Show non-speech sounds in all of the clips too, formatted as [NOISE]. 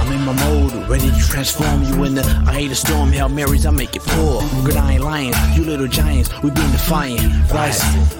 I'm in my mode, ready to transform you in the I hate a storm. Hail Marys, I make it pour. Good, I ain't lying. You little giants, we been defiant. Rising.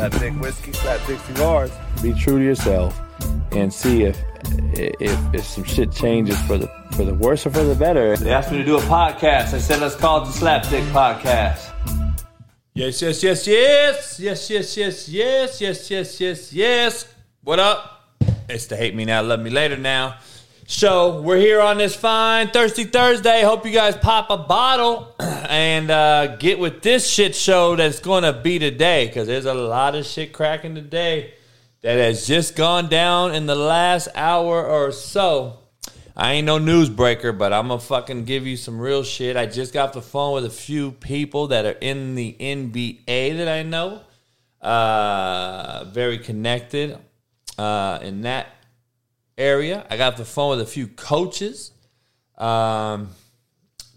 Slapdick whiskey, slapdick cigars. be true to yourself and see if if if some shit changes for the for the worse or for the better. They asked me to do a podcast. I said, let's call it the Slapdick Podcast. Yes, yes, yes, yes, yes, yes, yes, yes, yes, yes, yes, yes. What up? It's the Hate Me Now, Love Me Later now show. We're here on this fine Thirsty Thursday. Hope you guys pop a bottle [CLEARS THROAT] and uh, get with this shit show that's going to be today because there's a lot of shit cracking today that has just gone down in the last hour or so. I ain't no newsbreaker, but I'm gonna fucking give you some real shit. I just got the phone with a few people that are in the NBA that I know. Uh, very connected uh, in that area. I got the phone with a few coaches. Um,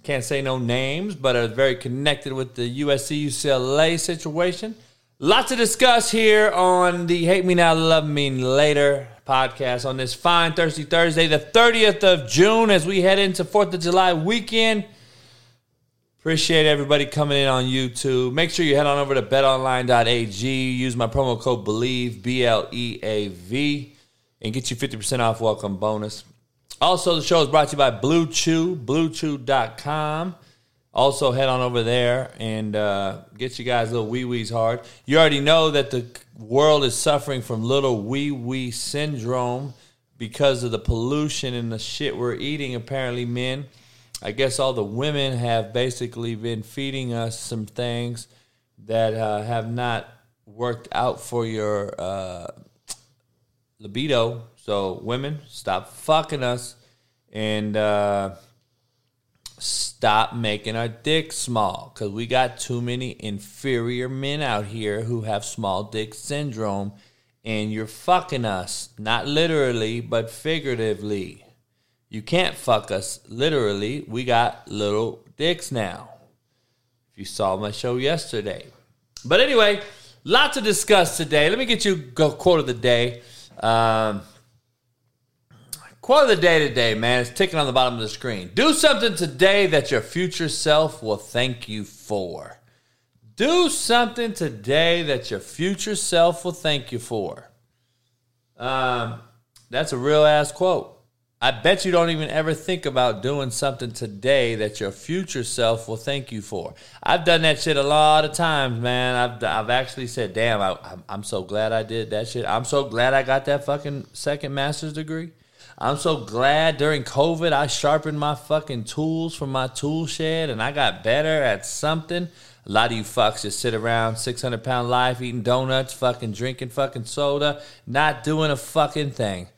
can't say no names, but are very connected with the USC UCLA situation. Lots to discuss here on the Hate Me Now, Love Me Later podcast on this fine Thursday, Thursday, the 30th of June, as we head into 4th of July weekend. Appreciate everybody coming in on YouTube. Make sure you head on over to betonline.ag. Use my promo code BELIEVE, B L E A V, and get you 50% off welcome bonus. Also, the show is brought to you by Blue Chew, bluechew.com. Also, head on over there and uh, get you guys little wee wees hard. You already know that the world is suffering from little wee wee syndrome because of the pollution and the shit we're eating, apparently, men. I guess all the women have basically been feeding us some things that uh, have not worked out for your uh, libido. So, women, stop fucking us and uh, stop making our dicks small because we got too many inferior men out here who have small dick syndrome and you're fucking us, not literally, but figuratively. You can't fuck us literally. We got little dicks now. If you saw my show yesterday. But anyway, lot to discuss today. Let me get you go quote of the day. Um, quote of the day today, man. It's ticking on the bottom of the screen. Do something today that your future self will thank you for. Do something today that your future self will thank you for. Um, that's a real ass quote. I bet you don't even ever think about doing something today that your future self will thank you for. I've done that shit a lot of times, man. I've, I've actually said, damn, I, I'm, so glad I did that shit. I'm so glad I got that fucking second master's degree. I'm so glad during COVID I sharpened my fucking tools from my tool shed and I got better at something. A lot of you fucks just sit around 600 pound life eating donuts, fucking drinking fucking soda, not doing a fucking thing.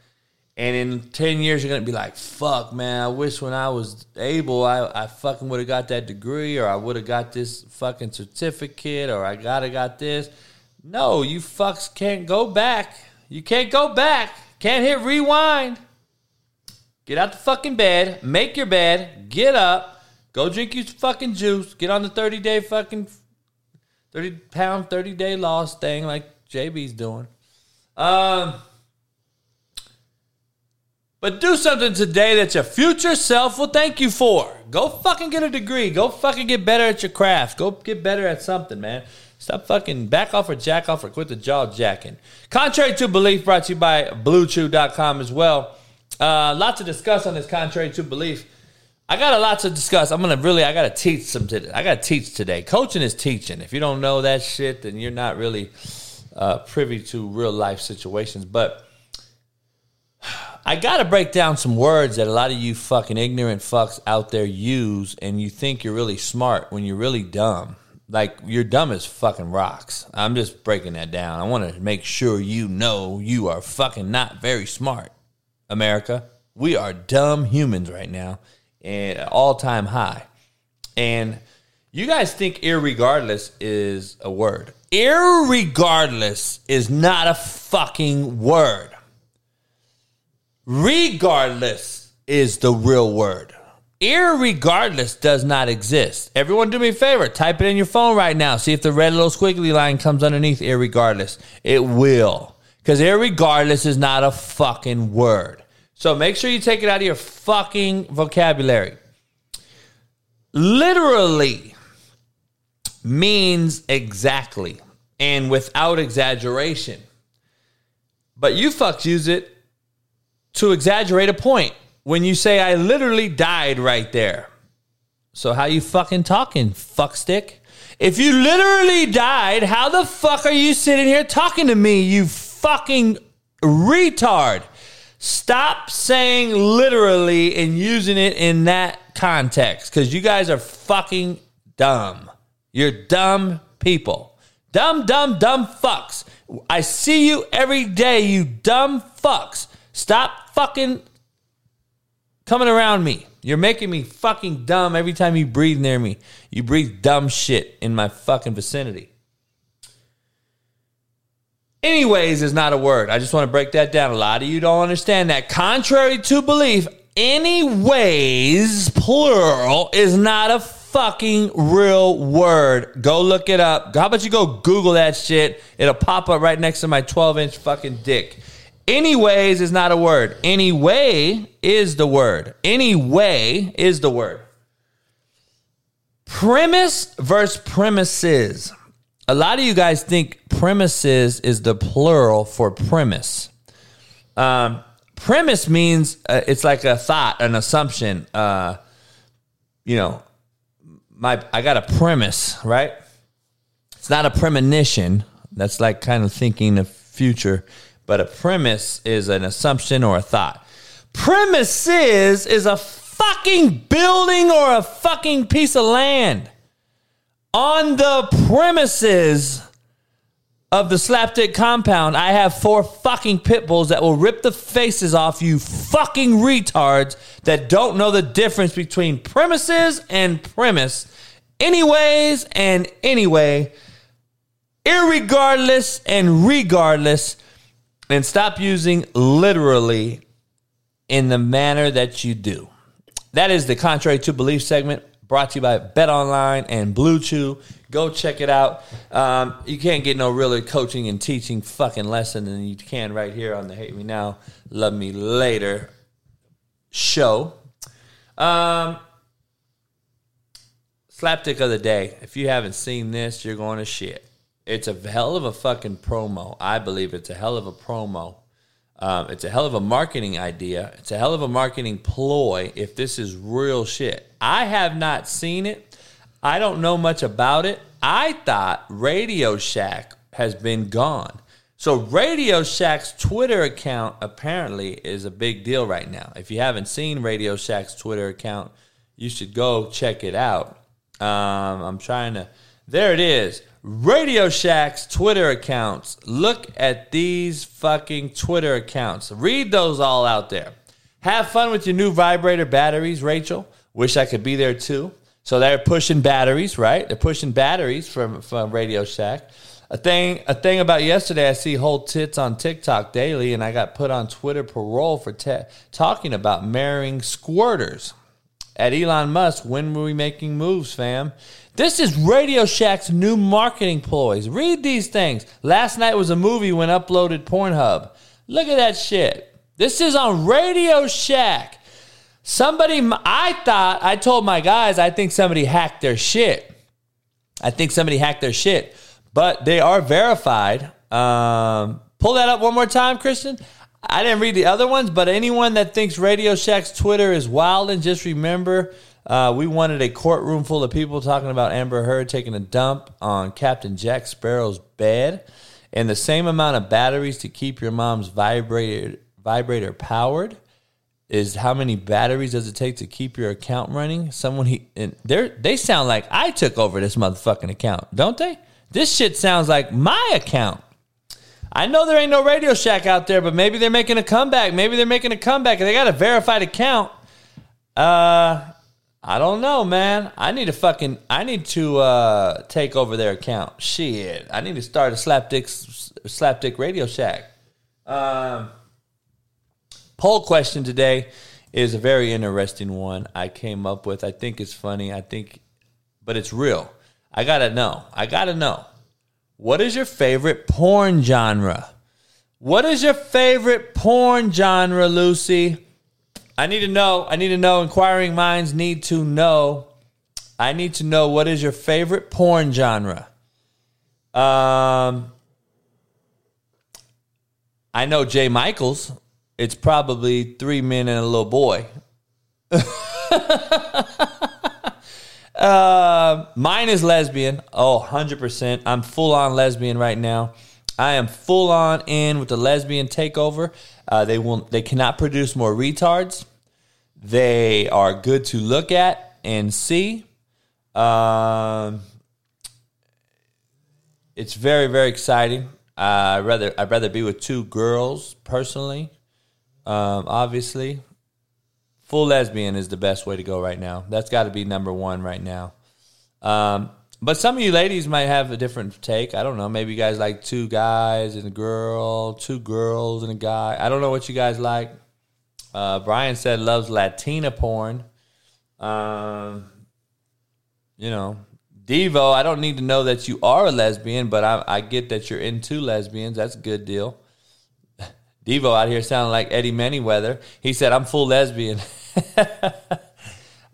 And in 10 years, you're going to be like, fuck, man, I wish when I was able, I, I fucking would have got that degree or I would have got this fucking certificate or I got to got this. No, you fucks can't go back. You can't go back. Can't hit rewind. Get out the fucking bed, make your bed, get up, go drink your fucking juice, get on the 30 day fucking 30 pound, 30 day loss thing like JB's doing. Um, but do something today that your future self will thank you for. Go fucking get a degree. Go fucking get better at your craft. Go get better at something, man. Stop fucking back off or jack off or quit the jaw jacking. Contrary to belief, brought to you by BlueChew.com as well. Uh, lot to discuss on this contrary to belief. I got a lot to discuss. I'm gonna really, I gotta teach some today. I gotta teach today. Coaching is teaching. If you don't know that shit, then you're not really uh, privy to real life situations. But I gotta break down some words that a lot of you fucking ignorant fucks out there use, and you think you're really smart when you're really dumb. Like you're dumb as fucking rocks. I'm just breaking that down. I want to make sure you know you are fucking not very smart, America. We are dumb humans right now and all time high. And you guys think irregardless is a word. Irregardless is not a fucking word. Regardless is the real word. Irregardless does not exist. Everyone, do me a favor. Type it in your phone right now. See if the red little squiggly line comes underneath irregardless. It will. Because irregardless is not a fucking word. So make sure you take it out of your fucking vocabulary. Literally means exactly and without exaggeration. But you fucks use it to exaggerate a point when you say I literally died right there. So how you fucking talking, fuckstick? If you literally died, how the fuck are you sitting here talking to me, you fucking retard? Stop saying literally and using it in that context because you guys are fucking dumb. You're dumb people. Dumb, dumb, dumb fucks. I see you every day, you dumb fucks. Stop fucking coming around me. You're making me fucking dumb every time you breathe near me. You breathe dumb shit in my fucking vicinity. Anyways is not a word. I just want to break that down. A lot of you don't understand that. Contrary to belief, anyways, plural, is not a fucking real word. Go look it up. How about you go Google that shit? It'll pop up right next to my 12 inch fucking dick. Anyways is not a word. Anyway is the word. Anyway is the word. Premise versus premises. A lot of you guys think premises is the plural for premise. Um, premise means uh, it's like a thought, an assumption. Uh, you know, my I got a premise, right? It's not a premonition. That's like kind of thinking the future, but a premise is an assumption or a thought. Premises is a fucking building or a fucking piece of land on the premises of the slapdick compound, I have four fucking pit bulls that will rip the faces off you fucking retards that don't know the difference between premises and premise. Anyways and anyway, irregardless and regardless, and stop using literally in the manner that you do. That is the contrary to belief segment brought to you by Bet Online and Blue Chew. Go check it out. Um, you can't get no realer coaching and teaching fucking lesson than you can right here on the Hate Me Now, Love Me Later show. Um, slapdick of the day. If you haven't seen this, you're going to shit. It's a hell of a fucking promo. I believe it's a hell of a promo. Um, it's a hell of a marketing idea. It's a hell of a marketing ploy if this is real shit. I have not seen it. I don't know much about it. I thought Radio Shack has been gone. So Radio Shack's Twitter account apparently is a big deal right now. If you haven't seen Radio Shack's Twitter account, you should go check it out. Um, I'm trying to. There it is. Radio Shack's Twitter accounts. Look at these fucking Twitter accounts. Read those all out there. Have fun with your new vibrator batteries, Rachel. Wish I could be there too. So they're pushing batteries, right? They're pushing batteries from, from Radio Shack. A thing, a thing about yesterday, I see whole tits on TikTok daily, and I got put on Twitter parole for te- talking about marrying squirters. At Elon Musk, when were we making moves, fam? This is Radio Shack's new marketing ploys. Read these things. Last night was a movie when uploaded Pornhub. Look at that shit. This is on Radio Shack. Somebody, I thought, I told my guys, I think somebody hacked their shit. I think somebody hacked their shit. but they are verified. Um, pull that up one more time, Christian. I didn't read the other ones, but anyone that thinks Radio Shack's Twitter is wild, and just remember, uh, we wanted a courtroom full of people talking about Amber Heard taking a dump on Captain Jack Sparrow's bed, and the same amount of batteries to keep your mom's vibrator vibrator powered is how many batteries does it take to keep your account running? Someone he and they they sound like I took over this motherfucking account, don't they? This shit sounds like my account. I know there ain't no Radio Shack out there, but maybe they're making a comeback. Maybe they're making a comeback they got a verified account. Uh I don't know, man. I need to fucking I need to uh take over their account. Shit. I need to start a slapdick slapdick Radio Shack. Um poll question today is a very interesting one I came up with. I think it's funny. I think, but it's real. I gotta know. I gotta know. What is your favorite porn genre? What is your favorite porn genre, Lucy? I need to know. I need to know. Inquiring minds need to know. I need to know what is your favorite porn genre. Um, I know Jay Michaels it's probably three men and a little boy. [LAUGHS] uh, mine is lesbian. Oh, 100%. I'm full on lesbian right now. I am full on in with the lesbian takeover. Uh, they will. They cannot produce more retards. They are good to look at and see. Um, it's very very exciting. Uh, I'd rather I'd rather be with two girls personally um, obviously, full lesbian is the best way to go right now. That's got to be number one right now. Um, but some of you ladies might have a different take. I don't know. Maybe you guys like two guys and a girl, two girls and a guy. I don't know what you guys like. Uh, Brian said loves Latina porn. Um, you know, Devo. I don't need to know that you are a lesbian, but I, I get that you're into lesbians. That's a good deal. Devo out here sounding like Eddie Manyweather. He said, I'm full lesbian. [LAUGHS]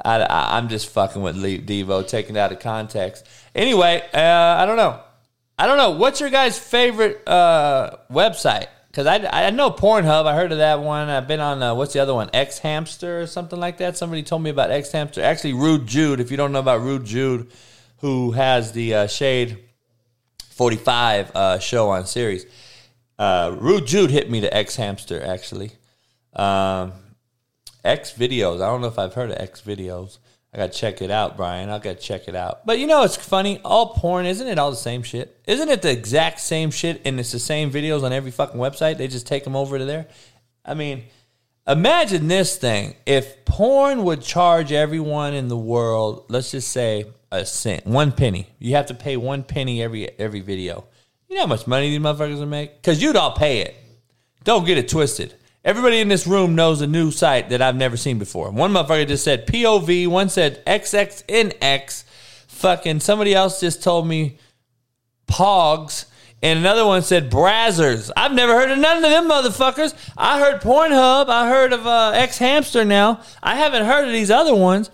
I, am just fucking with Devo, taking it out of context. Anyway, uh, I don't know. I don't know. What's your guys' favorite uh, website? Because I, I know Pornhub. I heard of that one. I've been on, uh, what's the other one? X Hamster or something like that. Somebody told me about X Hamster. Actually, Rude Jude. If you don't know about Rude Jude, who has the uh, Shade 45 uh, show on Sirius uh, Rude Jude hit me to X Hamster actually. Um, X videos. I don't know if I've heard of X videos. I gotta check it out, Brian. I gotta check it out. But you know, it's funny. All porn, isn't it all the same shit? Isn't it the exact same shit and it's the same videos on every fucking website? They just take them over to there. I mean, imagine this thing. If porn would charge everyone in the world, let's just say a cent, one penny. You have to pay one penny every every video. You know how much money these motherfuckers will make? Because you'd all pay it. Don't get it twisted. Everybody in this room knows a new site that I've never seen before. One motherfucker just said POV, one said XXNX. Fucking somebody else just told me Pogs. And another one said Brazzers. I've never heard of none of them motherfuckers. I heard Pornhub. I heard of uh, X Hamster now. I haven't heard of these other ones.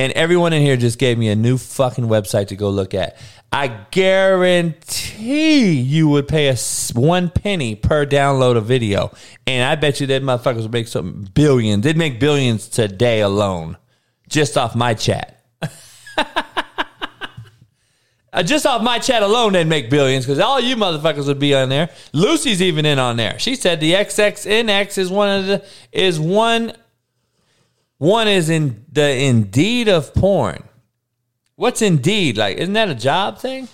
And everyone in here just gave me a new fucking website to go look at. I guarantee you would pay us one penny per download a video. And I bet you that motherfuckers would make some billions. They'd make billions today alone, just off my chat. [LAUGHS] uh, just off my chat alone, they'd make billions because all you motherfuckers would be on there. Lucy's even in on there. She said the XXNX is one of the is one one is in the indeed of porn. What's Indeed? Like, isn't that a job thing?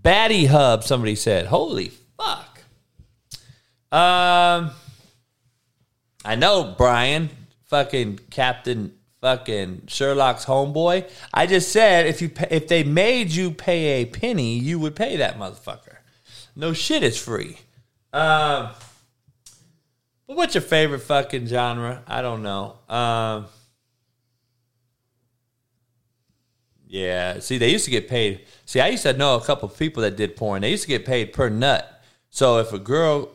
Baddie Hub, somebody said. Holy fuck. Um, I know, Brian, fucking Captain fucking Sherlock's homeboy. I just said if you pay, if they made you pay a penny, you would pay that motherfucker. No shit, it's free. Um, what's your favorite fucking genre? I don't know. Um. Yeah. See, they used to get paid. See, I used to know a couple of people that did porn. They used to get paid per nut. So if a girl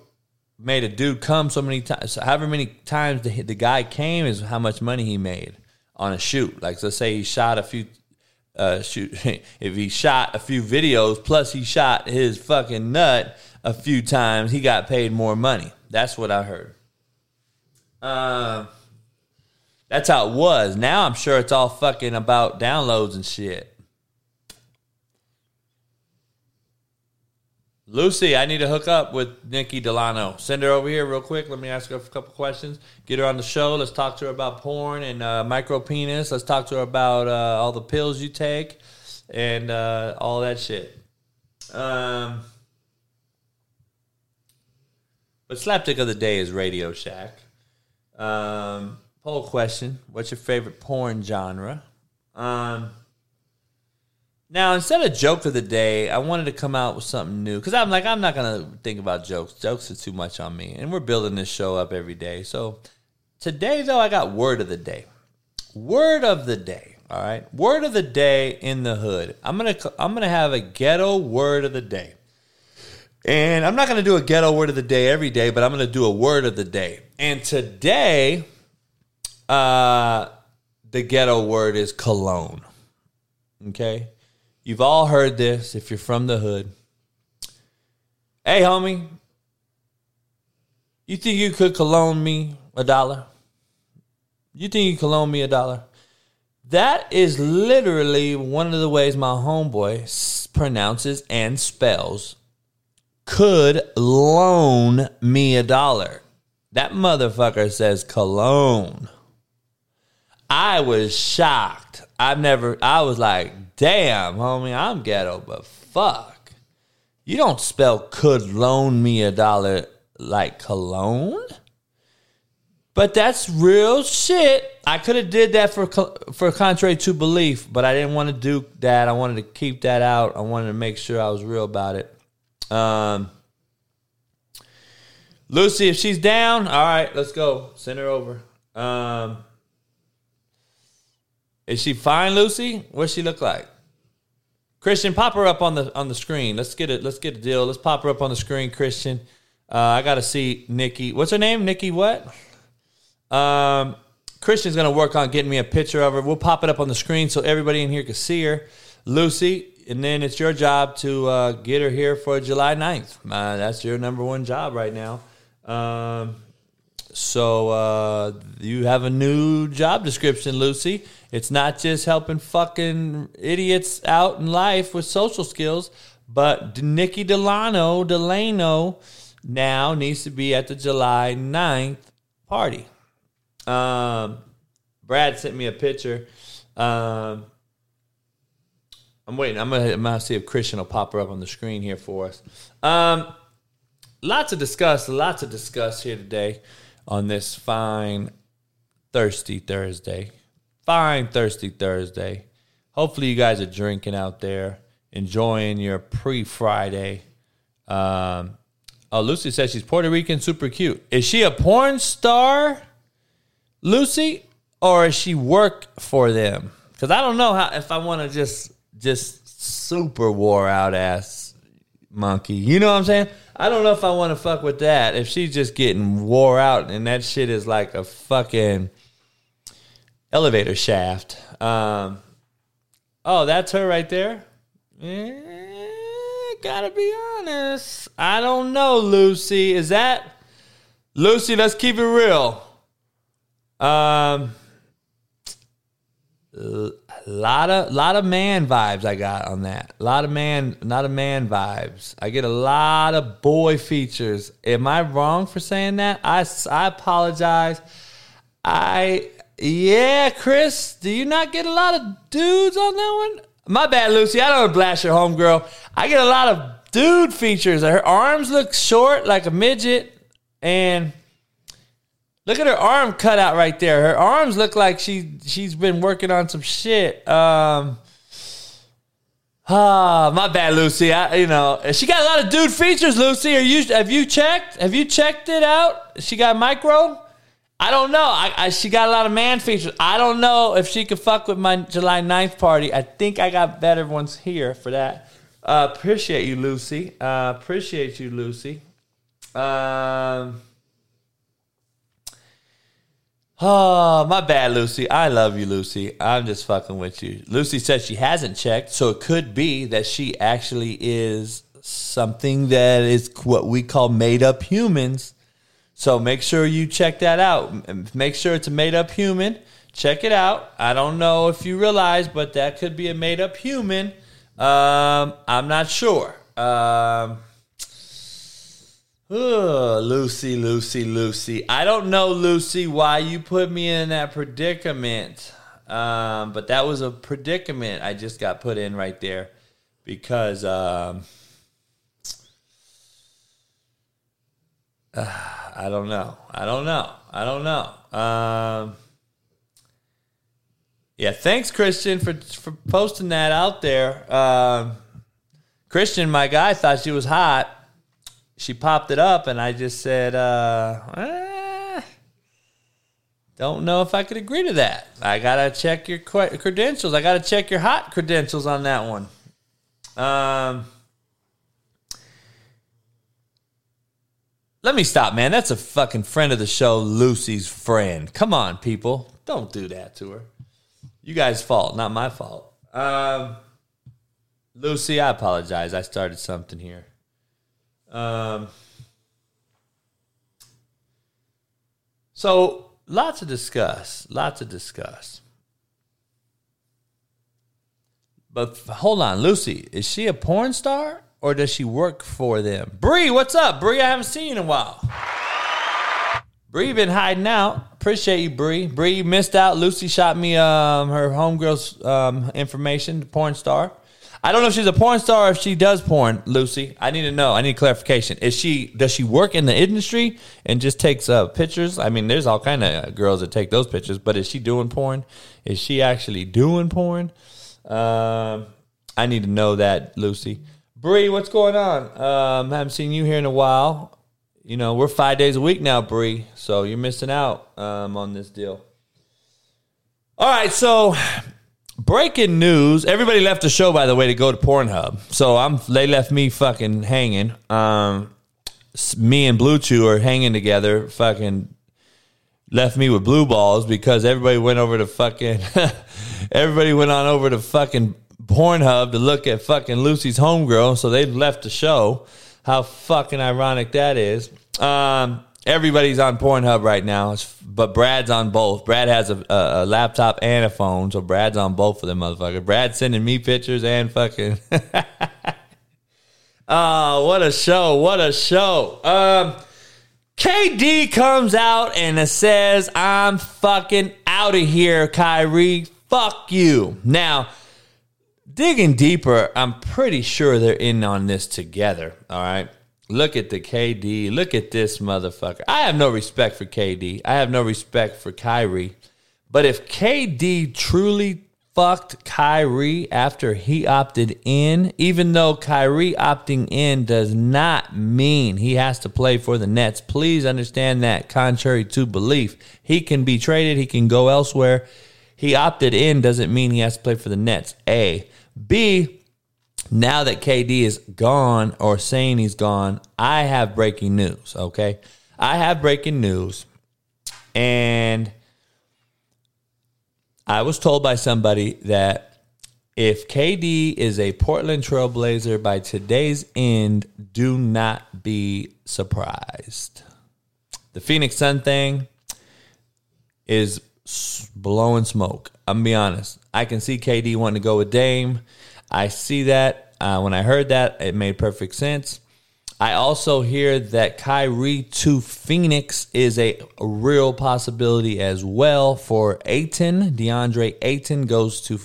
made a dude come so many times, however many times the, the guy came is how much money he made on a shoot. Like, let's say he shot a few uh, shoot, [LAUGHS] if he shot a few videos plus he shot his fucking nut a few times, he got paid more money. That's what I heard. Uh, that's how it was. Now I'm sure it's all fucking about downloads and shit. Lucy, I need to hook up with Nikki Delano. Send her over here real quick. Let me ask her a couple questions. Get her on the show. Let's talk to her about porn and uh, micro penis. Let's talk to her about uh, all the pills you take and uh, all that shit. Um, but slapdick of the day is Radio Shack. Um, poll question: What's your favorite porn genre? Um, now, instead of joke of the day, I wanted to come out with something new because I'm like, I'm not gonna think about jokes. Jokes are too much on me, and we're building this show up every day. So today, though, I got word of the day. Word of the day. All right, word of the day in the hood. I'm gonna I'm gonna have a ghetto word of the day, and I'm not gonna do a ghetto word of the day every day, but I'm gonna do a word of the day. And today, uh, the ghetto word is cologne. Okay. You've all heard this if you're from the hood. Hey, homie, you think you could cologne me a dollar? You think you cologne me a dollar? That is literally one of the ways my homeboy pronounces and spells could loan me a dollar. That motherfucker says cologne. I was shocked. I've never, I was like, damn, homie, I'm ghetto, but fuck. You don't spell could loan me a dollar like cologne? But that's real shit. I could have did that for for contrary to belief, but I didn't want to do that. I wanted to keep that out. I wanted to make sure I was real about it. Um, Lucy, if she's down, all right, let's go. Send her over. Um, is she fine, Lucy? What's she look like? Christian, pop her up on the on the screen. Let's get it. Let's get a deal. Let's pop her up on the screen, Christian. Uh, I got to see Nikki. What's her name? Nikki what? Um, Christian's gonna work on getting me a picture of her. We'll pop it up on the screen so everybody in here can see her, Lucy. And then it's your job to uh, get her here for July 9th. Uh, that's your number one job right now. Um, so uh, you have a new job description, Lucy. It's not just helping fucking idiots out in life with social skills, but Nikki Delano, Delano now needs to be at the July 9th party. Um, Brad sent me a picture. Um, I'm waiting. I'm gonna, I'm gonna see if Christian will pop her up on the screen here for us. Um, lots to discuss. Lots to discuss here today on this fine, thirsty Thursday. Fine, thirsty Thursday. Hopefully, you guys are drinking out there, enjoying your pre Friday. Um, oh, Lucy says she's Puerto Rican, super cute. Is she a porn star, Lucy, or is she work for them? Because I don't know how if I want to just just super wore out ass monkey. You know what I'm saying? I don't know if I want to fuck with that. If she's just getting wore out and that shit is like a fucking elevator shaft. Um, oh, that's her right there. Eh, gotta be honest. I don't know, Lucy. Is that Lucy? Let's keep it real. Um, a lot of lot of man vibes I got on that. A lot of man, not a man vibes. I get a lot of boy features. Am I wrong for saying that? I I apologize. I yeah, Chris, do you not get a lot of dudes on that one? My bad, Lucy. I don't blast your homegirl. I get a lot of dude features. Her arms look short like a midget, and Look at her arm cut out right there. Her arms look like she she's been working on some shit. Um, ah, my bad, Lucy. I, you know, she got a lot of dude features. Lucy, are you have you checked? Have you checked it out? She got micro. I don't know. I, I, she got a lot of man features. I don't know if she could fuck with my July 9th party. I think I got better ones here for that. Uh, appreciate you, Lucy. Uh, appreciate you, Lucy. Um. Oh, my bad, Lucy. I love you, Lucy. I'm just fucking with you. Lucy says she hasn't checked, so it could be that she actually is something that is what we call made up humans. So make sure you check that out. Make sure it's a made up human. Check it out. I don't know if you realize, but that could be a made up human. Um, I'm not sure. Um, Ugh, Lucy, Lucy, Lucy. I don't know, Lucy, why you put me in that predicament. Um, but that was a predicament I just got put in right there because um, uh, [SIGHS] I don't know. I don't know. I don't know. Um, yeah, thanks, Christian, for for posting that out there. Um, Christian, my guy, thought she was hot she popped it up, and I just said, uh, eh, "Don't know if I could agree to that. I gotta check your credentials. I gotta check your hot credentials on that one." Um, let me stop, man. That's a fucking friend of the show, Lucy's friend. Come on, people, don't do that to her. You guys' fault, not my fault. Um, Lucy, I apologize. I started something here. Um, so lots to discuss. Lots to discuss. But hold on, Lucy, is she a porn star or does she work for them? Bree, what's up? Bree, I haven't seen you in a while. Bree been hiding out. Appreciate you, Bree. Bree missed out. Lucy shot me um, her homegirl's um, information, porn star. I don't know if she's a porn star or if she does porn, Lucy. I need to know. I need clarification. Is she does she work in the industry and just takes uh, pictures? I mean, there's all kind of girls that take those pictures, but is she doing porn? Is she actually doing porn? Um, I need to know that, Lucy. Bree, what's going on? Um, haven't seen you here in a while. You know, we're five days a week now, Bree, so you're missing out um, on this deal. All right, so breaking news. Everybody left the show, by the way, to go to Pornhub. So I'm they left me fucking hanging. Um, me and Blue Chew are hanging together. Fucking left me with blue balls because everybody went over to fucking. [LAUGHS] everybody went on over to fucking Pornhub to look at fucking Lucy's homegirl. So they left the show. How fucking ironic that is. Um, everybody's on Pornhub right now, but Brad's on both. Brad has a, a, a, laptop and a phone, so Brad's on both of them motherfuckers. Brad's sending me pictures and fucking. oh, [LAUGHS] what a show! What a show! Um, KD comes out and says, "I'm fucking out of here, Kyrie. Fuck you." Now. Digging deeper, I'm pretty sure they're in on this together. All right. Look at the KD. Look at this motherfucker. I have no respect for KD. I have no respect for Kyrie. But if KD truly fucked Kyrie after he opted in, even though Kyrie opting in does not mean he has to play for the Nets, please understand that, contrary to belief. He can be traded, he can go elsewhere. He opted in doesn't mean he has to play for the Nets. A. B now that KD is gone or saying he's gone, I have breaking news, okay? I have breaking news. And I was told by somebody that if KD is a Portland Trailblazer by today's end, do not be surprised. The Phoenix Sun thing is blowing smoke. I'm gonna be honest. I can see KD wanting to go with Dame. I see that. Uh, when I heard that, it made perfect sense. I also hear that Kyrie to Phoenix is a, real possibility as well for Ayton. DeAndre Ayton goes to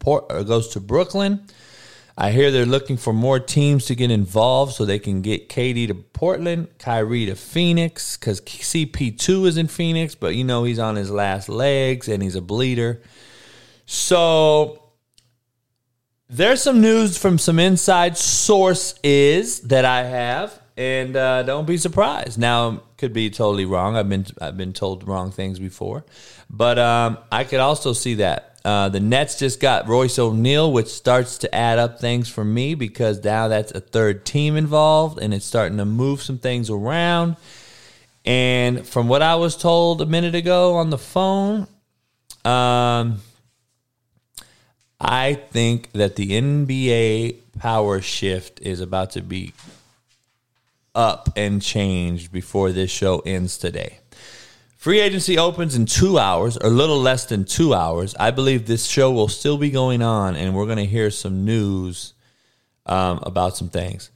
Port, goes to Brooklyn. I hear they're looking for more teams to get involved so they can get KD to Portland, Kyrie to Phoenix, because CP2 is in Phoenix, but you know he's on his last legs and he's a bleeder. So there's some news from some inside sources that I have, and uh, don't be surprised. Now, could be totally wrong. I've been I've been told wrong things before, but um, I could also see that uh, the Nets just got Royce O'Neale, which starts to add up things for me because now that's a third team involved, and it's starting to move some things around. And from what I was told a minute ago on the phone, um, I think that the NBA power shift is about to be up and changed before this show ends today. Free agency opens in two hours, or a little less than two hours. I believe this show will still be going on, and we're going to hear some news um, about some things.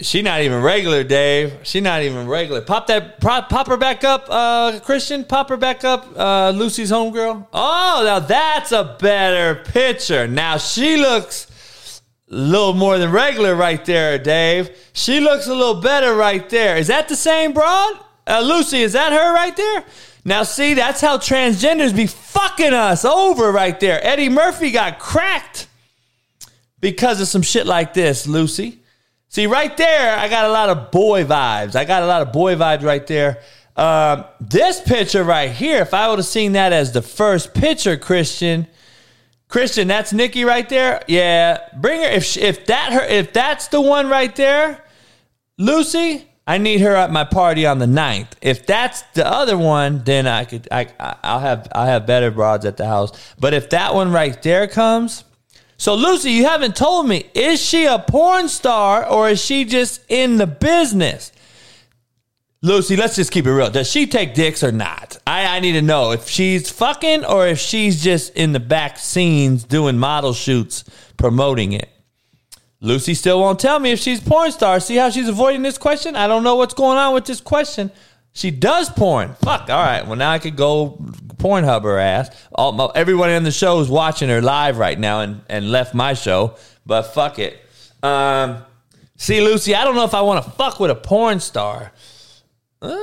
She not even regular, Dave. She not even regular. Pop that, pop, pop her back up, uh, Christian. Pop her back up, uh, Lucy's homegirl. Oh, now that's a better picture. Now she looks a little more than regular right there, Dave. She looks a little better right there. Is that the same broad? Uh, Lucy, is that her right there? Now, see, that's how transgenders be fucking us over right there. Eddie Murphy got cracked because of some shit like this, Lucy. See, right there, I got a lot of boy vibes. I got a lot of boy vibes right there. Um, this picture right here, if I would have seen that as the first picture, Christian, Christian, that's Nikki right there. Yeah, bring her. If if that her if that's the one right there, Lucy, I need her at my party on the 9th. If that's the other one, then I could I I'll have I'll have better broads at the house. But if that one right there comes, so, Lucy, you haven't told me, is she a porn star or is she just in the business? Lucy, let's just keep it real. Does she take dicks or not? I, I need to know if she's fucking or if she's just in the back scenes doing model shoots promoting it. Lucy still won't tell me if she's porn star. See how she's avoiding this question? I don't know what's going on with this question. She does porn. Fuck. All right. Well, now I could go Pornhub her ass. All, everyone in the show is watching her live right now and, and left my show, but fuck it. Um, see, Lucy, I don't know if I want to fuck with a porn star. Uh,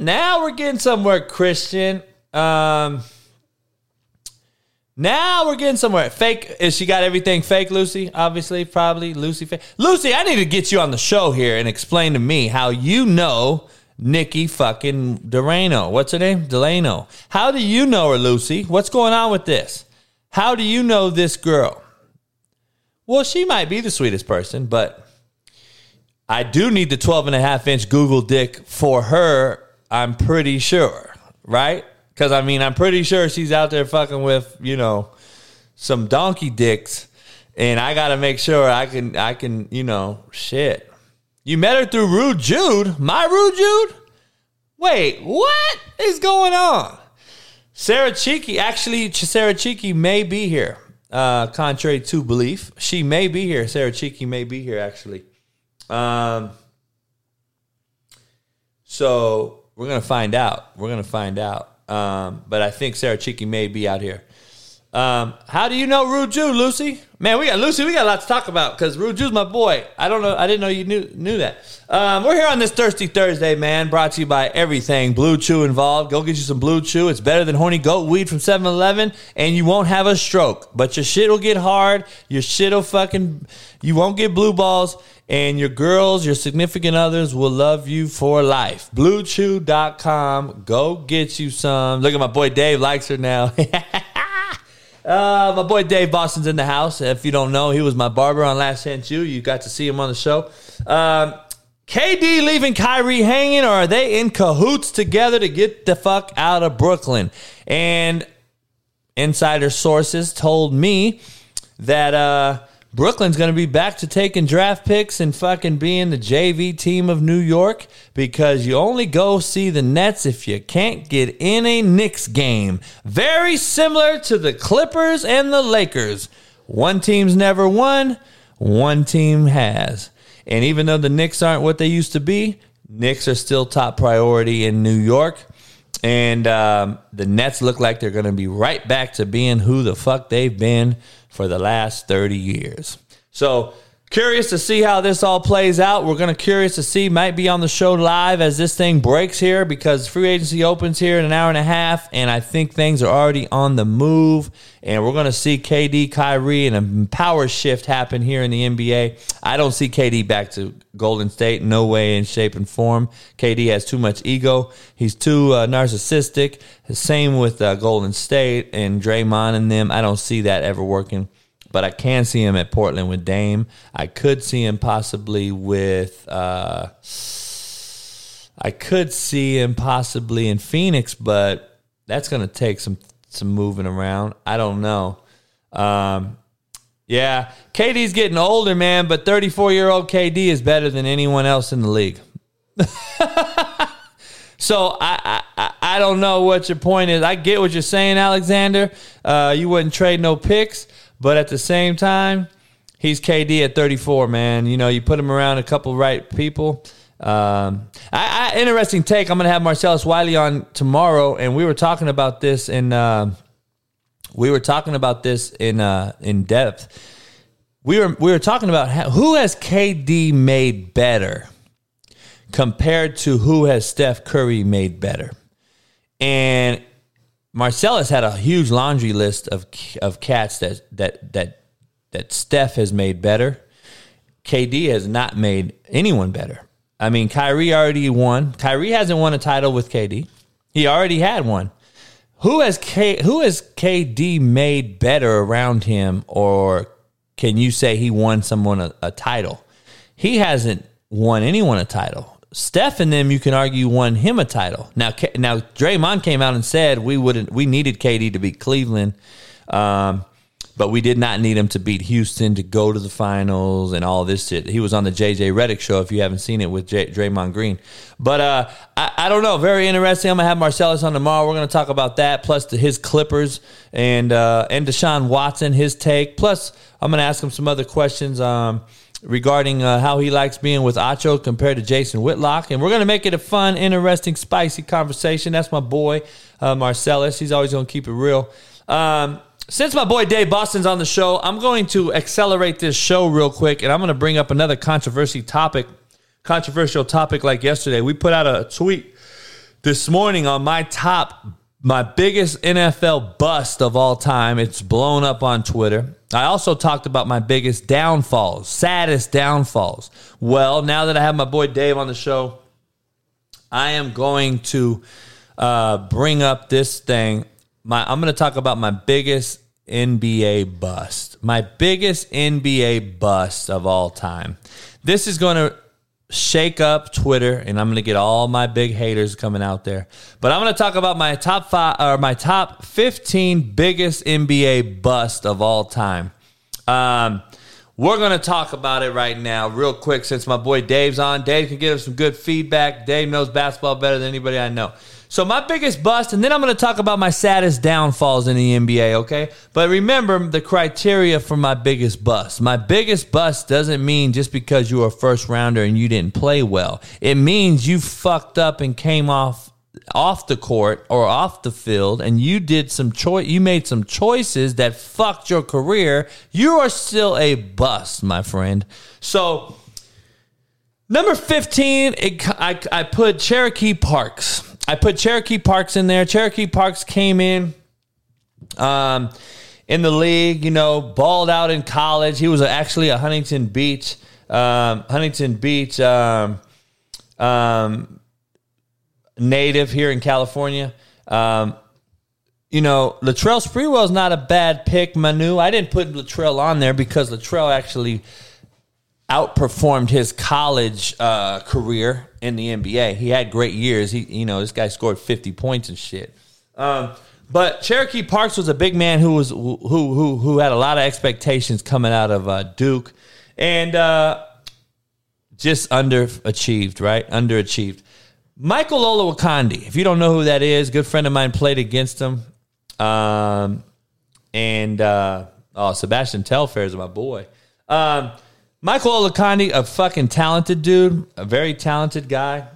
now we're getting somewhere, Christian. Um, now we're getting somewhere. Fake is she got everything fake, Lucy? Obviously, probably Lucy fake. Lucy, I need to get you on the show here and explain to me how you know Nikki fucking Delano. What's her name? Delano. How do you know her, Lucy? What's going on with this? How do you know this girl? Well, she might be the sweetest person, but I do need the 12 and a half inch Google dick for her, I'm pretty sure, right? Because I mean, I'm pretty sure she's out there fucking with, you know, some donkey dicks. And I got to make sure I can, I can, you know, shit. You met her through Rude Jude? My Rude Jude? Wait, what is going on? Sarah Cheeky, actually, Sarah Cheeky may be here. Uh, contrary to belief, she may be here. Sarah Cheeky may be here, actually. Um, so we're gonna find out. We're gonna find out. Um, but I think Sarah Cheeky may be out here. Um, how do you know Rude Jude, Lucy? Man, we got Lucy. We got a lot to talk about because Rude Jude's my boy. I don't know. I didn't know you knew knew that. Um, we're here on this Thirsty Thursday, man. Brought to you by everything Blue Chew involved. Go get you some Blue Chew. It's better than horny goat weed from 7-Eleven, and you won't have a stroke. But your shit will get hard. Your shit will fucking. You won't get blue balls, and your girls, your significant others will love you for life. BlueChew.com. Go get you some. Look at my boy Dave likes her now. [LAUGHS] Uh, my boy Dave Boston's in the house. If you don't know, he was my barber on Last Chance U. You got to see him on the show. Um, KD leaving Kyrie hanging, or are they in cahoots together to get the fuck out of Brooklyn? And insider sources told me that uh, Brooklyn's going to be back to taking draft picks and fucking being the JV team of New York because you only go see the Nets if you can't get in a Knicks game. Very similar to the Clippers and the Lakers. One team's never won, one team has. And even though the Knicks aren't what they used to be, Knicks are still top priority in New York. And um, the Nets look like they're going to be right back to being who the fuck they've been for the last 30 years. So, curious to see how this all plays out. We're going to curious to see, might be on the show live as this thing breaks here because free agency opens here in an hour and a half, and I think things are already on the move. And we're going to see KD, Kyrie, and a power shift happen here in the NBA. I don't see KD back to Golden State, no way in shape and form. KD has too much ego. He's too uh, narcissistic. Same with uh, Golden State and Draymond and them. I don't see that ever working but I can see him at Portland with Dame. I could see him possibly with uh, I could see him possibly in Phoenix, but that's going to take some some moving around. I don't know. Um, yeah, KD's getting older, man, but 34 year old KD is better than anyone else in the league. [LAUGHS] so I, I I don't know what your point is. I get what you're saying, Alexander. Uh, you wouldn't trade no picks, but at the same time, he's KD at 34, man. You know, you put him around a couple right people. Um, I, I, interesting take. I'm going to have Marcellus Wiley on tomorrow, and we were talking about this in uh, we were talking about this in uh, in depth. We were we were talking about how, who has KD made better compared to who has Steph Curry made better, and Marcellus had a huge laundry list of of cats that that that that Steph has made better. KD has not made anyone better. I mean, Kyrie already won. Kyrie hasn't won a title with KD. He already had one. Who has K, who has KD made better around him, or can you say he won someone a, a title? He hasn't won anyone a title. Steph and them, you can argue, won him a title. Now, now Draymond came out and said we wouldn't, we needed KD to beat Cleveland. Um, but we did not need him to beat Houston to go to the finals and all this shit. He was on the JJ Redick show if you haven't seen it with J- Draymond Green. But uh, I, I, don't know. Very interesting. I'm gonna have Marcellus on tomorrow. We're gonna talk about that plus the, his Clippers and uh, and Deshaun Watson his take. Plus I'm gonna ask him some other questions. Um, regarding uh, how he likes being with Acho compared to Jason Whitlock. And we're going to make it a fun, interesting, spicy conversation. That's my boy, uh, Marcellus. He's always going to keep it real. Um, since my boy Dave Boston's on the show, I'm going to accelerate this show real quick and I'm going to bring up another controversy topic, controversial topic like yesterday. We put out a tweet this morning on my top, my biggest NFL bust of all time. It's blown up on Twitter. I also talked about my biggest downfalls, saddest downfalls. Well, now that I have my boy Dave on the show, I am going to uh, bring up this thing my I'm going to talk about my biggest NBA bust. My biggest NBA bust of all time. This is going to shake up Twitter, and I'm going to get all my big haters coming out there. But I'm going to talk about my top five or my top 15 biggest NBA bust of all time. Um, we're going to talk about it right now, real quick, since my boy Dave's on. Dave can give us some good feedback. Dave knows basketball better than anybody I know. So my biggest bust, and then I'm going to talk about my saddest downfalls in the NBA, okay? But remember the criteria for my biggest bust. My biggest bust doesn't mean just because you were a first rounder and you didn't play well. It means you fucked up and came off off the court or off the field and you did some choice you made some choices that fucked your career you are still a bust my friend so number 15 it, I, I put cherokee parks I put Cherokee Parks in there. Cherokee Parks came in um, in the league, you know, balled out in college. He was actually a Huntington Beach, um, Huntington Beach um, um native here in California. Um, you know, Latrell is not a bad pick, Manu. I didn't put Latrell on there because Latrell actually outperformed his college uh, career in the NBA. He had great years. He, you know, this guy scored 50 points and shit. Um, but Cherokee Parks was a big man who was who who who had a lot of expectations coming out of uh, Duke, and uh, just underachieved. Right, underachieved. Michael Olowokandi, if you don't know who that is, good friend of mine played against him. Um, and uh, oh, Sebastian Telfair is my boy. Um, Michael Olowokandi, a fucking talented dude, a very talented guy.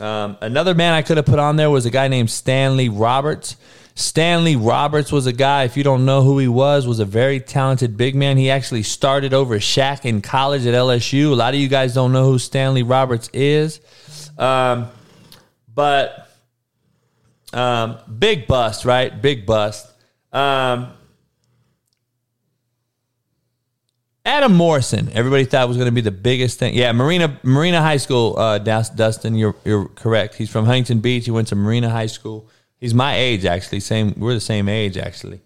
Um, another man I could have put on there was a guy named Stanley Roberts. Stanley Roberts was a guy, if you don't know who he was, was a very talented big man. He actually started over Shaq in college at LSU. A lot of you guys don't know who Stanley Roberts is. Um, but um, big bust, right? Big bust. Um, Adam Morrison, everybody thought was going to be the biggest thing. Yeah, Marina Marina High School. Uh, Dustin, you're you're correct. He's from Huntington Beach. He went to Marina High School. He's my age, actually. Same. We're the same age, actually.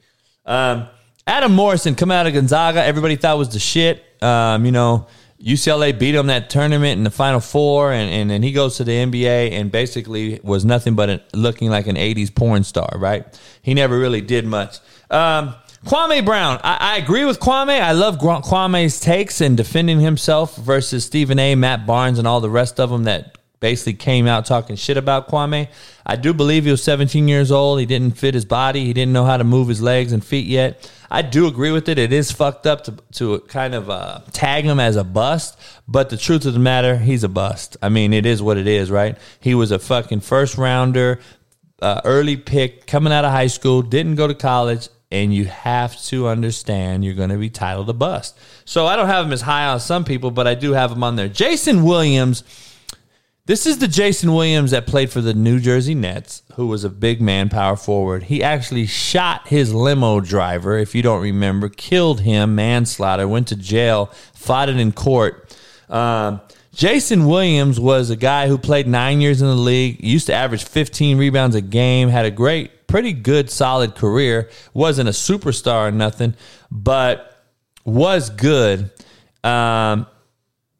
Um, Adam Morrison coming out of Gonzaga. Everybody thought was the shit. Um, you know, UCLA beat him that tournament in the Final Four, and, and then he goes to the NBA and basically was nothing but looking like an 80s porn star, right? He never really did much. Um, Kwame Brown, I, I, agree with Kwame. I love Kwame's takes and defending himself versus Stephen A., Matt Barnes, and all the rest of them that basically came out talking shit about Kwame. I do believe he was 17 years old. He didn't fit his body. He didn't know how to move his legs and feet yet. I do agree with it. It is fucked up to, to kind of uh, tag him as a bust, but the truth of the matter, he's a bust. I mean, it is what it is, right? He was a fucking first rounder, uh, early pick, coming out of high school, didn't go to college, and you have to understand you're going to be titled a bust. So I don't have him as high on some people, but I do have him on there. Jason Williams this is the Jason Williams that played for the New Jersey Nets, who was a big man, power forward. He actually shot his limo driver, if you don't remember, killed him, manslaughter, went to jail, fought it in court. Um, Jason Williams was a guy who played nine years in the league, used to average 15 rebounds a game, had a great, pretty good, solid career. Wasn't a superstar or nothing, but was good. Um,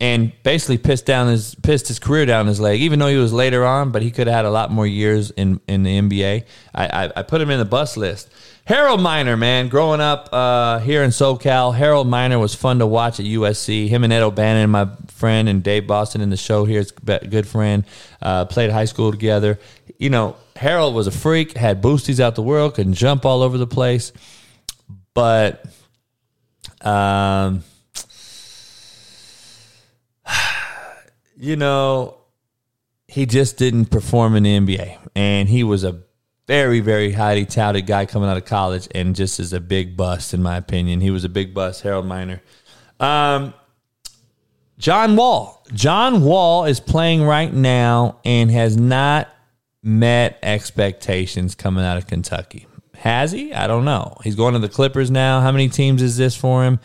and basically pissed down his pissed his career down his leg. Even though he was later on, but he could have had a lot more years in in the NBA. I, I, I put him in the bus list. Harold Miner, man, growing up uh, here in SoCal, Harold Miner was fun to watch at USC. Him and Ed O'Bannon, my friend, and Dave Boston in the show here is good friend. Uh, played high school together. You know, Harold was a freak, had boosties out the world, could jump all over the place, but. Um, [SIGHS] you know, he just didn't perform in the NBA. And he was a very, very highly touted guy coming out of college and just is a big bust, in my opinion. He was a big bust, Harold Miner. Um, John Wall. John Wall is playing right now and has not met expectations coming out of Kentucky. Has he? I don't know. He's going to the Clippers now. How many teams is this for him?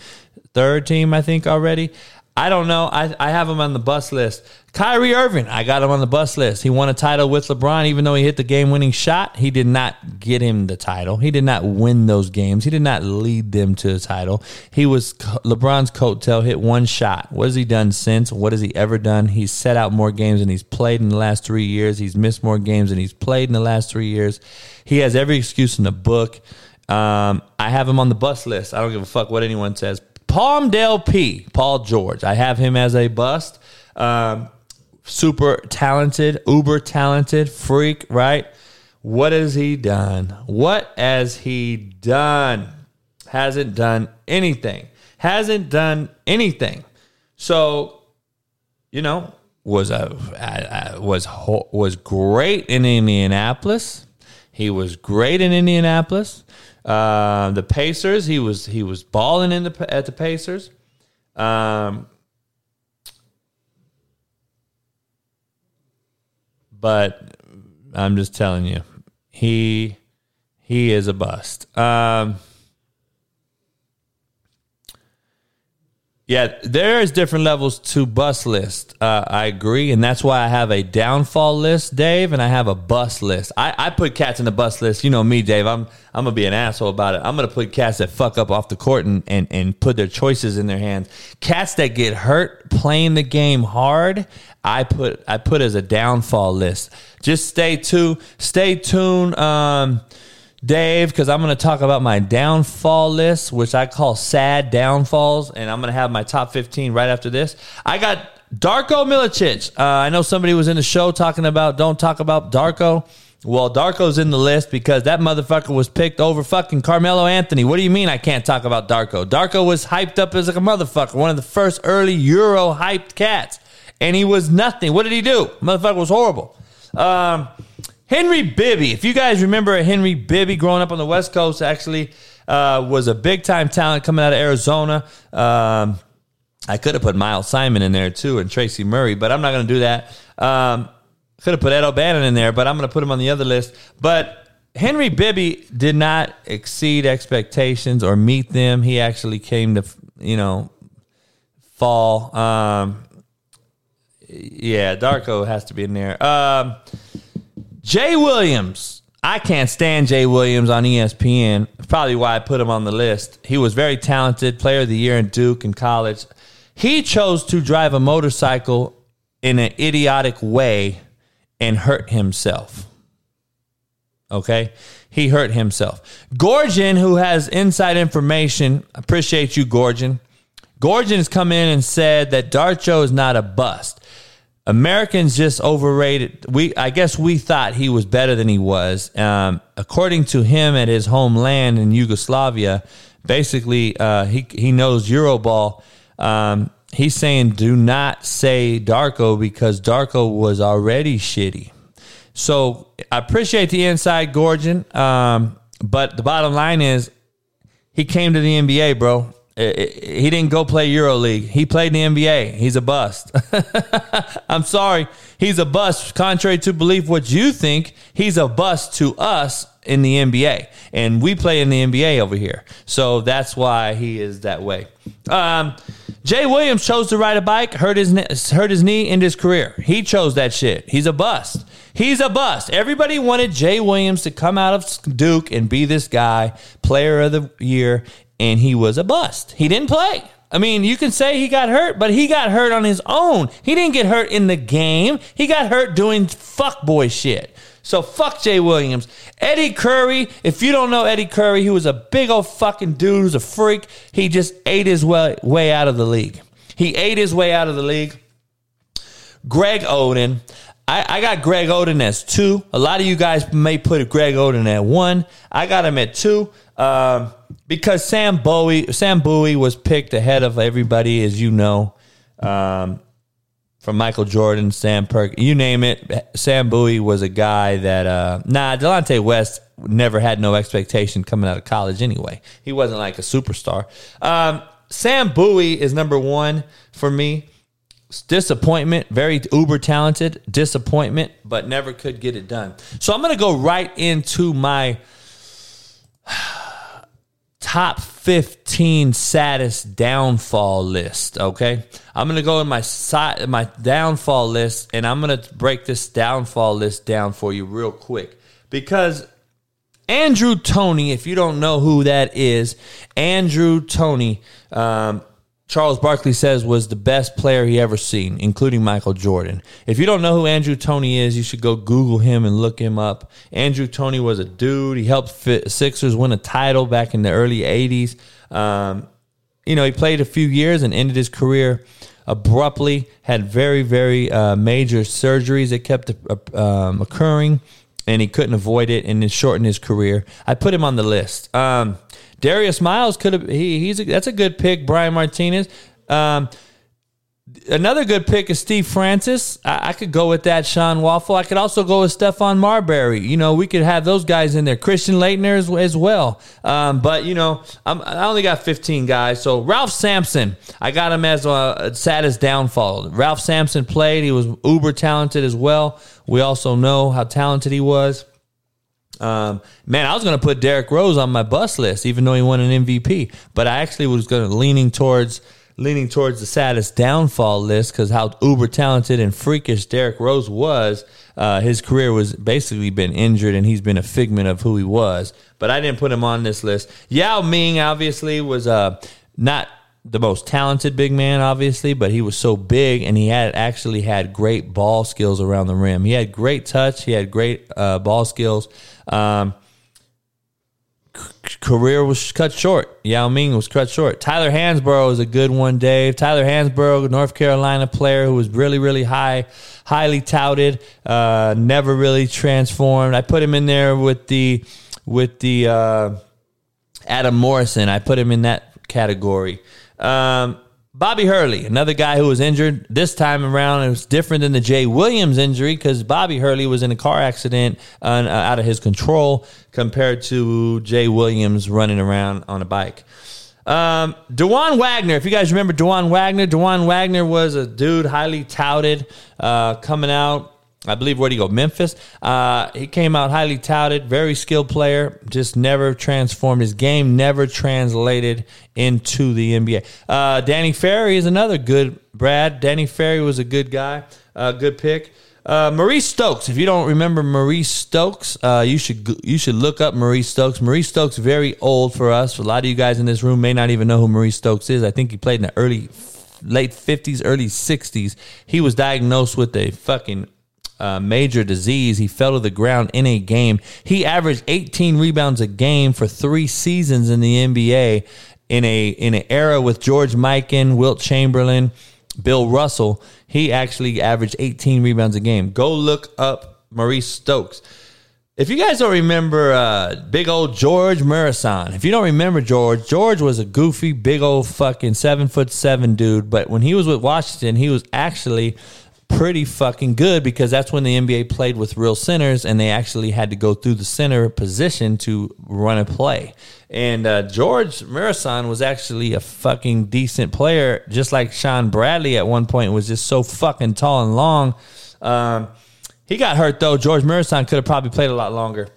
Third team, I think, already. I don't know. I, I have him on the bus list. Kyrie Irving, I got him on the bus list. He won a title with LeBron, even though he hit the game winning shot. He did not get him the title. He did not win those games. He did not lead them to the title. He was LeBron's coattail, hit one shot. What has he done since? What has he ever done? He's set out more games than he's played in the last three years. He's missed more games than he's played in the last three years. He has every excuse in the book. Um, I have him on the bus list. I don't give a fuck what anyone says. Palmdale P. Paul George. I have him as a bust. Um, super talented, uber talented, freak, right? What has he done? What has he done? Hasn't done anything. Hasn't done anything. So, you know, was a was was great in Indianapolis. He was great in Indianapolis. Uh, the Pacers, he was he was balling in the at the Pacers. Um, but I'm just telling you, he he is a bust. Um, Yeah, there is different levels to bus list. Uh, I agree, and that's why I have a downfall list, Dave, and I have a bus list. I, I put cats in the bus list. You know me, Dave. I'm I'm gonna be an asshole about it. I'm gonna put cats that fuck up off the court and, and, and put their choices in their hands. Cats that get hurt playing the game hard. I put I put as a downfall list. Just stay tuned. Stay tuned. Um, Dave, because I'm going to talk about my downfall list, which I call sad downfalls, and I'm going to have my top 15 right after this. I got Darko Milicic. Uh, I know somebody was in the show talking about don't talk about Darko. Well, Darko's in the list because that motherfucker was picked over fucking Carmelo Anthony. What do you mean I can't talk about Darko? Darko was hyped up as like a motherfucker, one of the first early Euro hyped cats, and he was nothing. What did he do? Motherfucker was horrible. Um, Henry Bibby. If you guys remember Henry Bibby growing up on the West Coast, actually uh, was a big time talent coming out of Arizona. Um, I could have put Miles Simon in there too and Tracy Murray, but I'm not going to do that. Um, could have put Ed O'Bannon in there, but I'm going to put him on the other list. But Henry Bibby did not exceed expectations or meet them. He actually came to, you know, fall. Um, yeah, Darko has to be in there. Um, Jay Williams. I can't stand Jay Williams on ESPN. Probably why I put him on the list. He was very talented, player of the year in Duke and college. He chose to drive a motorcycle in an idiotic way and hurt himself. Okay? He hurt himself. Gorgon, who has inside information, appreciate you, Gorgon. Gorgon has come in and said that Darko is not a bust. Americans just overrated. We, I guess, we thought he was better than he was. Um, according to him, at his homeland in Yugoslavia, basically, uh, he he knows Euroball. Um, he's saying, do not say Darko because Darko was already shitty. So I appreciate the inside Gorgon, um, but the bottom line is, he came to the NBA, bro. He didn't go play EuroLeague. He played in the NBA. He's a bust. [LAUGHS] I'm sorry. He's a bust. Contrary to belief, what you think, he's a bust to us in the NBA. And we play in the NBA over here. So that's why he is that way. Um, Jay Williams chose to ride a bike, hurt his, hurt his knee, in his career. He chose that shit. He's a bust. He's a bust. Everybody wanted Jay Williams to come out of Duke and be this guy, player of the year, and he was a bust. He didn't play. I mean, you can say he got hurt, but he got hurt on his own. He didn't get hurt in the game. He got hurt doing fuckboy shit. So fuck Jay Williams. Eddie Curry, if you don't know Eddie Curry, he was a big old fucking dude who's a freak. He just ate his way, way out of the league. He ate his way out of the league. Greg Oden. I, I got Greg Oden as two. A lot of you guys may put Greg Oden at one. I got him at two. Um, because Sam Bowie, Sam Bowie was picked ahead of everybody, as you know, um, from Michael Jordan, Sam Perk, you name it. Sam Bowie was a guy that, uh, nah, Delonte West never had no expectation coming out of college anyway. He wasn't like a superstar. Um, Sam Bowie is number one for me. Disappointment, very uber talented, disappointment, but never could get it done. So I'm going to go right into my [SIGHS] top 15 saddest downfall list okay i'm gonna go in my side my downfall list and i'm gonna break this downfall list down for you real quick because andrew Toney, if you don't know who that is andrew Toney um, Charles Barkley says was the best player he ever seen, including Michael Jordan. If you don't know who Andrew Toney is, you should go Google him and look him up. Andrew Toney was a dude. He helped Sixers win a title back in the early 80s. Um, you know, he played a few years and ended his career abruptly, had very, very uh, major surgeries that kept uh, um, occurring, and he couldn't avoid it, and it shortened his career. I put him on the list. Um, Darius Miles could have. He, he's a, that's a good pick. Brian Martinez. Um, another good pick is Steve Francis. I, I, could go with that. Sean Waffle. I could also go with Stephon Marbury. You know, we could have those guys in there. Christian Laettner as, as well. Um, but you know, I'm, i only got 15 guys. So Ralph Sampson, I got him as a saddest downfall. Ralph Sampson played. He was uber talented as well. We also know how talented he was. Um, man, I was going to put Derrick Rose on my bus list, even though he won an MVP. But I actually was going to leaning towards leaning towards the saddest downfall list because how uber talented and freakish Derrick Rose was. Uh, his career was basically been injured, and he's been a figment of who he was. But I didn't put him on this list. Yao Ming obviously was uh, not the most talented big man, obviously, but he was so big and he had actually had great ball skills around the rim. He had great touch. He had great uh, ball skills. Um, career was cut short. Yao Ming was cut short. Tyler Hansbrough is a good one, Dave. Tyler Hansbrough, North Carolina player who was really, really high, highly touted, uh, never really transformed. I put him in there with the with the uh, Adam Morrison. I put him in that category. Um, Bobby Hurley, another guy who was injured this time around. It was different than the Jay Williams injury because Bobby Hurley was in a car accident uh, out of his control compared to Jay Williams running around on a bike. Um, Dajuan Wagner, if you guys remember Dajuan Wagner, Dajuan Wagner was a dude highly touted uh, coming out I believe where would he go? Memphis. Uh, he came out highly touted, very skilled player, just never transformed his game, never translated into the NBA. Uh, Danny Ferry is another good Brad. Danny Ferry was a good guy, uh, good pick. Uh, Maurice Stokes. If you don't remember Maurice Stokes, uh, you should you should look up Maurice Stokes. Maurice Stokes very old for us. A lot of you guys in this room may not even know who Maurice Stokes is. I think he played in the early late 50s, early 60s. He was diagnosed with a fucking uh, major disease. He fell to the ground in a game. He averaged 18 rebounds a game for three seasons in the NBA in a in an era with George Mikan, Wilt Chamberlain, Bill Russell. He actually averaged 18 rebounds a game. Go look up Maurice Stokes. If you guys don't remember uh, big old George Muresan, if you don't remember George, George was a goofy, big old fucking seven foot seven dude. But when he was with Washington, he was actually pretty fucking good because that's when the NBA played with real centers and they actually had to go through the center position to run a play. And uh, George Muresan was actually a fucking decent player, just like Shawn Bradley at one point was just so fucking tall and long. Um, he got hurt though. George Muresan could have probably played a lot longer.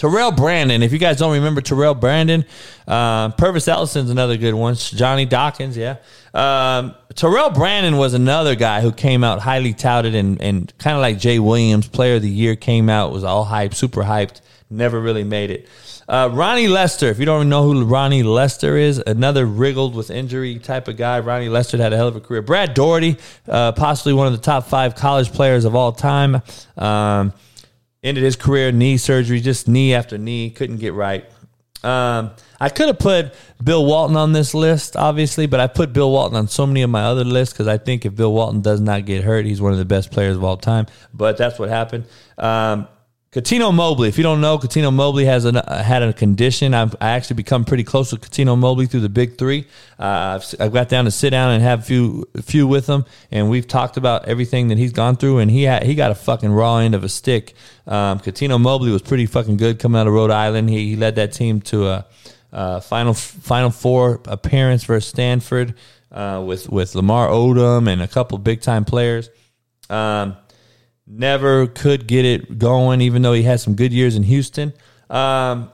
Terrell Brandon, if you guys don't remember Terrell Brandon, uh, Pervis Ellison's another good one. Johnny Dawkins, yeah. Um, Terrell Brandon was another guy who came out highly touted and, and kind of like Jay Williams, player of the year, came out, was all hyped, super hyped, never really made it. Uh, Ronnie Lester, if you don't know who Ronnie Lester is, another wriggled with injury type of guy. Ronnie Lester had a hell of a career. Brad Daugherty, uh, possibly one of the top five college players of all time. Um, ended his career knee surgery, just knee after knee, couldn't get right. Um, I could have put Bill Walton on this list, obviously, but I put Bill Walton on so many of my other lists because I think if Bill Walton does not get hurt, he's one of the best players of all time. But that's what happened. Um, Cuttino Mobley. If you don't know, Cuttino Mobley has an, uh, had a condition. I've I actually become pretty close with Cuttino Mobley through the Big Three. Uh, I've, I've got down to sit down and have a few a few with him, and we've talked about everything that he's gone through. And he had, he got a fucking raw end of a stick. Um, Cuttino Mobley was pretty fucking good coming out of Rhode Island. He, he led that team to a, a final final four appearance versus Stanford uh, with with Lamar Odom and a couple big time players. Um, never could get it going, even though he had some good years in Houston. Um,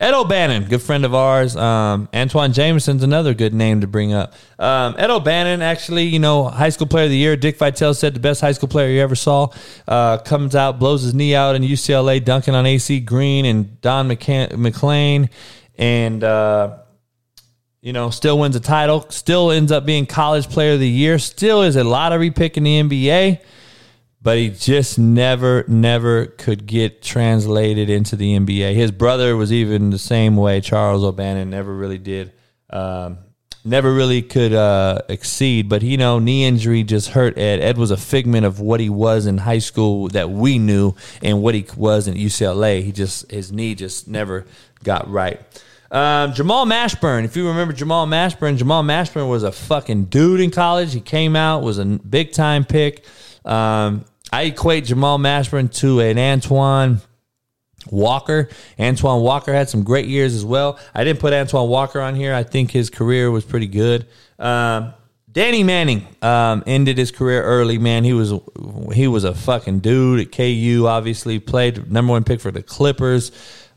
Ed O'Bannon, good friend of ours. Um, Antawn Jamison's another good name to bring up. Um, Ed O'Bannon, actually, you know, high school player of the year. Dick Vitale said the best high school player you ever saw. Uh, comes out, blows his knee out in UCLA, dunking on AC Green and Don McCann- McLean, and uh, you know, still wins a title. Still ends up being college player of the year. Still is a lottery pick in the NBA but he just never, never could get translated into the NBA. His brother was even the same way. Charles O'Bannon never really did, um, never really could uh, exceed. But you know, knee injury just hurt Ed. Ed was a figment of what he was in high school that we knew, and what he was in UCLA. He just his knee just never got right. Um, Jamal Mashburn, if you remember Jamal Mashburn, Jamal Mashburn was a fucking dude in college. He came out, was a big time pick. Um, I equate Jamal Mashburn to an Antoine Walker. Antoine Walker had some great years as well. I didn't put Antoine Walker on here. I think his career was pretty good. Um, Danny Manning um, ended his career early. Man, he was he was a fucking dude at KU. Obviously, played number one pick for the Clippers.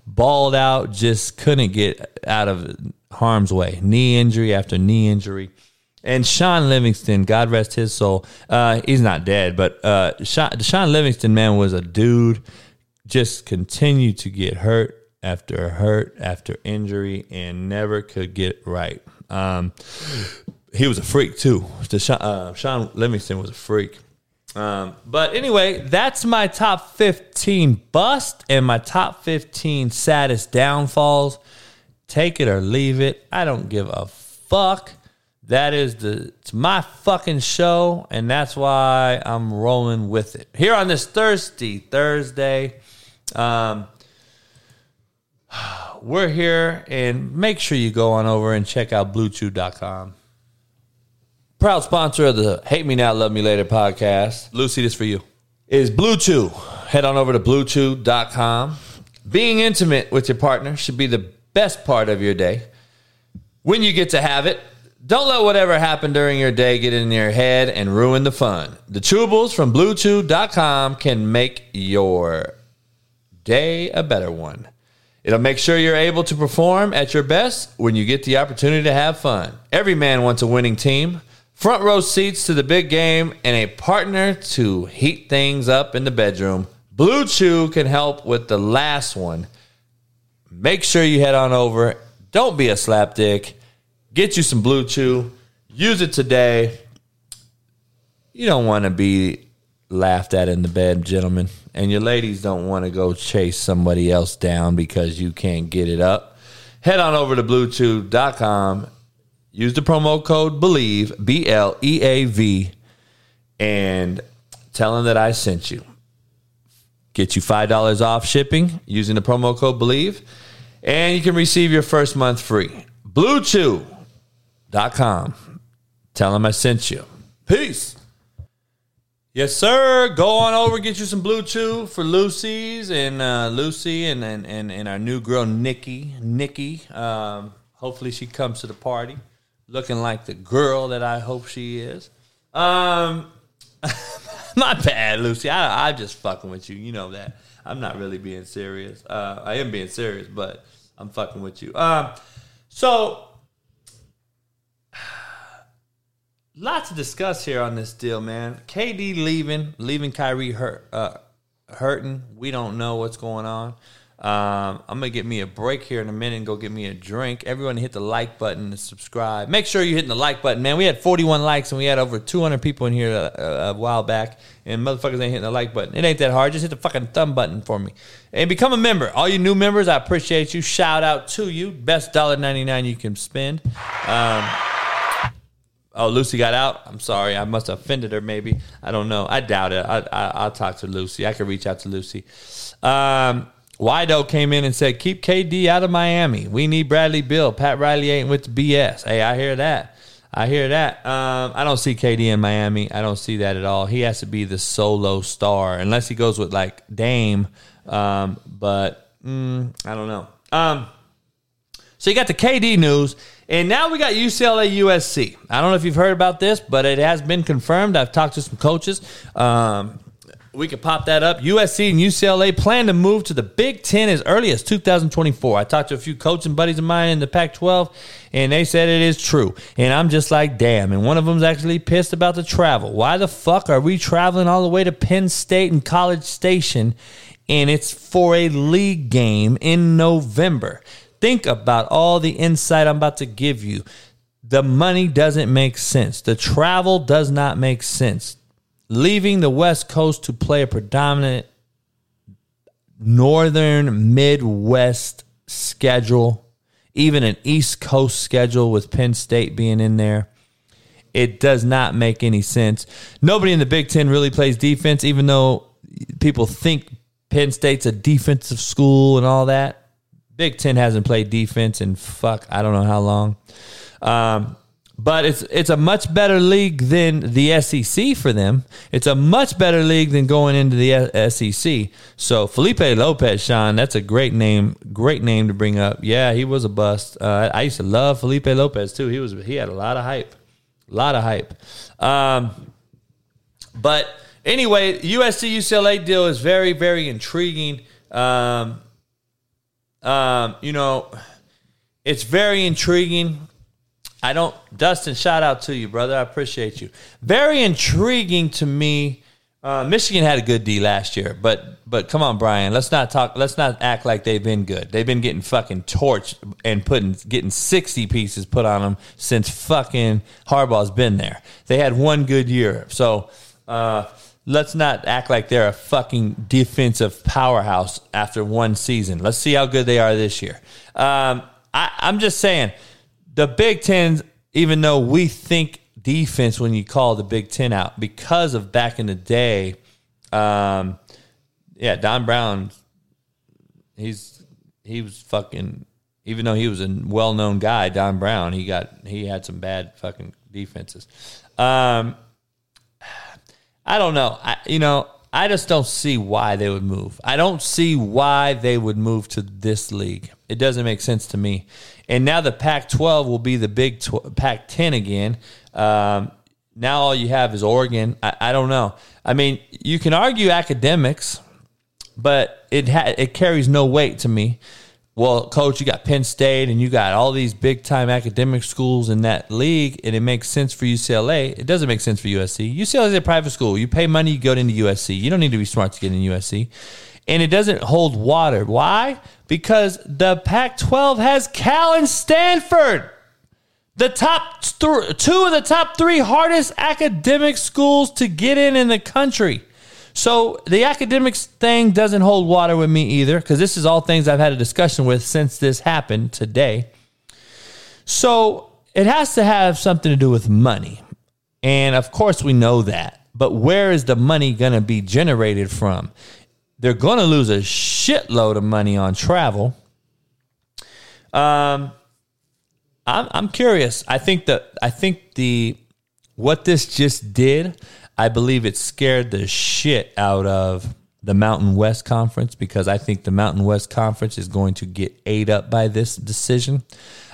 Balled out, just couldn't get out of harm's way. Knee injury after knee injury. And Shaun Livingston, God rest his soul, uh, he's not dead, but uh, Shaun, Shaun Livingston, man, was a dude, just continued to get hurt after hurt after injury and never could get right. Um, he was a freak too. Uh, Shaun Livingston was a freak. Um, but anyway, that's my top 15 bust and my top 15 saddest downfalls. Take it or leave it. I don't give a fuck. That is the it's my fucking show, and that's why I'm rolling with it. Here on this thirsty Thursday, um, [SIGHS] we're here, and make sure you go on over and check out BlueChew.com. Proud sponsor of the Hate Me Now, Love Me Later podcast. Lucy, this for you. Is Blue Chew. Head on over to BlueChew.com. Being intimate with your partner should be the best part of your day. When you get to have it, don't let whatever happened during your day get in your head and ruin the fun. The chewables from bluechew.com can make your day a better one. It'll make sure you're able to perform at your best when you get the opportunity to have fun. Every man wants a winning team, front row seats to the big game, and a partner to heat things up in the bedroom. Blue Chew can help with the last one. Make sure you head on over. Don't be a slapdick Get you some Blue Chew. use it today. You don't want to be laughed at in the bed, gentlemen. And your ladies don't want to go chase somebody else down because you can't get it up. Head on over to bluechew.com. Use the promo code BLEAV, B L E A V, and tell them that I sent you. Get you $5 off shipping using the promo code BLEAV, and you can receive your first month free. BlueChew.com. Tell them I sent you. Peace. Yes, sir. Go on over, get you some Blue Chew for Lucy's and uh, Lucy and, and, and, and our new girl, Nikki. Nikki. Um, hopefully, she comes to the party looking like the girl that I hope she is. Um, [LAUGHS] my bad, Lucy. I, I'm just fucking with you. You know that. I'm not really being serious. Uh, I am being serious, but I'm fucking with you. Um, so, lots to discuss here on this deal, man. KD leaving, leaving Kyrie hurt, uh, hurting. We don't know what's going on. Um, I'm gonna get me a break here in a minute and go get me a drink. Everyone hit the like button and subscribe. Make sure you're hitting the like button, man. We had 41 likes and we had over 200 people in here a, a, while back, and motherfuckers ain't hitting the like button. It ain't that hard. Just hit the fucking thumb button for me and become a member. All you new members, I appreciate you. Shout out to you. Best dollar 99 you can spend. Um, Oh, Lucy got out. I'm sorry. I must have offended her. Maybe I don't know. I doubt it. I, will talk to Lucy. I could reach out to Lucy. Um, Wido came in and said, "Keep KD out of Miami. We need Bradley Beal. Pat Riley ain't with the BS." Hey, I hear that. I hear that. Um, I don't see KD in Miami. I don't see that at all. He has to be the solo star, unless he goes with like Dame. Um, but mm, I don't know. Um, so you got the KD news, and now we got UCLA USC. I don't know if you've heard about this, but it has been confirmed. I've talked to some coaches. Um, we could pop that up. USC and UCLA plan to move to the Big Ten as early as 2024. I talked to a few coaching buddies of mine in the Pac 12, and they said it is true. And I'm just like, damn. And one of them's actually pissed about the travel. Why the fuck are we traveling all the way to Penn State and College Station? And it's for a league game in November. Think about all the insight I'm about to give you. The money doesn't make sense. The travel does not make sense leaving the West Coast to play a predominant Northern Midwest schedule, even an East Coast schedule with Penn State being in there. It does not make any sense. Nobody in the Big Ten really plays defense, even though people think Penn State's a defensive school and all that. Big Ten hasn't played defense in fuck, I don't know how long. Um, but it's it's a much better league than the SEC for them. It's a much better league than going into the SEC. So Felipe Lopez, Sean, that's a great name, great name to bring up. Yeah, he was a bust. Uh, I used to love Felipe Lopez too. He was he had a lot of hype, a lot of hype. Um, but anyway, USC UCLA deal is very very intriguing. Um, um, you know, it's very intriguing I don't, Dustin, shout out to you, brother. I appreciate you. Very intriguing to me. Uh, Michigan had a good D last year, but but come on, Brian. Let's not talk. Let's not act like they've been good. They've been getting fucking torched and putting getting sixty pieces put on them since fucking Harbaugh's been there. They had one good year, so uh, let's not act like they're a fucking defensive powerhouse after one season. Let's see how good they are this year. Um, I, I'm just saying the Big Ten, even though we think defense when you call the Big Ten out because of back in the day, um, yeah, Don Brown, he's he was fucking. Even though he was a well-known guy, Don Brown, he got he had some bad fucking defenses. Um, I don't know. I, you know, I just don't see why they would move. I don't see why they would move to this league. It doesn't make sense to me. And now the Pac 12 will be the big tw- Pac 10 again. Um, now all you have is Oregon. I, I, don't know. I mean, you can argue academics, but it ha- it carries no weight to me. Well, coach, you got Penn State and you got all these big time academic schools in that league, and it makes sense for UCLA. It doesn't make sense for USC. UCLA is a private school. You pay money, you go into USC. You don't need to be smart to get in USC and it doesn't hold water. Why? Because the Pac 12 has Cal and Stanford. the top th- two of the top three hardest academic schools to get in in the country. So the academics thing doesn't hold water with me either, because this is all things I've had a discussion with since this happened today. So it has to have something to do with money. And of course, we know that. But where is the money going to be generated from? They're going to lose a shitload of money on travel. Um, I'm, I'm curious. I think that I think the what this just did, I believe it scared the shit out of the Mountain West Conference because I think the Mountain West Conference is going to get ate up by this decision.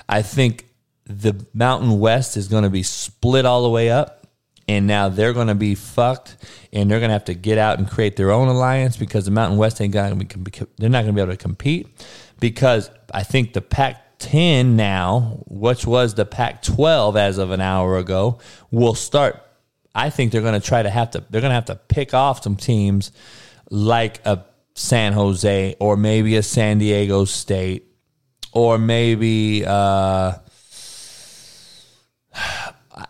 I think the Mountain West is going to be split all the way up, and now they're going to be fucked, and they're going to have to get out and create their own alliance because the Mountain West ain't going to be. They're not going to be able to compete because I think the Pac 10 now, which was the Pac 12 as of an hour ago, will start. I think they're going to try to have to, they're going to have to pick off some teams like a San Jose or maybe a San Diego State or maybe, uh,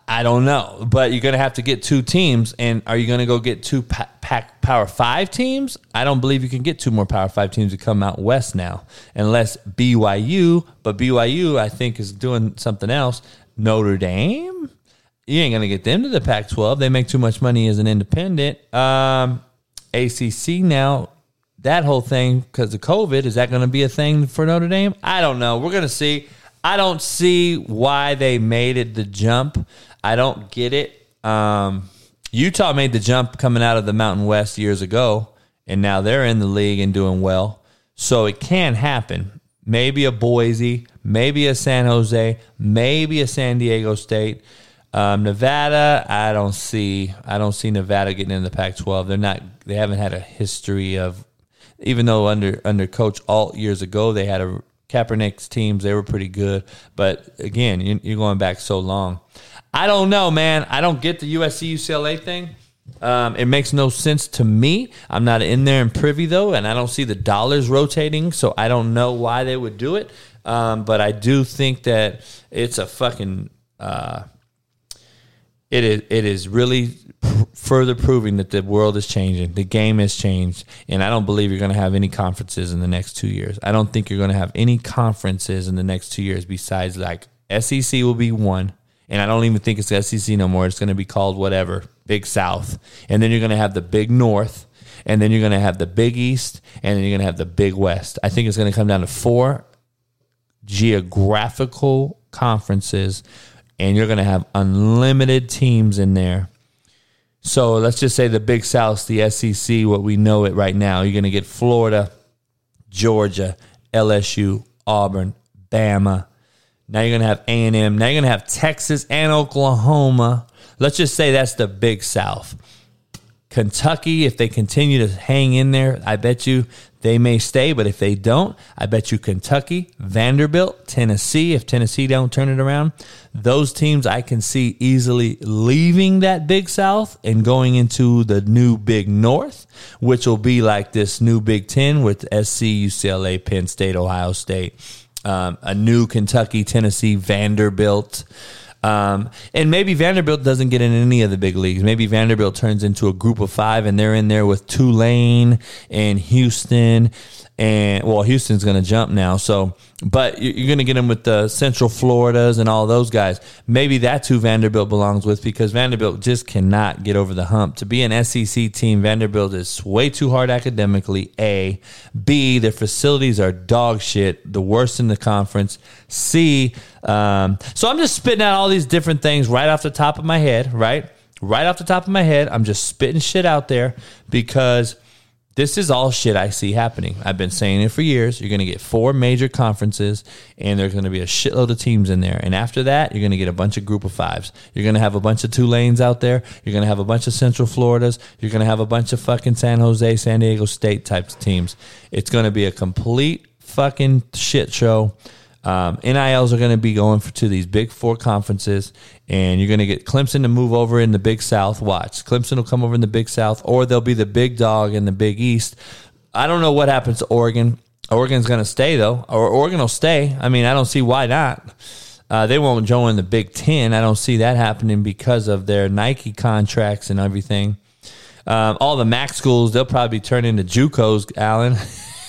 I don't know, but you're going to have to get two teams. And are you going to go get two pack Power Five teams? I don't believe you can get two more Power Five teams to come out west now, unless BYU. But BYU, I think, is doing something else. Notre Dame, you ain't to get them to the Pac 12. They make too much money as an independent. Um, ACC now, that whole thing because of COVID, is that going to be a thing for Notre Dame? I don't know. We're to see. I don't see why they made it the jump. I don't get it. Um, Utah made the jump coming out of the Mountain West years ago, and now they're in the league and doing well. So it can happen. Maybe a Boise, maybe a San Jose, maybe a San Diego State. Um, Nevada, I don't see. I don't see Nevada getting in the Pac-12. They're not. They haven't had a history of. Even though under under Coach Ault years ago, they had a Kaepernick's teams, they were pretty good. But again, you're going back so long. I don't know, man. I don't get the USC UCLA thing. Um, it makes no sense to me. I'm not in there in privy though, and I don't see the dollars rotating, so I don't know why they would do it. Um, but I do think that it's a fucking. Uh, it is. It is really further proving that the world is changing. The game has changed. And I don't believe you're going to have any conferences in the next two years. I don't think you're going to have any conferences in the next two years besides like SEC will be one. And I don't even think it's SEC no more. It's going to be called whatever, Big South. And then you're going to have the Big North. And then you're going to have the Big East. And then you're going to have the Big West. I think it's going to come down to four geographical conferences. And you're going to have unlimited teams in there so let's just say the Big South, the SEC, what we know it right now. You're going to get Florida, Georgia, LSU, Auburn, Bama. Now you're going to have A&M. Now you're going to have Texas and Oklahoma. Let's just say that's the Big South. Kentucky, if they continue to hang in there, I bet you they may stay. But if they don't, I bet you Kentucky, Vanderbilt, Tennessee, if Tennessee don't turn it around, those teams I can see easily leaving that Big South and going into the new Big North, which will be like this new Big Ten with SC, UCLA, Penn State, Ohio State, um, a new Kentucky, Tennessee, Vanderbilt. Um, and maybe Vanderbilt doesn't get in any of the big leagues. Maybe Vanderbilt turns into a group of five and they're in there with Tulane and Houston and well, Houston's going to jump now. So, but you're going to get them with the Central Floridas and all those guys. Maybe that's who Vanderbilt belongs with because Vanderbilt just cannot get over the hump. To be an SEC team, Vanderbilt is way too hard academically. A, B, their facilities are dog shit, the worst in the conference. C, um, so I'm just spitting out all these different things right off the top of my head, right? Right off the top of my head, I'm just spitting shit out there because this is all shit I see happening. I've been saying it for years. You're going to get four major conferences, and there's going to be a shitload of teams in there. And after that, you're going to get a bunch of group of fives. You're going to have a bunch of Tulanes out there. You're going to have a bunch of Central Floridas. You're going to have a bunch of fucking San Jose, San Diego State types of teams. It's going to be a complete fucking shit show. Um, NILs are going to be going for, to these big four conferences, and you're going to get Clemson to move over in the Big South. Watch, Clemson will come over in the Big South, or they'll be the big dog in the Big East. I don't know what happens to Oregon. Oregon's going to stay though, or Oregon will stay. I mean, I don't see why not. Uh, they won't join the Big Ten. I don't see that happening because of their Nike contracts and everything. Um, all the MAC schools, they'll probably turn into JUCOs, Alan.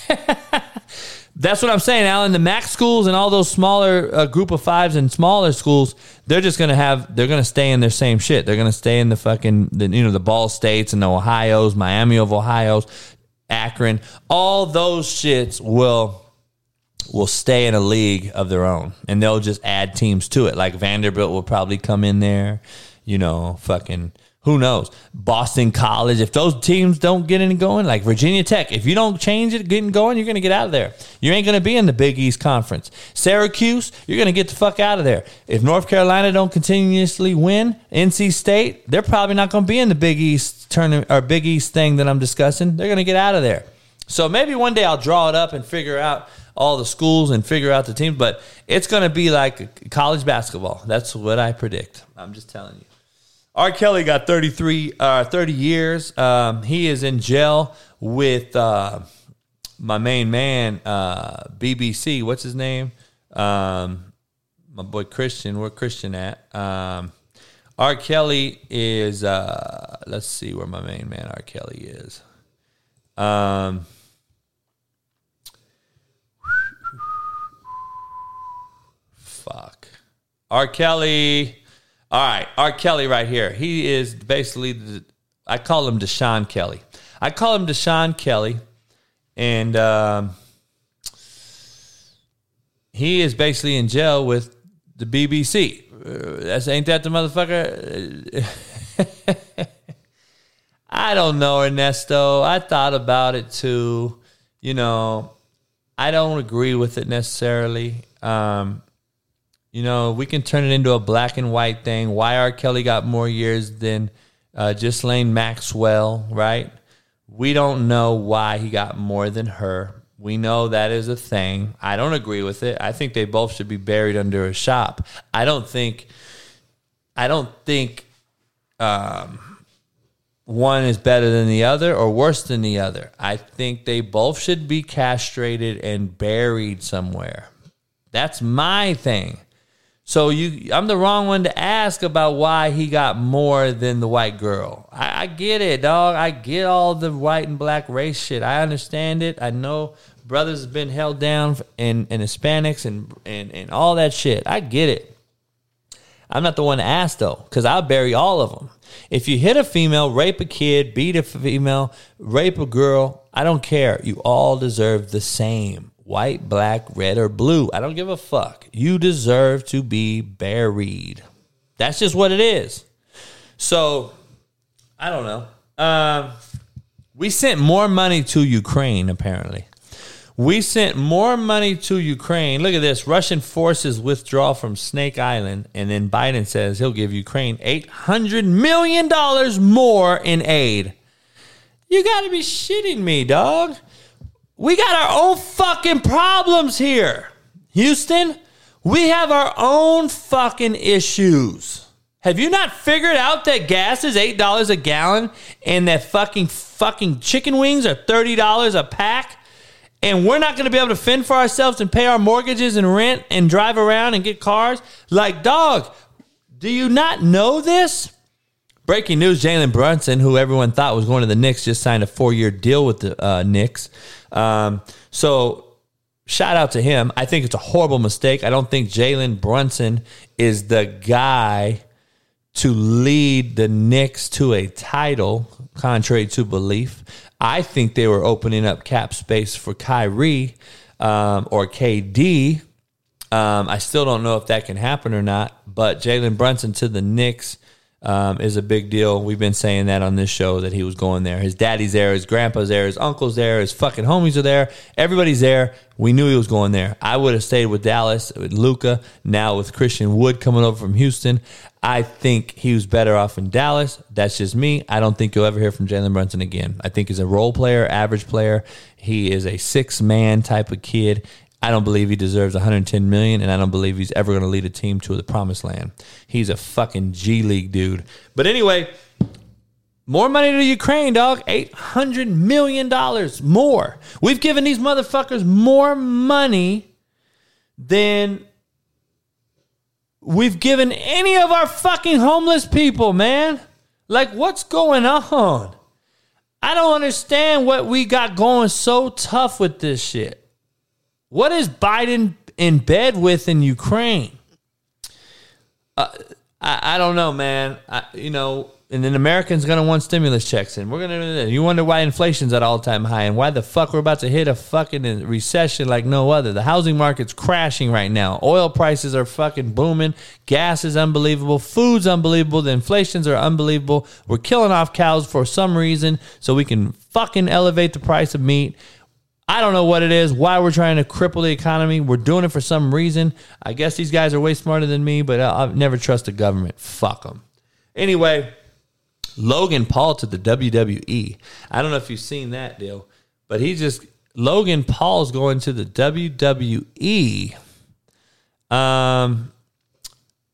[LAUGHS] That's what I'm saying, Alan. The MAC schools and all those smaller uh, group of fives and smaller schools, they're just gonna have, they're gonna stay in their same shit. They're gonna stay in the fucking, the, you know, the Ball States and the Ohio's, Miami of Ohio's, Akron. All those shits will will stay in a league of their own, and they'll just add teams to it. Like Vanderbilt will probably come in there, you know, fucking who knows? Boston College. If those teams don't get any going, like Virginia Tech, if you don't change it, getting going, you're going to get out of there. You ain't going to be in the Big East Conference. Syracuse, you're going to get the fuck out of there. If North Carolina don't continuously win, NC State, they're probably not going to be in the Big East tournament or Big East thing that I'm discussing. They're going to get out of there. So maybe one day I'll draw it up and figure out all the schools and figure out the teams, but it's going to be like college basketball. That's what I predict. I'm just telling you. R. Kelly got 33, uh, 30 years. Um, he is in jail with uh, my main man, uh, BBC. What's his name? Um, my boy Christian. Where Christian at? Um, R. Kelly is. Uh, let's see where my main man R. Kelly is. Um, fuck. R. Kelly. All right, R. Kelly right here. He is basically the, I call him Deshaun Kelly. I call him Deshaun Kelly, and um, he is basically in jail with the BBC. Uh, that's ain't that the motherfucker? [LAUGHS] I don't know, Ernesto. I thought about it too. You know, I don't agree with it necessarily. Um, you know, we can turn it into a black and white thing. Why R. Kelly got more years than uh, Ghislaine Maxwell, right? We don't know why he got more than her. We know that is a thing. I don't agree with it. I think they both should be buried under a shop. I don't think. I don't think um, one is better than the other or worse than the other. I think they both should be castrated and buried somewhere. That's my thing. So you, I'm the wrong one to ask about why he got more than the white girl. I, I, get it, dog. I get all the white and black race shit. I understand it. I know brothers have been held down and, and Hispanics and, and, and all that shit. I get it. I'm not the one to ask though, because I'll bury all of them. If you hit a female, rape a kid, beat a female, rape a girl, I don't care. You all deserve the same white, black, red, or blue. I don't give a fuck. You deserve to be buried. That's just what it is. So, I don't know. Um, we sent more money to Ukraine, apparently. We sent more money to Ukraine. Look at this Russian forces withdraw from Snake Island, and then Biden says he'll give Ukraine $800 million more in aid. You got to be shitting me, dog. We got our own fucking problems here. Houston, we have our own fucking issues. Have you not figured out that gas is $8 a gallon and that fucking fucking chicken wings are $30 a pack? And we're not going to be able to fend for ourselves and pay our mortgages and rent and drive around and get cars? Like, dog, do you not know this? Breaking news Jalen Brunson, who everyone thought was going to the Knicks, just signed a four year deal with the uh, Knicks. Um, so shout out to him. I think it's a horrible mistake. I don't think Jalen Brunson is the guy to lead the Knicks to a title, contrary to belief. I think they were opening up cap space for Kyrie um, or KD. Um, I still don't know if that can happen or not, but Jalen Brunson to the Knicks um, is a big deal. We've been saying that on this show that he was going there. His daddy's there, his grandpa's there, his uncle's there, his fucking homies are there. Everybody's there. We knew he was going there. I would have stayed with Dallas with Luka, Now with Christian Wood coming over from Houston, I think he was better off in Dallas. That's just me. I don't think you'll ever hear from Jalen Brunson again. I think he's a role player, average player. He is a six man type of kid. I don't believe he deserves 110 million, and I don't believe he's ever going to lead a team to the promised land. He's a fucking G League dude. But anyway, more money to Ukraine, dog. $800 million more. We've given these motherfuckers more money than we've given any of our fucking homeless people, man. Like, what's going on? I don't understand what we got going so tough with this shit. What is Biden in bed with in Ukraine? Uh, I, I don't know, man. I, you know, and then Americans gonna want stimulus checks, and we're gonna. You wonder why inflation's at all time high, and why the fuck we're about to hit a fucking recession like no other. The housing market's crashing right now. Oil prices are fucking booming. Gas is unbelievable. Food's unbelievable. The inflations are unbelievable. We're killing off cows for some reason so we can fucking elevate the price of meat. I don't know what it is, why we're trying to cripple the economy. We're doing it for some reason. I guess these guys are way smarter than me, but I'll never trust the government. Fuck them. Anyway, Logan Paul to the WWE. I don't know if you've seen that deal, but he just Logan Paul's going to the WWE. Um,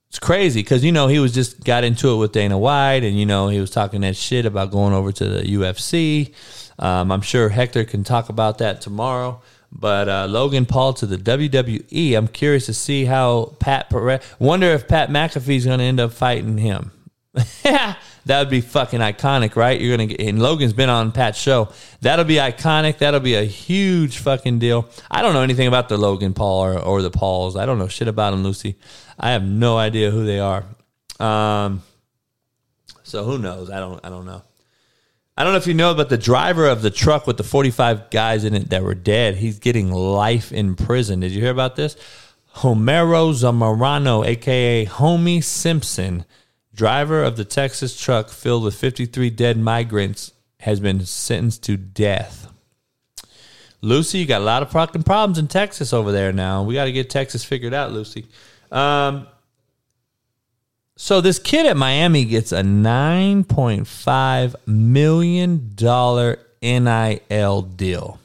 it's crazy because you know he was just got into it with Dana White, and you know he was talking that shit about going over to the UFC. Um, I'm sure Hector can talk about that tomorrow. But uh, Logan Paul to the WWE. I'm curious to see how Pat Perez. Wonder if Pat McAfee's going to end up fighting him. [LAUGHS] that would be fucking iconic, right? You're gonna get and Logan's been on Pat's show. That'll be iconic. That'll be a huge fucking deal. I don't know anything about the Logan Paul or, or the Pauls. I don't know shit about them, Lucy. I have no idea who they are. Um, so who knows? I don't. I don't know. I don't know if you know, but the driver of the truck with the 45 guys in it that were dead, he's getting life in prison. Did you hear about this? Homero Zamorano, aka Homie Simpson, driver of the Texas truck filled with 53 dead migrants, has been sentenced to death. Lucy, you got a lot of fucking problems in Texas over there now. We got to get Texas figured out, Lucy. Um, so this kid at Miami gets a nine point five million dollar NIL deal.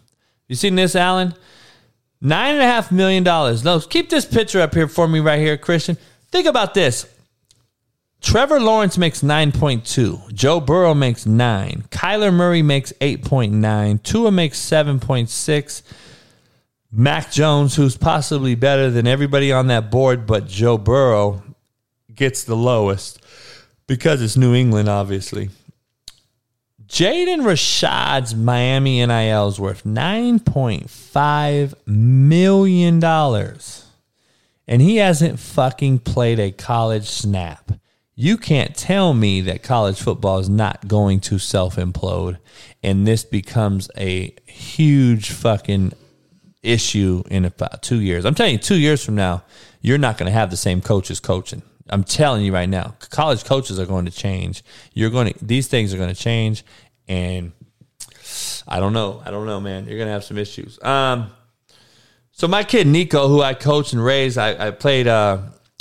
You seen this, Alan? Nine and a half million dollars. No, keep this picture up here for me right here, Christian. Think about this. Trevor Lawrence makes 9.2. Joe Burrow makes 9. Kyler Murray makes 8.9. Tua makes 7.6. Mac Jones, who's possibly better than everybody on that board but Joe Burrow, gets the lowest because it's New England, obviously. Jaden Rashad's Miami NIL is worth $9.5 million. And he hasn't fucking played a college snap. You can't tell me that college football is not going to self implode and this becomes a huge fucking issue in about two years. I'm telling you, two years from now, you're not going to have the same coaches coaching. I'm telling you right now, college coaches are going to change. You're going to these things are going to change, and I don't know. I don't know, man. You're going to have some issues. Um, so my kid Nico, who I coached and raised, I, I played uh,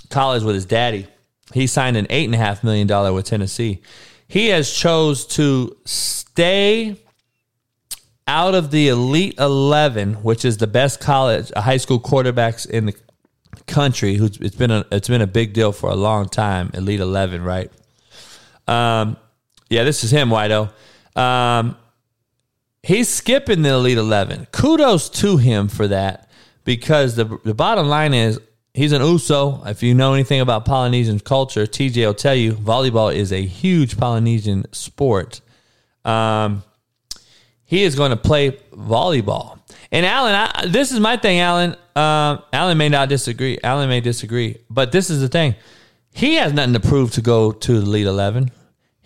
college with his daddy. He signed an eight and a half million dollar with Tennessee. He has chose to stay out of the elite 11 which is the best college high school quarterbacks in the country who's it's been a it's been a big deal for a long time elite 11 right um yeah this is him Wido. um he's skipping the elite 11 kudos to him for that because the the bottom line is he's an uso if you know anything about polynesian culture tj will tell you volleyball is a huge polynesian sport um he is going to play volleyball. And Alan, I, this is my thing, Alan. Uh, Alan may not disagree. Alan may disagree, but this is the thing. He has nothing to prove to go to the Elite 11.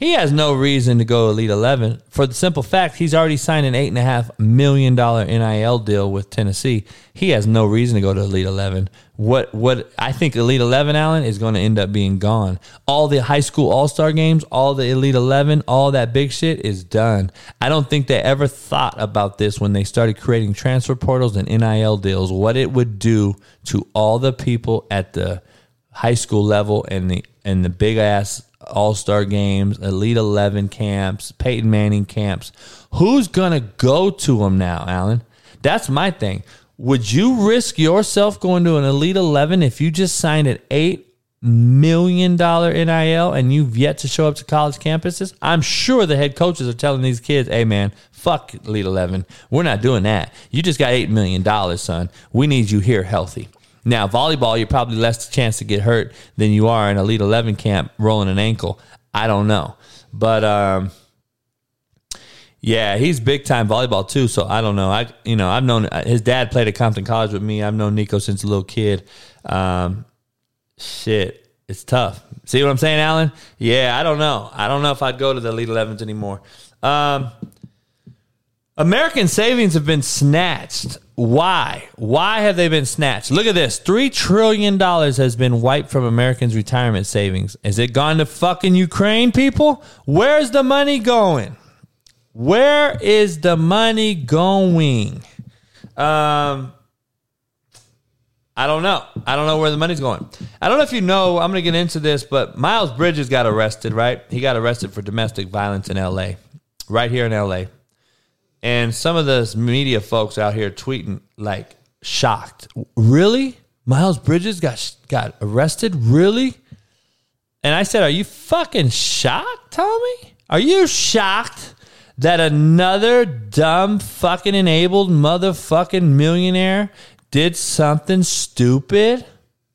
He has no reason to go Elite 11 for the simple fact he's already signed an $8.5 million NIL deal with Tennessee. He has no reason to go to Elite 11. What, what I think Elite 11, Allen, is going to end up being gone. All the high school all star games, all the Elite 11, all that big shit is done. I don't think they ever thought about this when they started creating transfer portals and NIL deals, what it would do to all the people at the high school level and the and the big ass all Star games, Elite 11 camps, Peyton Manning camps. Who's going to go to them now, Alan? That's my thing. Would you risk yourself going to an Elite 11 if you just signed an $8 million NIL and you've yet to show up to college campuses? I'm sure the head coaches are telling these kids, hey, man, fuck Elite 11. We're not doing that. You just got $8 million, son. We need you here healthy. Now, volleyball, you're probably less chance to get hurt than you are in Elite 11 camp rolling an ankle. I don't know. But um, yeah, he's big time volleyball too. So I don't know. I you know I've known his dad played at Compton College with me. I've known Nico since a little kid. Um, shit, it's tough. See what I'm saying, Alan? Yeah, I don't know. I don't know if I'd go to the Elite 11s anymore. Um, American savings have been snatched. Why? Why have they been snatched? Look at this. $3 trillion has been wiped from Americans' retirement savings. Is it gone to fucking Ukraine, people? Where's the money going? Where is the money going? Um, I don't know. I don't know where the money's going. I don't know if you know. I'm going to get into this, but Miles Bridges got arrested, right? He got arrested for domestic violence in L.A., right here in L.A. And some of those media folks out here tweeting like shocked. Really? Miles Bridges got got arrested? Really? And I said, "Are you fucking shocked, Tommy? Are you shocked that another dumb fucking enabled motherfucking millionaire did something stupid?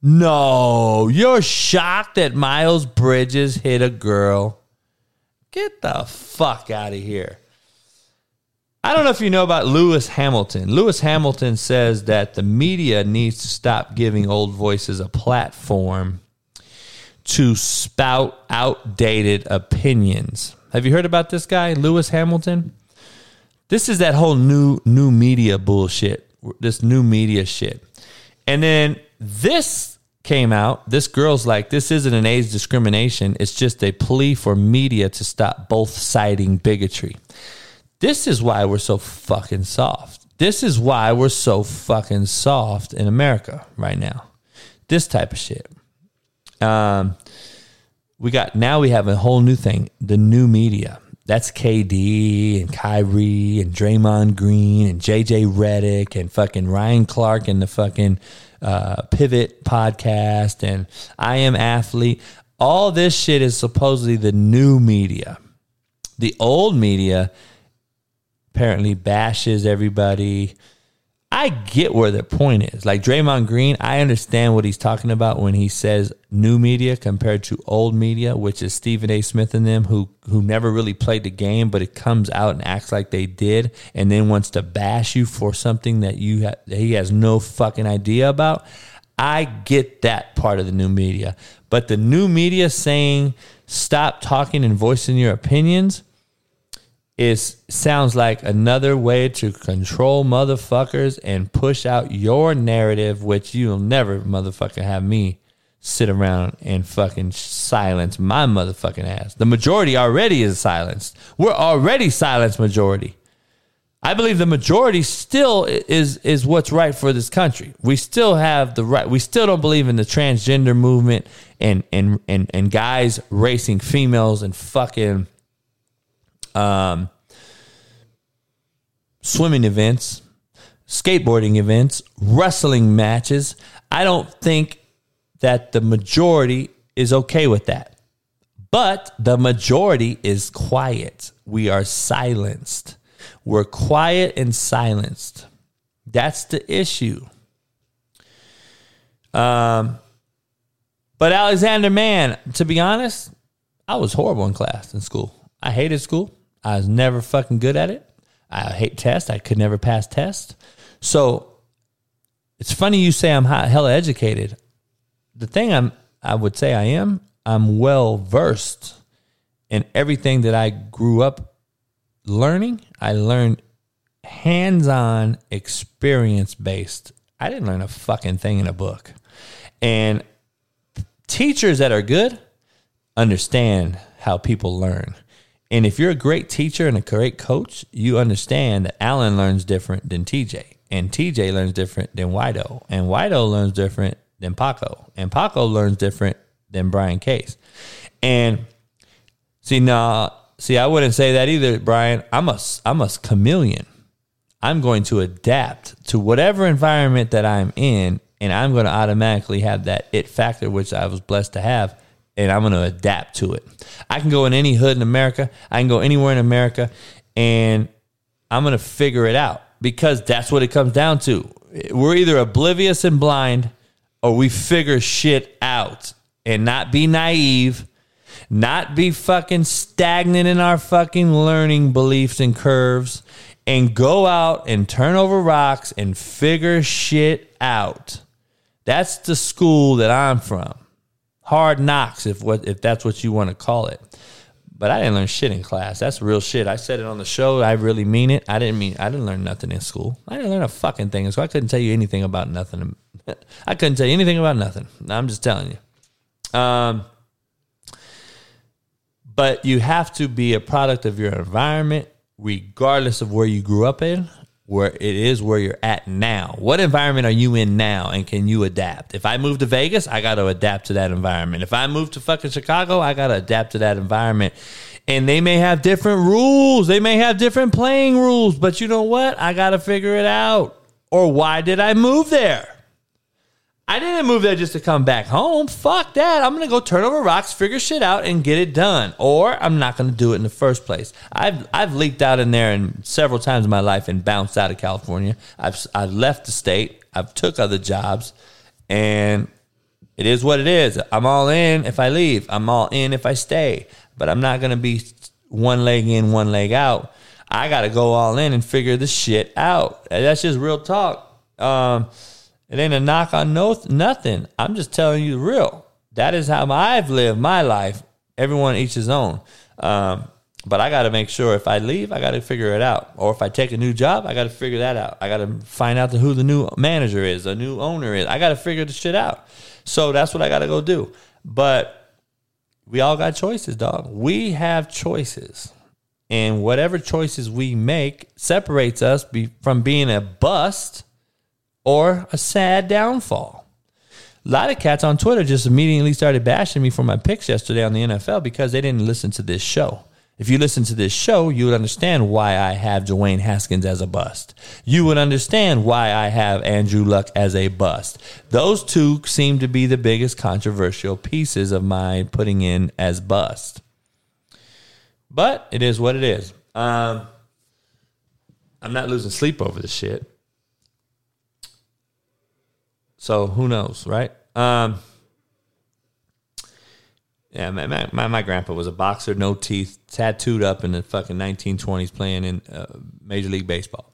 No, you're shocked that Miles Bridges hit a girl. Get the fuck out of here. I don't know if you know about Lewis Hamilton. Lewis Hamilton says that the media needs to stop giving old voices a platform to spout outdated opinions. Have you heard about this guy, Lewis Hamilton? This is that whole new new media bullshit. This new media shit. And then this came out. This girl's like, this isn't an age discrimination. It's just a plea for media to stop both siding bigotry. This is why we're so fucking soft. This is why we're so fucking soft in America right now. This type of shit. Um, we got now we have a whole new thing, the new media. That's KD and Kyrie and Draymond Green and JJ Redick and fucking Ryan Clark and the fucking uh, Pivot podcast and I am athlete. All this shit is supposedly the new media. The old media apparently bashes everybody. I get where the point is. Like Draymond Green, I understand what he's talking about when he says new media compared to old media, which is Stephen A. Smith and them who who never really played the game, but it comes out and acts like they did, and then wants to bash you for something that you ha- that he has no fucking idea about. I get that part of the new media, but the new media saying stop talking and voicing your opinions is sounds like another way to control motherfuckers and push out your narrative, which you'll never motherfucking have me sit around and fucking silence my motherfucking ass. The majority already is silenced. We're already silenced majority. I believe the majority still is is what's right for this country. We still have the right. We still don't believe in the transgender movement and and and and guys racing females and fucking um, swimming events, skateboarding events, wrestling matches. I don't think that the majority is okay with that. But the majority is quiet. We are silenced. We're quiet and silenced. That's the issue. Um, but Alexander, man, to be honest, I was horrible in class in school. I hated school. I was never fucking good at it. I hate tests. I could never pass tests. So it's funny you say I'm hella educated. The thing I'm, I would say I am, I'm well versed in everything that I grew up learning. I learned hands on, experience based. I didn't learn a fucking thing in a book. And teachers that are good understand how people learn. And if you're a great teacher and a great coach, you understand that Allen learns different than TJ, and TJ learns different than Wido, and Wido learns different than Paco, and Paco learns different than Brian Case. And see, now, see, I wouldn't say that either, Brian. I'm a, I'm a chameleon. I'm going to adapt to whatever environment that I'm in, and I'm going to automatically have that it factor, which I was blessed to have and I'm going to adapt to it. I can go in any hood in America. I can go anywhere in America and I'm going to figure it out because that's what it comes down to. We're either oblivious and blind or we figure shit out and not be naive, not be fucking stagnant in our fucking learning beliefs and curves, and go out and turn over rocks and figure shit out. That's the school that I'm from. Hard knocks, if what if that's what you want to call it. But I didn't learn shit in class. That's real shit. I said it on the show. I really mean it. I didn't mean I didn't learn nothing in school. I didn't learn a fucking thing. So I couldn't tell you anything about nothing. [LAUGHS] I couldn't tell you anything about nothing. I'm just telling you. Um, but you have to be a product of your environment, regardless of where you grew up in, where it is where you're at now. What environment are you in now, and can you adapt? If I move to Vegas, I got to adapt to that environment. If I move to fucking Chicago, I got to adapt to that environment. And they may have different rules, they may have different playing rules, but you know what? I got to figure it out. Or why did I move there? I didn't move there just to come back home. Fuck that. I'm to go turn over rocks, figure shit out, and get it done. Or I'm not to do it in the first place. I've, I've leaked out in there and several times in my life and bounced out of California. I've, I've left the state. I've took other jobs. And it is what it is. I'm all in if I leave. I'm all in if I stay. But I'm not to be one leg in, one leg out. I got to go all in and figure this shit out. That's just real talk. Um, it ain't a knock on no nothing. I'm just telling you the real. That is how I've lived my life. Everyone each his own. Um, but I got to make sure if I leave, I got to figure it out. Or if I take a new job, I got to figure that out. I got to find out who the new manager is, the new owner is. I got to figure the shit out. So that's what I got to go do. But we all got choices, dog. We have choices. And whatever choices we make separates us be, from being a bust or a sad downfall. A lot of cats on Twitter just immediately started bashing me for my picks yesterday on the NFL because they didn't listen to this show. If you listen to this show, you would understand why I have Dwayne Haskins as a bust. You would understand why I have Andrew Luck as a bust. Those two seem to be the biggest controversial pieces of my putting in as bust. But it is what it is. Um, I'm not losing sleep over this shit. So who knows, right? Um, yeah, my, my, my grandpa was a boxer, no teeth, tattooed up in the fucking 1920s playing in uh, Major League Baseball.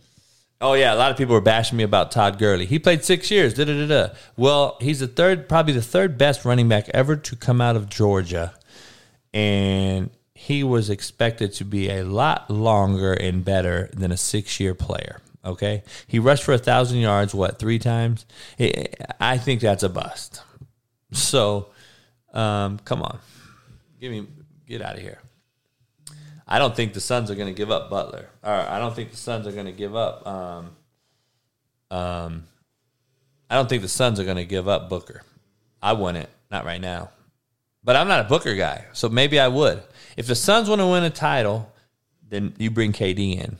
[LAUGHS] oh, yeah, a lot of people were bashing me about Todd Gurley. He played six years, da da da da. Well, he's the third, probably the third best running back ever to come out of Georgia. And he was expected to be a lot longer and better than a six year player. Okay, he rushed for a thousand yards. What three times? I think that's a bust. So, um, come on, give me get out of here. I don't think the Suns are going to give up Butler. Or I don't think the Suns are going to give up. Um, um, I don't think the Suns are going to give up Booker. I wouldn't, not right now. But I'm not a Booker guy, so maybe I would. If the Suns want to win a title, then you bring KD in.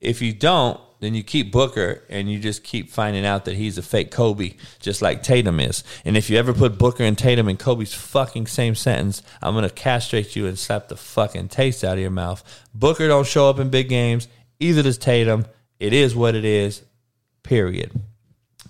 If you don't, then you keep Booker and you just keep finding out that he's a fake Kobe, just like Tatum is. And if you ever put Booker and Tatum in Kobe's fucking same sentence, I'm gonna castrate you and slap the fucking taste out of your mouth. Booker don't show up in big games, either does Tatum. It is what it is. Period.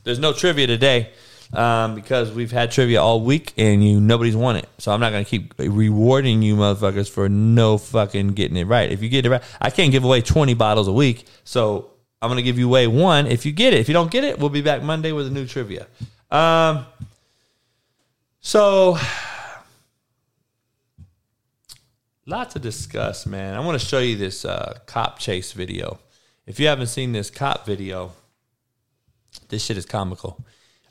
There's no trivia today um, because we've had trivia all week and you nobody's won it. So I'm not gonna keep rewarding you motherfuckers for no fucking getting it right. If you get it right, I can't give away 20 bottles a week. So I'm going to give you way one if you get it. If you don't get it, we'll be back Monday with a new trivia. Um, so, [SIGHS] lot to discuss, man. I want to show you this uh, cop chase video. If you haven't seen this cop video, this shit is comical.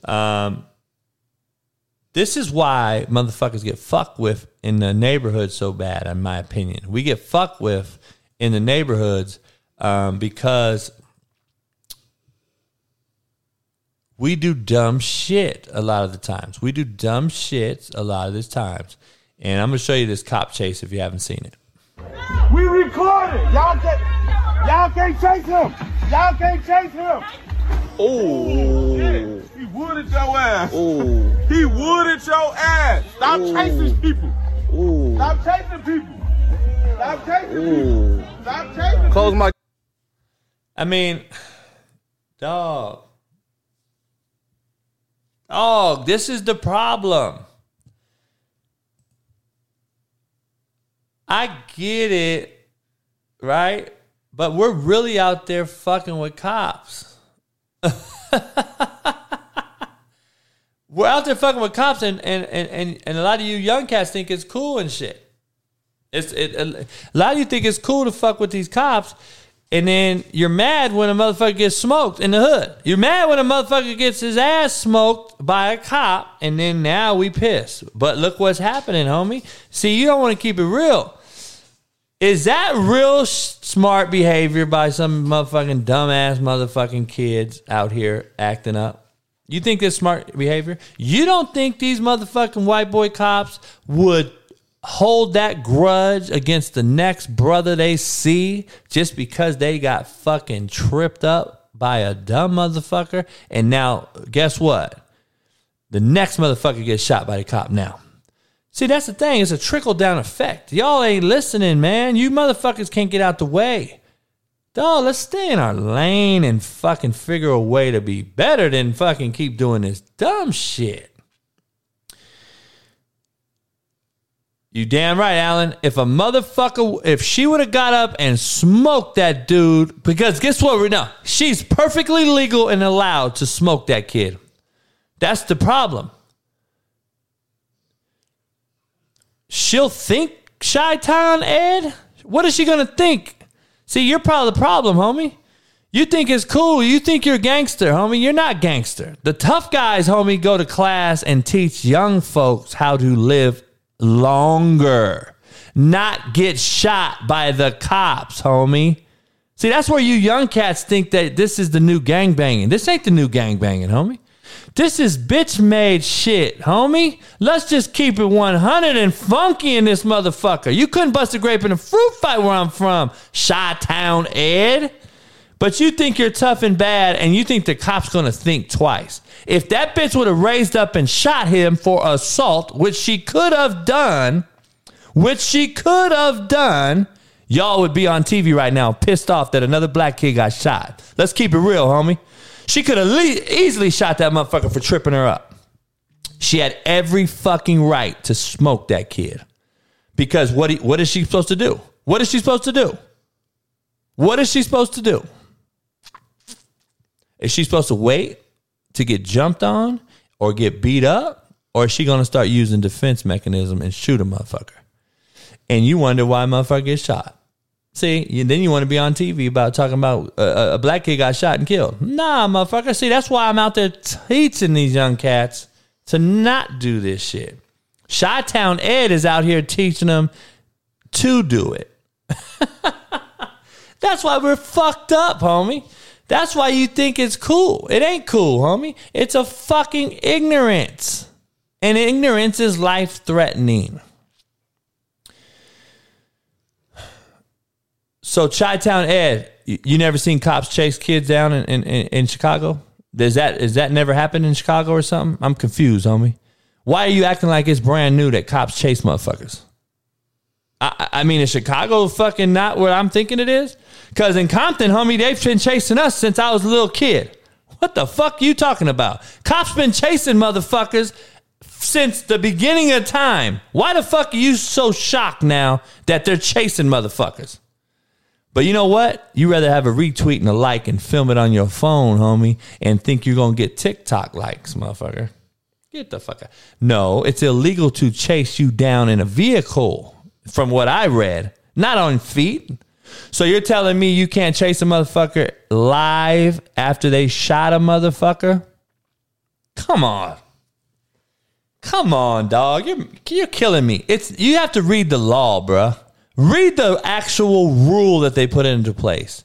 Um, this is why motherfuckers get fucked with in the neighborhood so bad, in my opinion. We get fucked with in the neighborhoods um, because we do dumb shit a lot of the times. We do dumb shit a lot of the times. And I'm gonna show you this cop chase if you haven't seen it. We recorded. Y'all can't y'all can't chase him. Y'all can't chase him. Oh. He wooded your ass. Oh. He wooded your ass. Stop Ooh. chasing people. Ooh. Stop chasing people. Stop chasing Ooh. people. Stop chasing Close people. my. I mean, [SIGHS] dog. Dog, this is the problem. I get it, right? But we're really out there fucking with cops. [LAUGHS] we're out there fucking with cops, and, and, and, and, and a lot of you young cats think it's cool and shit. It's it, a lot of you think it's cool to fuck with these cops, and then you're mad when a motherfucker gets smoked in the hood. You're mad when a motherfucker gets his ass smoked by a cop, and then now we piss. But look what's happening, homie. See, you don't want to keep it real. Is that real smart behavior by some motherfucking dumbass motherfucking kids out here acting up? You think this smart behavior? You don't think these motherfucking white boy cops would hold that grudge against the next brother they see just because they got fucking tripped up by a dumb motherfucker? And now, guess what? The next motherfucker gets shot by the cop now. See, that's the thing. It's a trickle down effect. Y'all ain't listening, man. You motherfuckers can't get out the way. Dog, let's stay in our lane and fucking figure a way to be better than fucking keep doing this dumb shit. You damn right, Alan. If a motherfucker, if she would have got up and smoked that dude, because guess what? Now, she's perfectly legal and allowed to smoke that kid. That's the problem. She'll think Chi Town Ed. What is she gonna think? See, you're probably the problem, homie. You think it's cool. You think you're gangster, homie. You're not gangster. The tough guys, homie, go to class and teach young folks how to live longer, not get shot by the cops, homie. See, that's where you young cats think that this is the new gang banging. This ain't the new gang banging, homie. This is bitch made shit, homie. Let's just keep it 100 and funky in this motherfucker. You couldn't bust a grape in a fruit fight where I'm from, Chi Town Ed. But you think you're tough and bad, and you think the cop's gonna think twice. If that bitch would have raised up and shot him for assault, which she could have done, which she could have done, y'all would be on TV right now pissed off that another black kid got shot. Let's keep it real, homie. She could have le- easily shot that motherfucker for tripping her up. She had every fucking right to smoke that kid. Because what, what is she supposed to do? What is she supposed to do? What is she supposed to do? Is she supposed to wait to get jumped on or get beat up? Or is she going to start using defense mechanism and shoot a motherfucker? And you wonder why a motherfucker gets shot. See, then you want to be on TV about talking about uh, a black kid got shot and killed. Nah, motherfucker. See, that's why I'm out there teaching these young cats to not do this shit. Chi Town Ed is out here teaching them to do it. [LAUGHS] that's why we're fucked up, homie. That's why you think it's cool. It ain't cool, homie. It's a fucking ignorance. And ignorance is life threatening. So Chi Town Ed, you, you never seen cops chase kids down in, in, in Chicago? Does that is that never happened in Chicago or something? I'm confused, homie. Why are you acting like it's brand new that cops chase motherfuckers? I, I mean, is Chicago fucking not what I'm thinking it is? Because in Compton, homie, they've been chasing us since I was a little kid. What the fuck you talking about? Cops been chasing motherfuckers since the beginning of time. Why the fuck are you so shocked now that they're chasing motherfuckers? But you know what? You rather have a retweet and a like and film it on your phone, homie, and think you're gonna get TikTok likes, motherfucker. Get the fuck out. No, it's illegal to chase you down in a vehicle, from what I read, not on feet. So you're telling me you can't chase a motherfucker live after they shot a motherfucker? Come on. Come on, dog. You're you're killing me. It's you have to read the law, bruh. Read the actual rule that they put into place.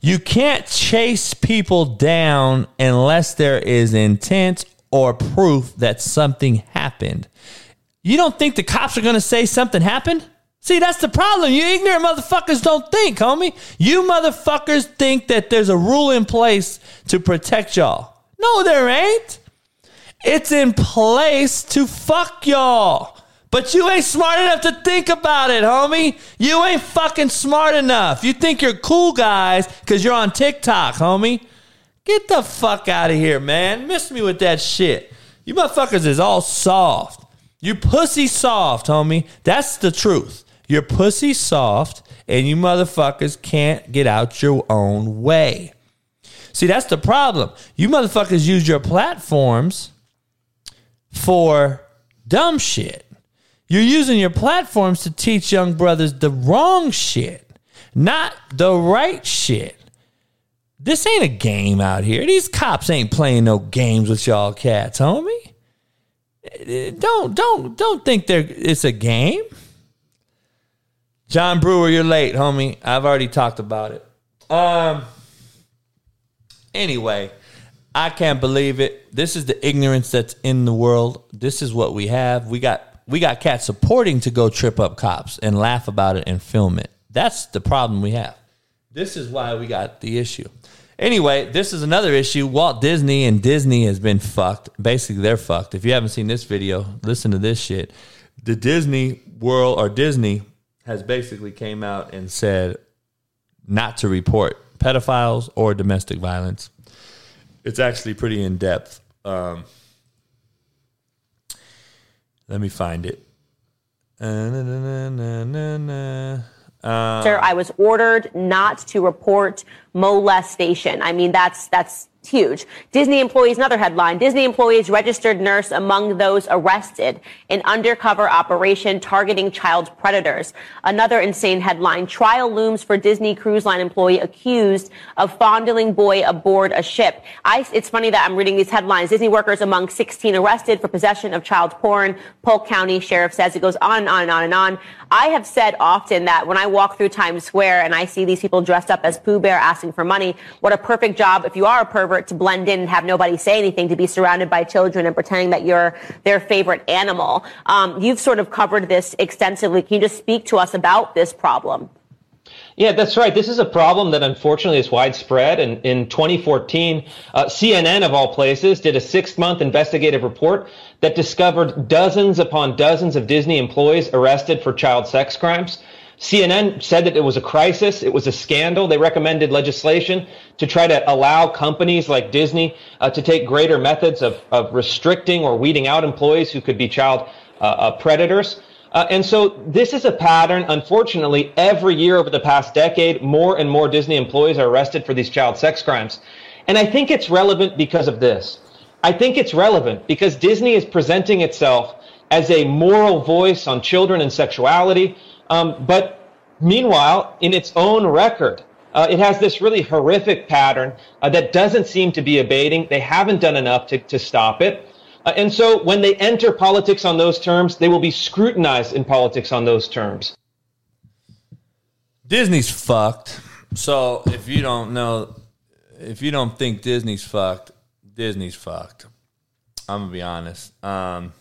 You can't chase people down unless there is intent or proof that something happened. You don't think the cops are going to say something happened? See, that's the problem. You ignorant motherfuckers don't think, homie. You motherfuckers think that there's a rule in place to protect y'all. No, there ain't. It's in place to fuck y'all. But you ain't smart enough to think about it, homie. You ain't fucking smart enough. You think you're cool guys because you're on TikTok, homie. Get the fuck out of here, man. Miss me with that shit. You motherfuckers is all soft. You pussy soft, homie. That's the truth. You're pussy soft, and you motherfuckers can't get out your own way. See, that's the problem. You motherfuckers use your platforms for dumb shit. You're using your platforms to teach young brothers the wrong shit, not the right shit. This ain't a game out here. These cops ain't playing no games with y'all cats, homie. Eh, eh, don't don't don't think they're it's a game. John Brewer, you're late, homie. I've already talked about it. Um anyway, I can't believe it. This is the ignorance that's in the world. This is what we have. We got we got cats supporting to go trip up cops and laugh about it and film it. That's the problem we have. This is why we got the issue. Anyway, this is another issue. Walt Disney and Disney has been fucked. Basically, they're fucked. If you haven't seen this video, listen to this shit. The Disney World or Disney has basically came out and said not to report pedophiles or domestic violence. It's actually pretty in depth. Um, let me find it. Na, na, na. Uh, Sir, I was ordered not to report molestation. I mean, that's that's huge. Disney employees, another headline. Disney employees registered nurse among those arrested in undercover operation targeting child predators. Another insane headline. Trial looms for Disney Cruise Line employee accused of fondling boy aboard a ship. I, it's funny that I'm reading these headlines. Disney workers among 16 arrested for possession of child porn. Polk County Sheriff says it goes on and on and on and on. I have said often that when I walk through Times Square and I see these people dressed up as Pooh Bear asking for money, what a perfect job if you are a pervert to blend in and have nobody say anything, to be surrounded by children and pretending that you're their favorite animal. Um, you've sort of covered this extensively. Can you just speak to us about this problem? Yeah, that's right. This is a problem that unfortunately is widespread. And in 2014, uh, CNN, of all places, did a six month investigative report that discovered dozens upon dozens of Disney employees arrested for child sex crimes. CNN said that it was a crisis. It was a scandal. They recommended legislation to try to allow companies like Disney uh, to take greater methods of, of restricting or weeding out employees who could be child uh, uh, predators. Uh, and so this is a pattern. Unfortunately, every year over the past decade, more and more Disney employees are arrested for these child sex crimes. And I think it's relevant because of this. I think it's relevant because Disney is presenting itself as a moral voice on children and sexuality. Um, but meanwhile, in its own record, uh, it has this really horrific pattern uh, that doesn't seem to be abating. They haven't done enough to, to stop it. Uh, and so when they enter politics on those terms, they will be scrutinized in politics on those terms. Disney's fucked. So if you don't know, if you don't think Disney's fucked, Disney's fucked. I'm gonna be honest. Um,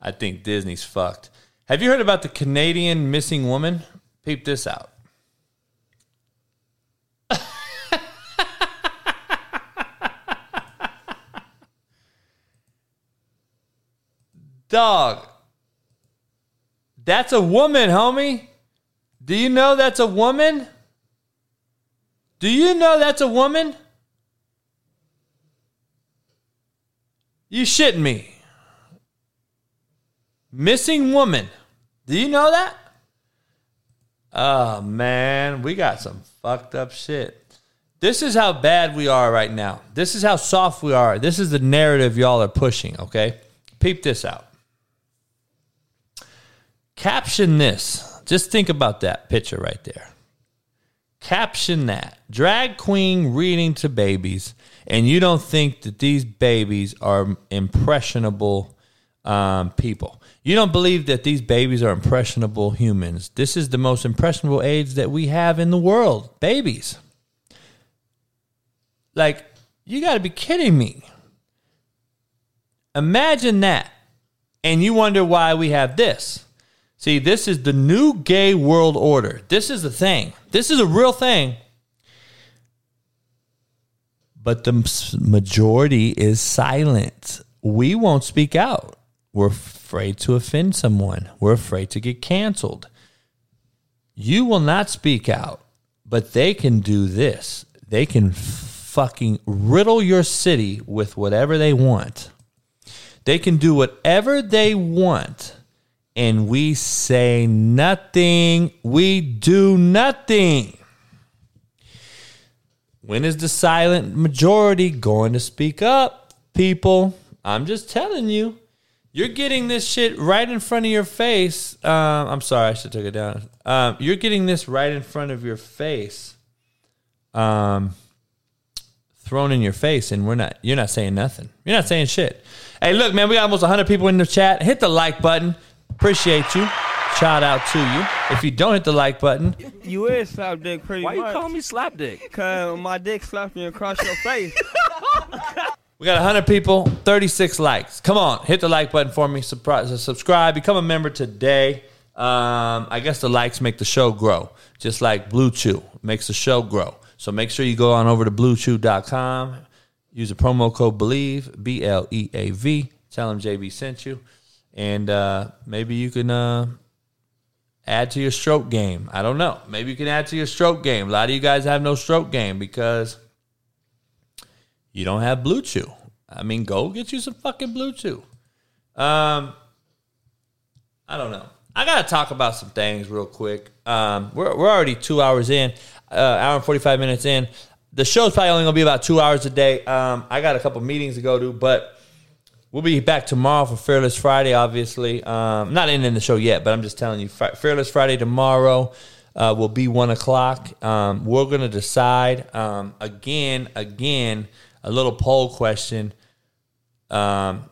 I think Disney's fucked. Have you heard about the Canadian missing woman? Peep this out. Dog. That's a woman, homie. Do you know that's a woman? Do you know that's a woman? You shitting me. Missing woman. Do you know that? Oh man, we got some fucked up shit. This is how bad we are right now. This is how soft we are. This is the narrative y'all are pushing, okay? Peep this out. Caption this. Just think about that picture right there. Caption that. Drag queen reading to babies, and you don't think that these babies are impressionable um, people. You don't believe that these babies are impressionable humans. This is the most impressionable age that we have in the world babies. Like, you got to be kidding me. Imagine that. And you wonder why we have this. See, this is the new gay world order. This is the thing. This is a real thing. But the majority is silent. We won't speak out. We're afraid to offend someone. We're afraid to get canceled. You will not speak out, but they can do this. They can fucking riddle your city with whatever they want. They can do whatever they want, and we say nothing. We do nothing. When is the silent majority going to speak up, people? I'm just telling you. You're getting this shit right in front of your face. Um, I'm sorry, I should take it down. Um, you're getting this right in front of your face, um, thrown in your face, and we're not. You're not saying nothing. You're not saying shit. Hey, look, man, we got almost 100 people in the chat. Hit the like button. Appreciate you. Shout out to you. If you don't hit the like button, You is slap dick pretty Why you call me slap dick? Cause my dick slapped me across your face. [LAUGHS] We got 100 people, 36 likes. Come on, hit the like button for me. Surprise, subscribe, become a member today. Um, I guess the likes make the show grow, just like Blue Chew makes the show grow. So make sure you go on over to bluechew.com, use the promo code BELIEVE, B L E A V. Tell them JB sent you. And uh, maybe you can uh, add to your stroke game. I don't know. Maybe you can add to your stroke game. A lot of you guys have no stroke game because you don't have Blue Chew. I mean, go get you some fucking Blue Chew. Um, I don't know. I gotta talk about some things real quick. Um, we're we're already two hours in, uh, hour and forty five minutes in. The show's probably only gonna be about two hours a day. Um, I got a couple meetings to go to, but we'll be back tomorrow for Fearless Friday. Obviously, um, not ending the show yet, but I'm just telling you, Fearless Friday tomorrow uh, will be one o'clock. Um, we're gonna decide um, again, again, a little poll question. Um,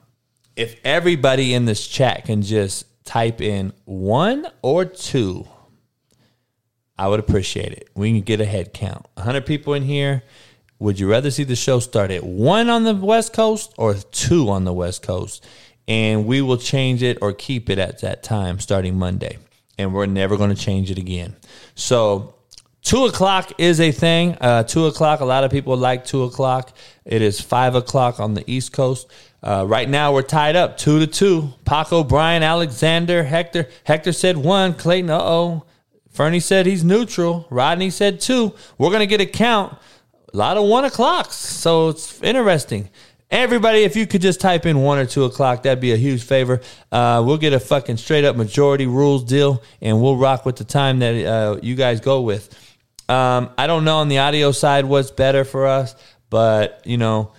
if everybody in this chat can just type in one or two, I would appreciate it. We can get a head count. 100 people in here. Would you rather see the show start at one on the West Coast or two on the West Coast? And we will change it or keep it at that time starting Monday. And we're never going to change it again. So, two o'clock is a thing. Uh, two o'clock, a lot of people like two o'clock. It is five o'clock on the East Coast. Uh, right now, we're tied up two to two. Paco, Brian, Alexander, Hector. Hector said one. Clayton, uh oh. Fernie said he's neutral. Rodney said two. We're going to get a count. A lot of one o'clocks. So it's interesting. Everybody, if you could just type in one or two o'clock, that'd be a huge favor. Uh, we'll get a fucking straight up majority rules deal, and we'll rock with the time that uh, you guys go with. Um, I don't know on the audio side what's better for us, but you know,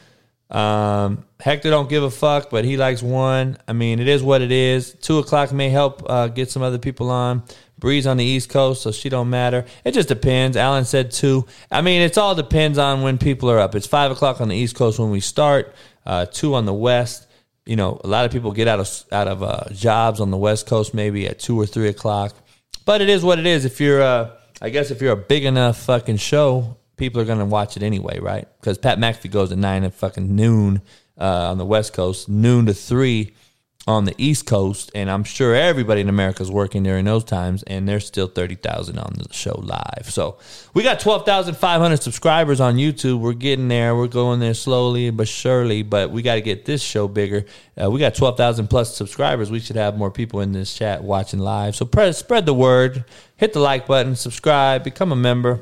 um, Hector don't give a fuck, but he likes one. I mean, it is what it is. Two o'clock may help uh, get some other people on. Breeze on the East Coast, so she don't matter. It just depends. Alan said two. I mean, it's all depends on when people are up. It's five o'clock on the East Coast when we start. Uh, two on the West. You know, a lot of people get out of out of uh, jobs on the West Coast maybe at two or three o'clock. But it is what it is. If you're, uh, I guess, if you're a big enough fucking show, people are gonna watch it anyway, right? Because Pat McAfee goes at nine at fucking noon uh, on the West Coast, noon to three on the East Coast, and I'm sure everybody in America is working during those times, and there's still thirty thousand on the show live. So we got twelve thousand five hundred subscribers on YouTube. We're getting there. We're going there slowly but surely, but we got to get this show bigger. Uh, we got twelve thousand plus subscribers. We should have more people in this chat watching live. So press, spread the word. Hit the like button. Subscribe. Become a member.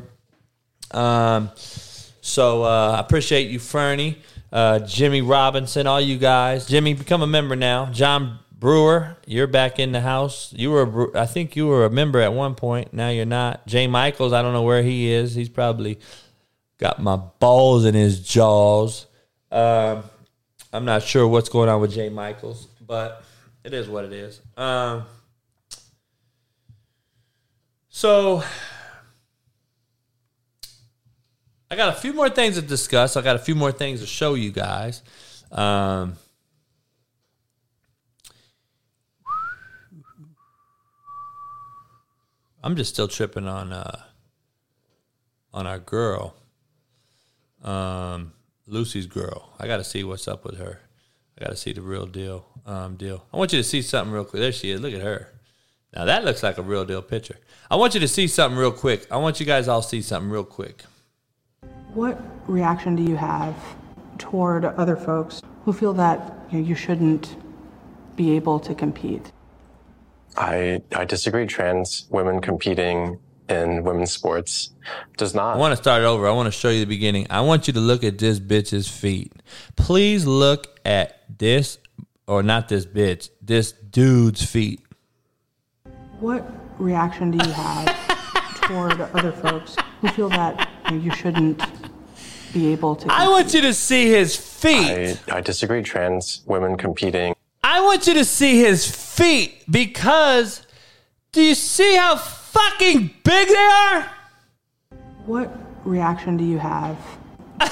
Um, so uh, I appreciate you, Fernie, uh, Jimmy Robinson, all you guys. Jimmy, become a member now. John Brewer, you're back in the house. You were, I think you were a member at one point. Now you're not. Jay Michaels, I don't know where he is. He's probably got my balls in his jaws. Um, I'm not sure what's going on with Jay Michaels, but it is what it is. Um, so I got a few more things to discuss. I got a few more things to show you guys. Um, I'm just still tripping on uh, on our girl, um, Lucy's girl. I got to see what's up with her. I got to see the real deal. Um, deal. I want you to see something real quick. There she is. Look at her. Now that looks like a real deal picture. I want you to see something real quick. I want you guys all see something real quick. What reaction do you have toward other folks who feel that you, know, you shouldn't be able to compete? I, I disagree. Trans women competing in women's sports does not. I want to start over. I want to show you the beginning. I want you to look at this bitch's feet. Please look at this or not this bitch, this dude's feet. What reaction do you have [LAUGHS] toward other folks who feel that you, know, you shouldn't be able to? I want you to see his feet. I, I disagree. Trans women competing. I want you to see his feet because do you see how fucking big they are? What reaction do you have? [LAUGHS]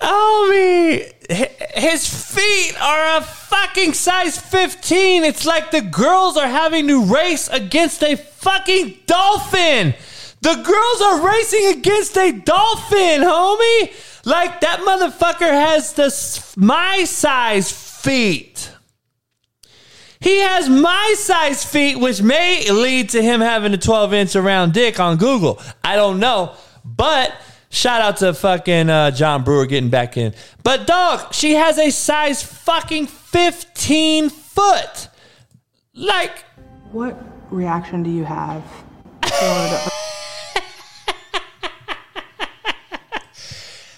Homie, his feet are a fucking size 15. It's like the girls are having to race against a fucking dolphin. The girls are racing against a dolphin, homie. Like that motherfucker has the my size feet. He has my size feet, which may lead to him having a 12 inch around dick on Google. I don't know, but shout out to fucking uh, John Brewer getting back in. But dog, she has a size fucking 15 foot. Like, What reaction do you have [LAUGHS]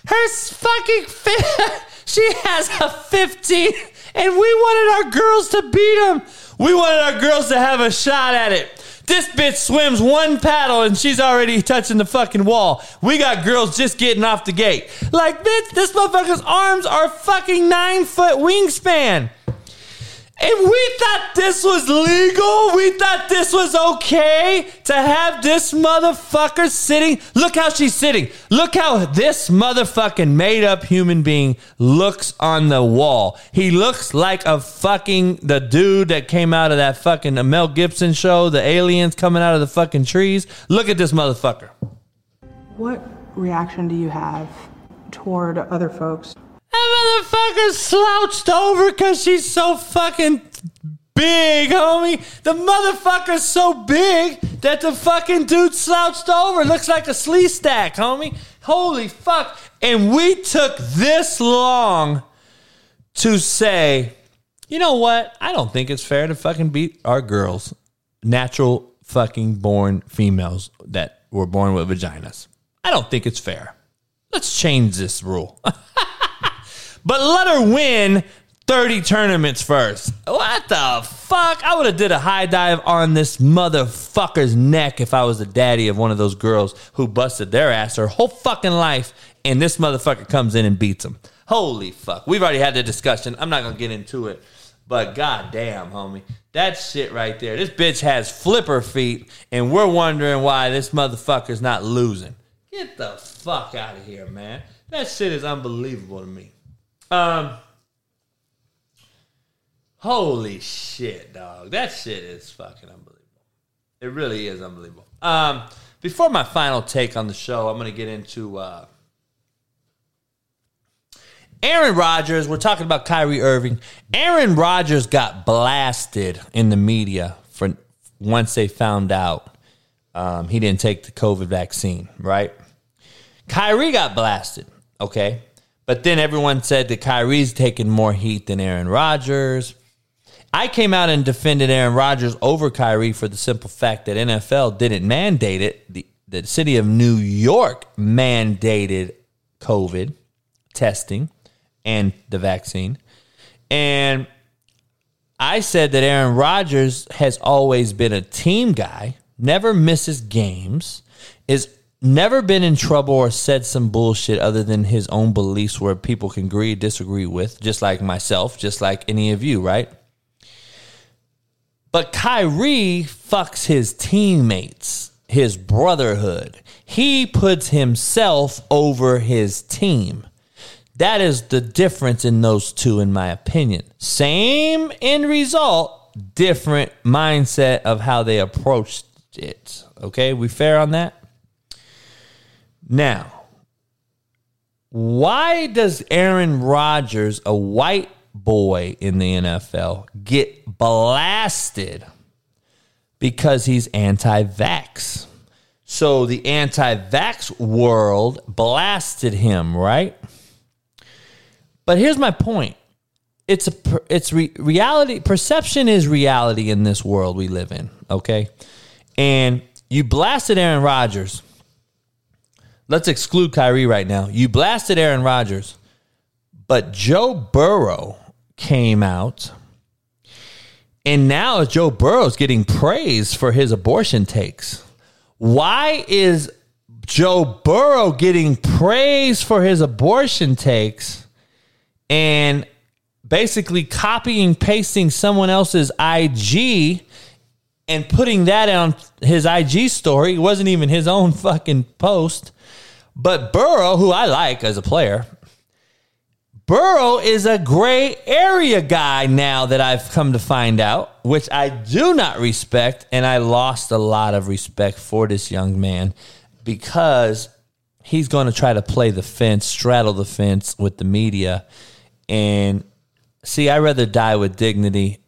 her fucking fit. [LAUGHS] she has a 15, and we wanted our girls to beat them. We wanted our girls to have a shot at it. This bitch swims one paddle and she's already touching the fucking wall. We got girls just getting off the gate. Like, bitch, this motherfucker's arms are fucking nine foot wingspan. And we thought this was legal. We thought this was okay to have this motherfucker sitting. Look how she's sitting. Look how this motherfucking made up human being looks on the wall. He looks like a fucking the dude that came out of that fucking Mel Gibson show, the aliens coming out of the fucking trees. Look at this motherfucker. what reaction do you have toward other folks That motherfucker's slouched over because she's so fucking big, homie. The motherfucker's so big that the fucking dude slouched over. Looks like a Sleestak, homie. Holy fuck. And we took this long to say, you know what? I don't think it's fair to fucking beat our girls, natural fucking born females that were born with vaginas. I don't think it's fair. Let's change this rule. [LAUGHS] but let her win 30 tournaments first. What the fuck? I would have did a high dive on this motherfucker's neck if I was the daddy of one of those girls who busted their ass her whole fucking life and this motherfucker comes in and beats them. Holy fuck. We've already had the discussion. I'm not going to get into it. But goddamn, homie. That shit right there. This bitch has flipper feet and we're wondering why this motherfucker's not losing. Get the fuck out of here, man. That shit is unbelievable to me. Um, holy shit, dog. That shit is fucking unbelievable. It really is unbelievable. Um, before my final take on the show, I'm gonna get into uh, Aaron Rodgers. We're talking about Kyrie Irving. Aaron Rodgers got blasted in the media for once they found out um, he didn't take the COVID vaccine, right? Kyrie got blasted, okay? But then everyone said that Kyrie's taking more heat than Aaron Rodgers. I came out and defended Aaron Rodgers over Kyrie for the simple fact that NFL didn't mandate it. The, the city of New York mandated COVID testing and the vaccine. And I said that Aaron Rodgers has always been a team guy, never misses games, is never been in trouble or said some bullshit other than his own beliefs where people can agree or disagree with, just like myself, just like any of you, right? But Kyrie fucks his teammates, his brotherhood. He puts himself over his team. That is the difference in those two, in my opinion. Same end result, different mindset of how they approached it. Okay, we fair on that? Now, why does Aaron Rodgers, a white boy in the NFL, get blasted? Because he's anti vax. So the anti vax world blasted him, right? But here's my point. It's a it's re- reality perception is reality in this world we live in, okay? And you blasted Aaron Rodgers Let's exclude Kyrie right now. You blasted Aaron Rodgers, but Joe Burrow came out. And now Joe Burrow's getting praised for his abortion takes. Why is Joe Burrow getting praised for his abortion takes and basically copying pasting someone else's IG and putting that on his IG story. It wasn't even his own fucking post. But Burrow, who I like as a player, Burrow is a gray area guy now that I've come to find out, which I do not respect. And I lost a lot of respect for this young man because he's going to try to play the fence, straddle the fence with the media. And see, I rather die with dignity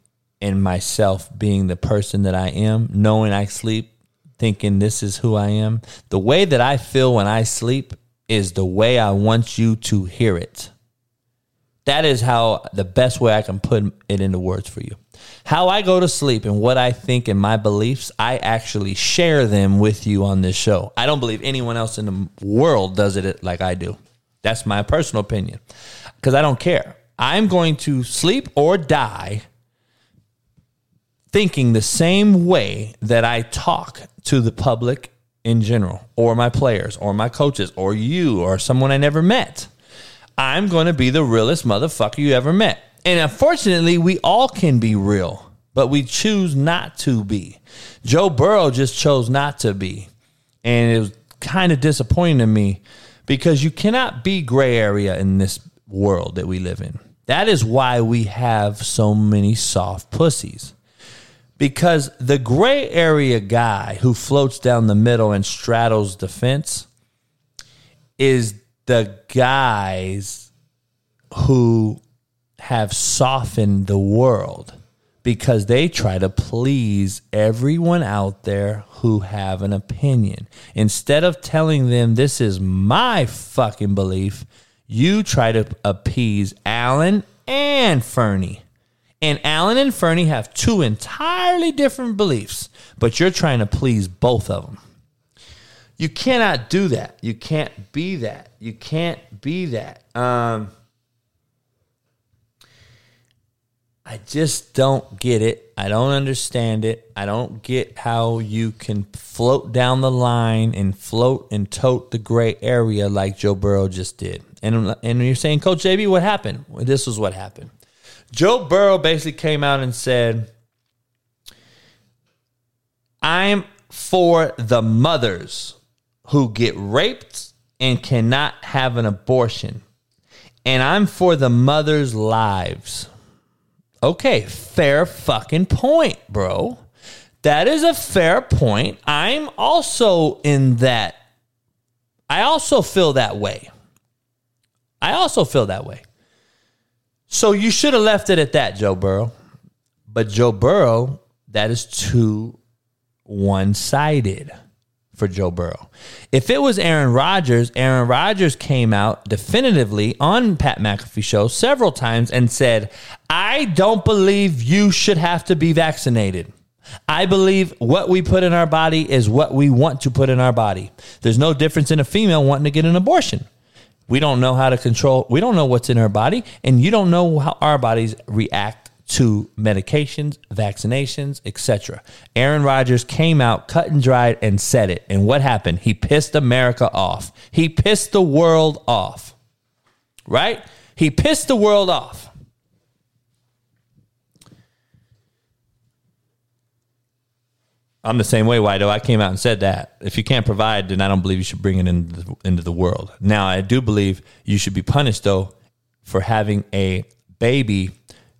and myself being the person that I am, knowing I sleep, thinking this is who I am. The way that I feel when I sleep is the way I want you to hear it. That is how the best way I can put it into words for you. How I go to sleep and what I think and my beliefs, I actually share them with you on this show. I don't believe anyone else in the world does it like I do. That's my personal opinion because I don't care. I'm going to sleep or die thinking the same way that I talk to the public in general, or my players, or my coaches, or you, or someone I never met. I'm going to be the realest motherfucker you ever met. And unfortunately, we all can be real, but we choose not to be. Joe Burrow just chose not to be. And it was kind of disappointing to me because you cannot be gray area in this world that we live in. That is why we have so many soft pussies because the gray area guy who floats down the middle and straddles the fence is the guys who have softened the world because they try to please everyone out there who have an opinion. Instead of telling them this is my fucking belief, you try to appease Allen and Fernie. And Allen and Fernie have two entirely different beliefs, but you're trying to please both of them. You cannot do that. You can't be that. You can't be that. Um, I just don't get it. I don't understand it. I don't get how you can float down the line and float and tote the gray area like Joe Burrow just did. And and you're saying, Coach JB, what happened? This was what happened. Joe Burrow basically came out and said, I'm for the mothers who get raped and cannot have an abortion. And I'm for the mothers' lives. Okay, fair fucking point, bro. That is a fair point. I'm also in that. I also feel that way. I also feel that way. So you should have left it at that, Joe Burrow. But Joe Burrow, that is too one sided for Joe Burrow. If it was Aaron Rodgers, Aaron Rodgers came out definitively on Pat McAfee show several times and said, "I don't believe you should have to be vaccinated." I believe what we put in our body is what we want to put in our body. There's no difference in a female wanting to get an abortion. We don't know how to control, we don't know what's in our body, and you don't know how our bodies react to medications, vaccinations, etc. Aaron Rodgers came out cut and dried and said it. And what happened? He pissed America off. He pissed the world off. Right? He pissed the world off. I'm the same way, Wido. I came out and said that. If you can't provide, then I don't believe you should bring it into the, into the world. Now, I do believe you should be punished, though, for having a baby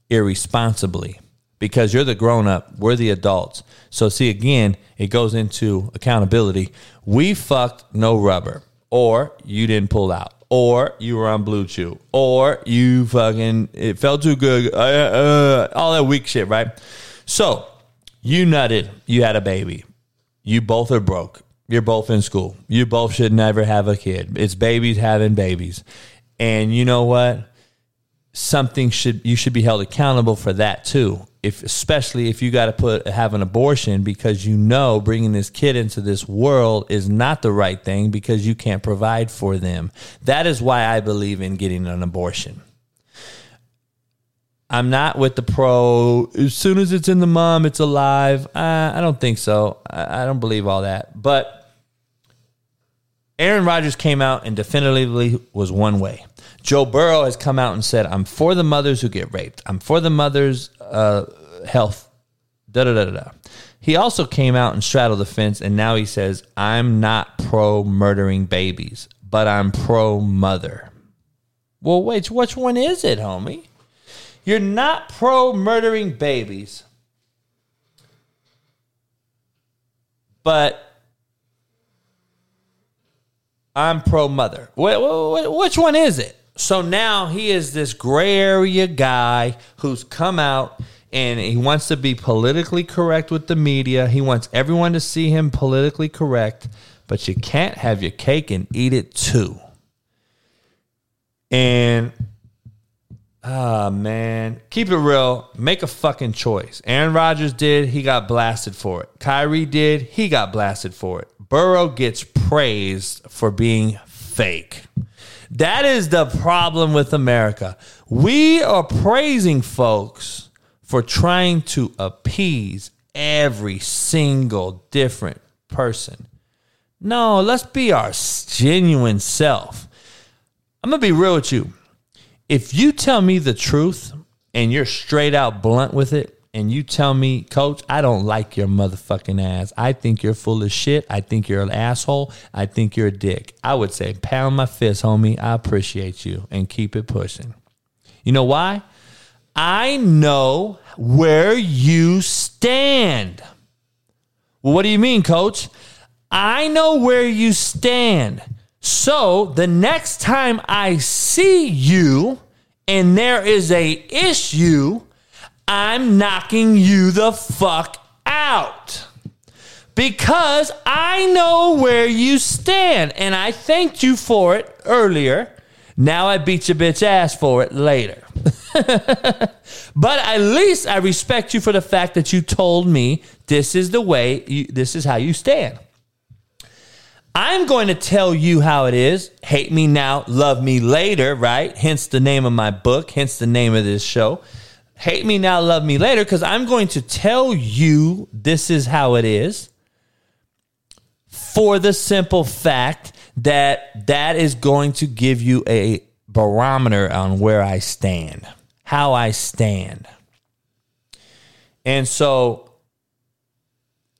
irresponsibly because you're the grown up, we're the adults. So, see, again, it goes into accountability. We fucked no rubber, or you didn't pull out, or you were on Blue Chew, or you fucking, it felt too good, uh, uh, all that weak shit, right? So, you nutted, you had a baby. You both are broke. You're both in school. You both should never have a kid. It's babies having babies. And you know what? Something should you should be held accountable for that too. if especially if you got to put have an abortion because you know bringing this kid into this world is not the right thing because you can't provide for them. That is why I believe in getting an abortion. I'm not with the pro. As soon as it's in the mom, it's alive. I don't think so. I, I don't believe all that. But Aaron Rodgers came out and definitively was one way. Joe Burrow has come out and said, "I'm for the mothers who get raped. I'm for the mothers' uh, health." Da da da. da. He also came out and straddled the fence, and now he says, "I'm not pro murdering babies, but I'm pro mother." Well, wait, which one is it, homie? You're not pro murdering babies, but I'm pro mother. Which one is it? So now he is this gray area guy who's come out and he wants to be politically correct with the media. He wants everyone to see him politically correct, but you can't have your cake and eat it too. And Ah, man. Keep it real. Make a fucking choice. Aaron Rodgers did. He got blasted for it. Kyrie did. He got blasted for it. Burrow gets praised for being fake. That is the problem with America. We are praising folks for trying to appease every single different person. No, let's be our genuine self. I'm going to be real with you if you tell me the truth and you're straight out blunt with it, and you tell me, Coach, I don't like your motherfucking ass. I think you're full of shit. I think you're an asshole. I think you're a dick. I would say, pound my fist, homie. I appreciate you and keep it pushing. You know why? I know where you stand. What do you mean, coach? I know where you stand. So the next time I see you and there is a issue, I'm knocking you the fuck out. Because I know where you stand and I thanked you for it earlier. Now I beat your bitch ass for it later. [LAUGHS] but at least I respect you for the fact that you told me this is the way, you, this is how you stand. I'm going to tell you how it is. Hate me now, love me later, right? Hence the name of my book, hence the name of this show. Hate me now, love me later, because I'm going to tell you this is how it is for the simple fact that that is going to give you a barometer on where I stand, how I stand. And so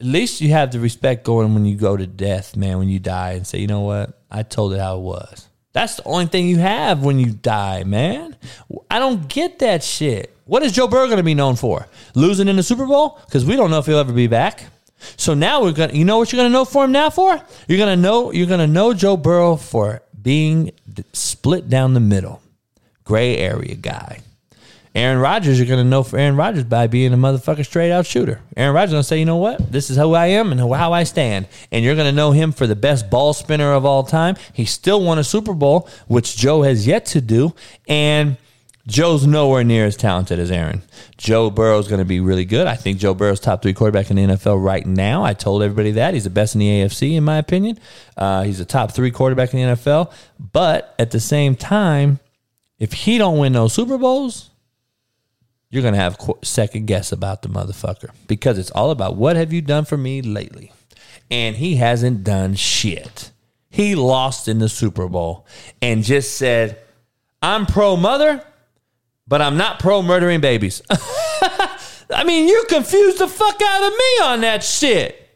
at least you have the respect going when you go to death, man, when you die and say, you know what? I told it how it was. That's the only thing you have when you die, man. I don't get that shit. What is Joe Burrow going to be known for? Losing in the Super Bowl? Because we don't know if he'll ever be back. So now we're gonna. You know what you're gonna know for him now for? You're gonna know. You're gonna know Joe Burrow for being split down the middle, gray area guy. Aaron Rodgers, you're going to know for Aaron Rodgers by being a motherfucker straight out shooter. Aaron Rodgers going to say, you know what? This is who I am and how I stand. And you're going to know him for the best ball spinner of all time. He still won a Super Bowl, which Joe has yet to do. And Joe's nowhere near as talented as Aaron. Joe Burrow's going to be really good. I think Joe Burrow's top three quarterback in the NFL right now. I told everybody that. He's the best in the AFC, in my opinion. Uh, he's a top three quarterback in the NFL. But at the same time, if he don't win no Super Bowls, you're going to have second guess about the motherfucker because it's all about what have you done for me lately? And he hasn't done shit. He lost in the Super Bowl and just said, I'm pro mother, but I'm not pro murdering babies. [LAUGHS] I mean, you confused the fuck out of me on that shit.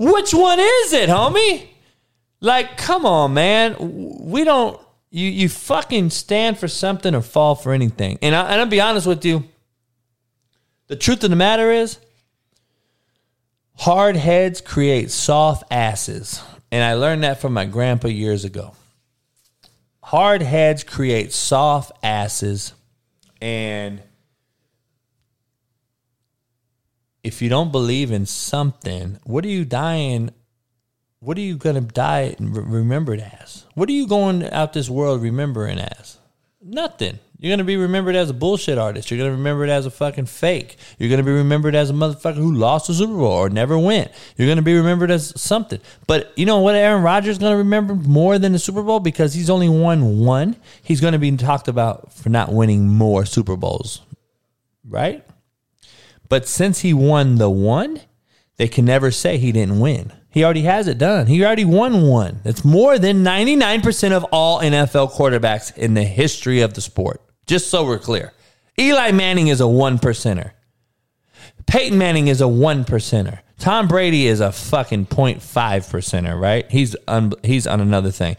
Which one is it, homie? Like, come on, man. We don't you you fucking stand for something or fall for anything. And, I, and I'll be honest with you. The truth of the matter is, hard heads create soft asses. And I learned that from my grandpa years ago. Hard heads create soft asses. And if you don't believe in something, what are you dying what are you going to die remembered as? What are you going out this world remembering as? Nothing. You're gonna be remembered as a bullshit artist. You're gonna be remembered as a fucking fake. You're gonna be remembered as a motherfucker who lost the Super Bowl or never went. You're gonna be remembered as something. But you know what? Aaron Rodgers is gonna remember more than the Super Bowl because he's only won one. He's gonna be talked about for not winning more Super Bowls, right? But since he won the one, they can never say he didn't win. He already has it done. He already won one. That's more than 99% of all NFL quarterbacks in the history of the sport. Just so we're clear. Eli Manning is a one percenter. Peyton Manning is a one percenter. Tom Brady is a fucking 0.5 percenter, right? He's un- he's on another thing.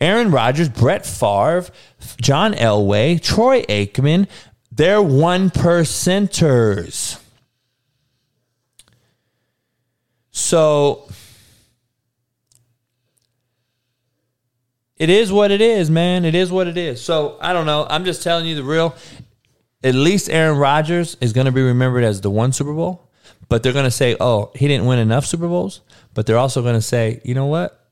Aaron Rodgers, Brett Favre, John Elway, Troy Aikman, they're one percenters. So it is what it is, man. It is what it is. So I don't know. I'm just telling you the real. At least Aaron Rodgers is going to be remembered as the one Super Bowl, but they're going to say, "Oh, he didn't win enough Super Bowls." But they're also going to say, "You know what?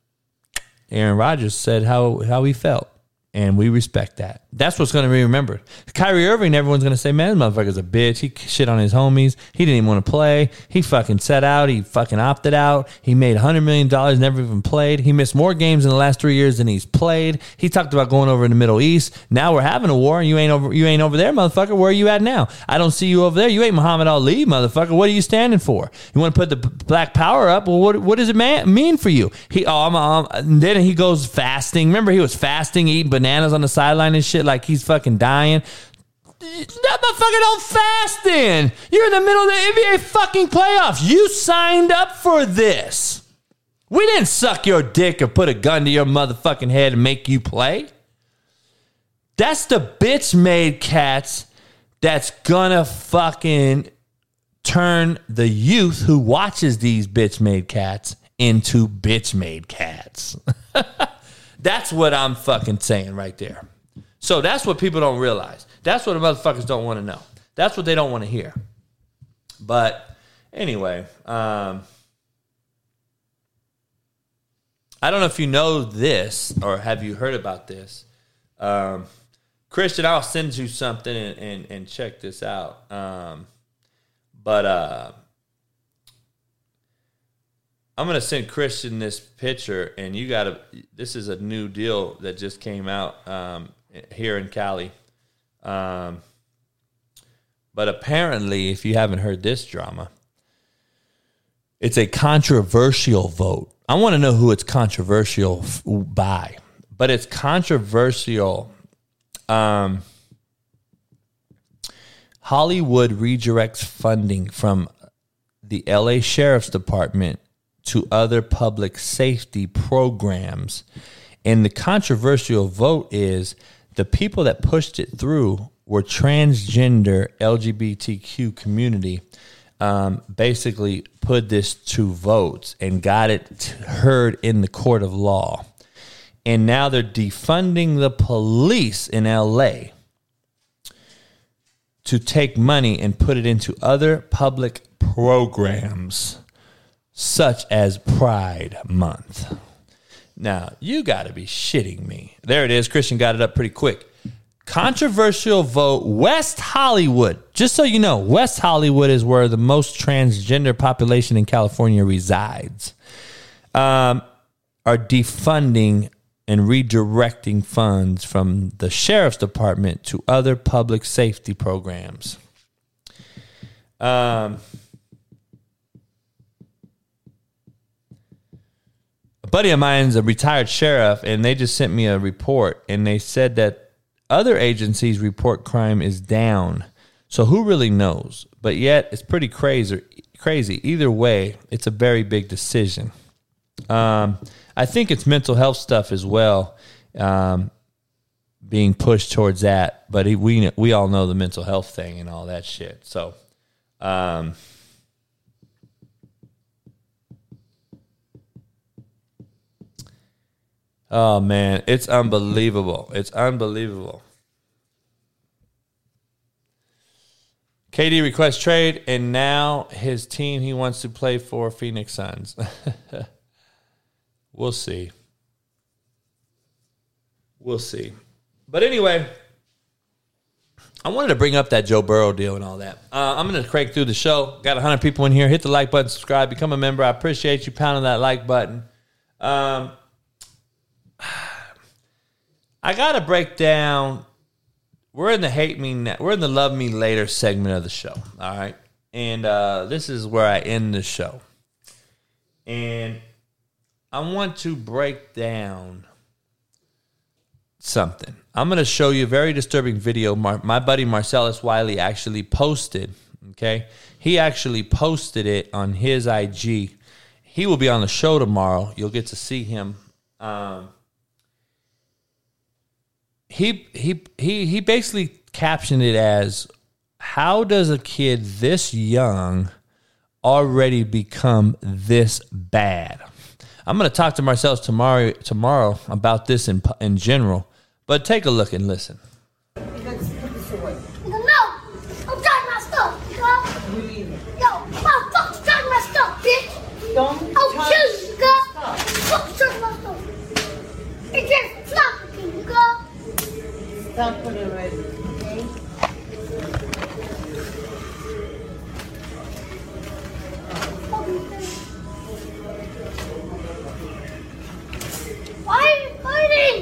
Aaron Rodgers said how how he felt." And we respect that. That's what's going to be remembered. Kyrie Irving, everyone's going to say, man, this motherfucker's a bitch. He shit on his homies. He didn't even want to play. He fucking set out. He fucking opted out. He made $100 million, never even played. He missed more games in the last three years than he's played. He talked about going over in the Middle East. Now we're having a war and you ain't over, you ain't over there, motherfucker. Where are you at now? I don't see you over there. You ain't Muhammad Ali, motherfucker. What are you standing for? You want to put the black power up? Well, what, what does it man, mean for you? He, oh, I'm, I'm, then he goes fasting. Remember, he was fasting, eating bananas on the sideline and shit like he's fucking dying. That motherfucker don't fast then. You're in the middle of the NBA fucking playoffs. You signed up for this. We didn't suck your dick or put a gun to your motherfucking head and make you play. That's the bitch made cats that's gonna fucking turn the youth who watches these bitch made cats into bitch made cats. [LAUGHS] that's what I'm fucking saying right there. So that's what people don't realize. That's what the motherfuckers don't want to know. That's what they don't want to hear. But anyway, um, I don't know if you know this or have you heard about this. Um, Christian, I'll send you something and, and, and check this out. Um, but uh, I'm gonna send Christian this picture, and you gotta. This is a new deal that just came out um, here in Cali. Um, but apparently, if you haven't heard this drama, it's a controversial vote. I want to know who it's controversial f- by, but it's controversial. Um, Hollywood redirects funding from the LA Sheriff's Department to other public safety programs. And the controversial vote is the people that pushed it through were transgender LGBTQ community. Um, basically, put this to votes and got it heard in the court of law. And now they're defunding the police in LA to take money and put it into other public programs, such as Pride Month. Now, you got to be shitting me. There it is. Christian got it up pretty quick. Controversial vote West Hollywood. Just so you know, West Hollywood is where the most transgender population in California resides. Um, are defunding and redirecting funds from the sheriff's department to other public safety programs. Um, a buddy of mine's a retired sheriff, and they just sent me a report, and they said that other agencies report crime is down. So who really knows? But yet, it's pretty crazy. Crazy. Either way, it's a very big decision. Um, I think it's mental health stuff as well, um, being pushed towards that. But we we all know the mental health thing and all that shit. So, um, oh man, it's unbelievable. It's unbelievable. KD requests trade, and now his team he wants to play for Phoenix Suns. [LAUGHS] we'll see. We'll see. But anyway, I wanted to bring up that Joe Burrow deal and all that. Uh, I'm going to crank through the show. Got 100 people in here. Hit the like button, subscribe, become a member. I appreciate you pounding that like button. Um, I got to break down. We're in the hate me, na- we're in the love me later segment of the show. All right. And uh, this is where I end the show. And I want to break down something. I'm going to show you a very disturbing video Mar- my buddy Marcellus Wiley actually posted. Okay. He actually posted it on his IG. He will be on the show tomorrow. You'll get to see him. Um, he he he he basically captioned it as how does a kid this young already become this bad? I'm going to talk to marcellus tomorrow tomorrow about this in in general but take a look and listen Stop putting it right, okay? Why are you fighting?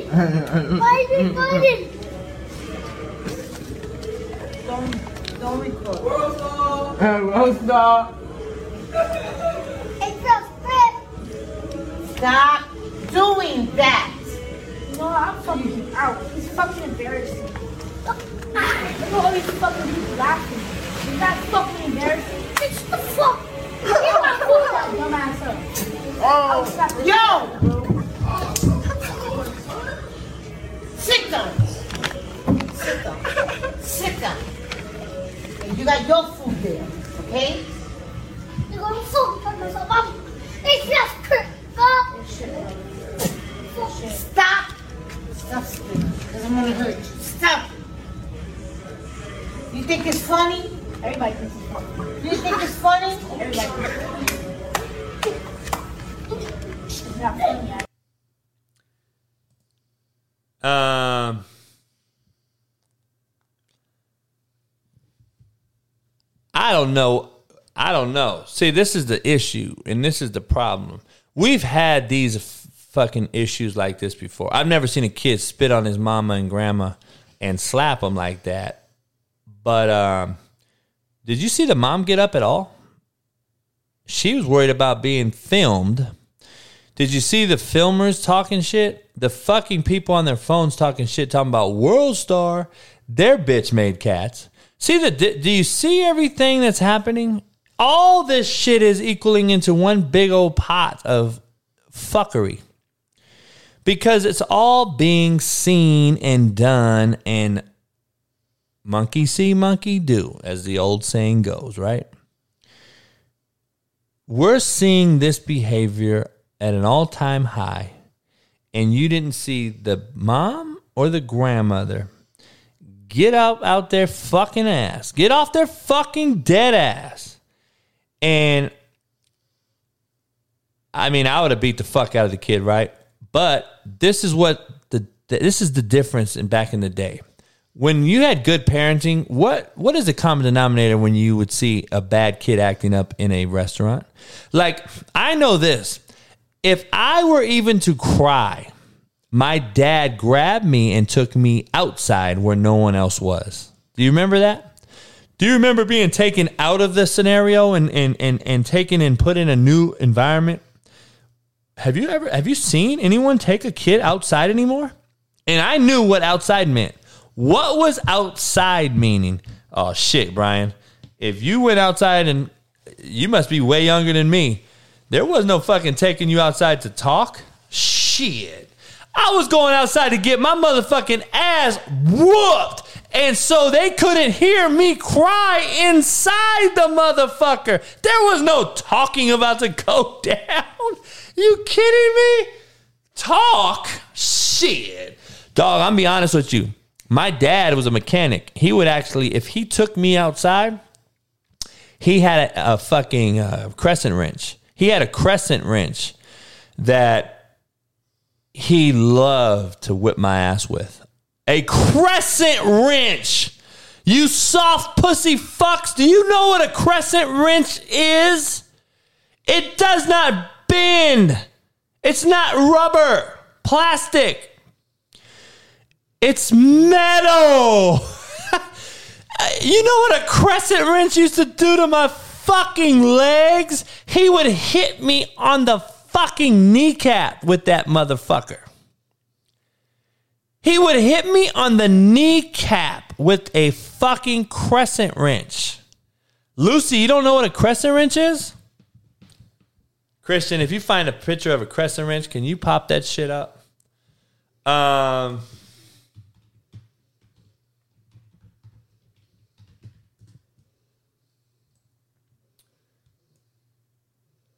Why are you fighting? Don't, don't record. World Star! World Star! It's just fit. Stop doing that! No, I'm fucking out. It's fucking embarrassing. Look at all these fucking people laughing. Is that fucking embarrassing? It's the fuck. Get my foot out, dumbass up. Oh, yo! Sit down. Sit down. Sit down. And you got your food there, okay? You're gonna fuck fuck myself up. It's just. Stop. Stop screaming, because I'm gonna hurt you. Stop. You think it's funny? Everybody thinks it's funny. You think it's funny? Everybody thinks it's not funny. Um, I don't know. I don't know. See, this is the issue, and this is the problem. We've had these f- fucking issues like this before. I've never seen a kid spit on his mama and grandma and slap them like that. But um, did you see the mom get up at all? She was worried about being filmed. Did you see the filmers talking shit? The fucking people on their phones talking shit, talking about World Star. They're bitch made cats. See the? Do you see everything that's happening? All this shit is equaling into one big old pot of fuckery because it's all being seen and done and monkey see, monkey do, as the old saying goes, right? We're seeing this behavior at an all time high, and you didn't see the mom or the grandmother get out out their fucking ass, get off their fucking dead ass. And I mean, I would have beat the fuck out of the kid, right? But this is what the this is the difference in back in the day. When you had good parenting, what what is the common denominator when you would see a bad kid acting up in a restaurant? Like, I know this. If I were even to cry, my dad grabbed me and took me outside where no one else was. Do you remember that? Do you remember being taken out of the scenario and, and, and, and taken and put in a new environment? Have you ever have you seen anyone take a kid outside anymore? And I knew what outside meant. What was outside meaning? Oh shit, Brian. If you went outside and you must be way younger than me. There was no fucking taking you outside to talk. Shit. I was going outside to get my motherfucking ass whooped. And so they couldn't hear me cry inside the motherfucker. There was no talking about to go [LAUGHS] down. You kidding me? Talk? Shit. Dog, I'm be honest with you. My dad was a mechanic. He would actually, if he took me outside, he had a, a fucking uh, crescent wrench. He had a crescent wrench that he loved to whip my ass with. A crescent wrench. You soft pussy fucks. Do you know what a crescent wrench is? It does not bend. It's not rubber, plastic. It's metal. [LAUGHS] you know what a crescent wrench used to do to my fucking legs? He would hit me on the fucking kneecap with that motherfucker. He would hit me on the kneecap with a fucking crescent wrench. Lucy, you don't know what a crescent wrench is? Christian, if you find a picture of a crescent wrench, can you pop that shit up? Um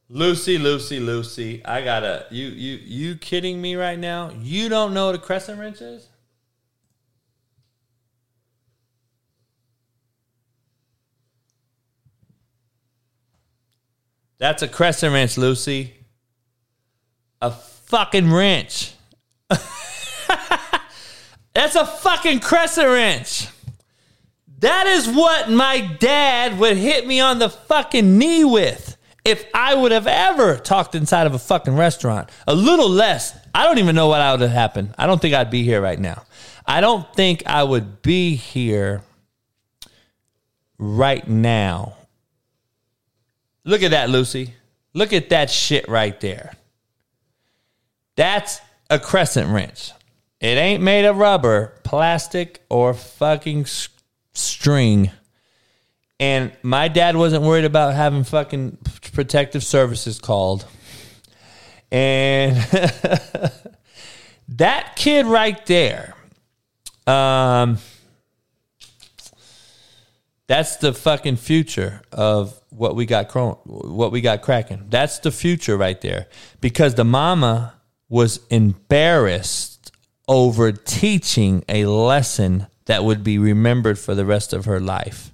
Lucy, Lucy, Lucy, I gotta you you you kidding me right now? You don't know what a crescent wrench is? That's a crescent wrench, Lucy. A fucking wrench. [LAUGHS] That's a fucking crescent wrench. That is what my dad would hit me on the fucking knee with if I would have ever talked inside of a fucking restaurant. A little less. I don't even know what would have happened. I don't think I'd be here right now. I don't think I would be here right now. Look at that, Lucy. Look at that shit right there. That's a crescent wrench. It ain't made of rubber, plastic, or fucking string. And my dad wasn't worried about having fucking protective services called. And [LAUGHS] that kid right there, um, that's the fucking future of what we got cro- what we got cracking. That's the future right there. Because the mama was embarrassed over teaching a lesson that would be remembered for the rest of her life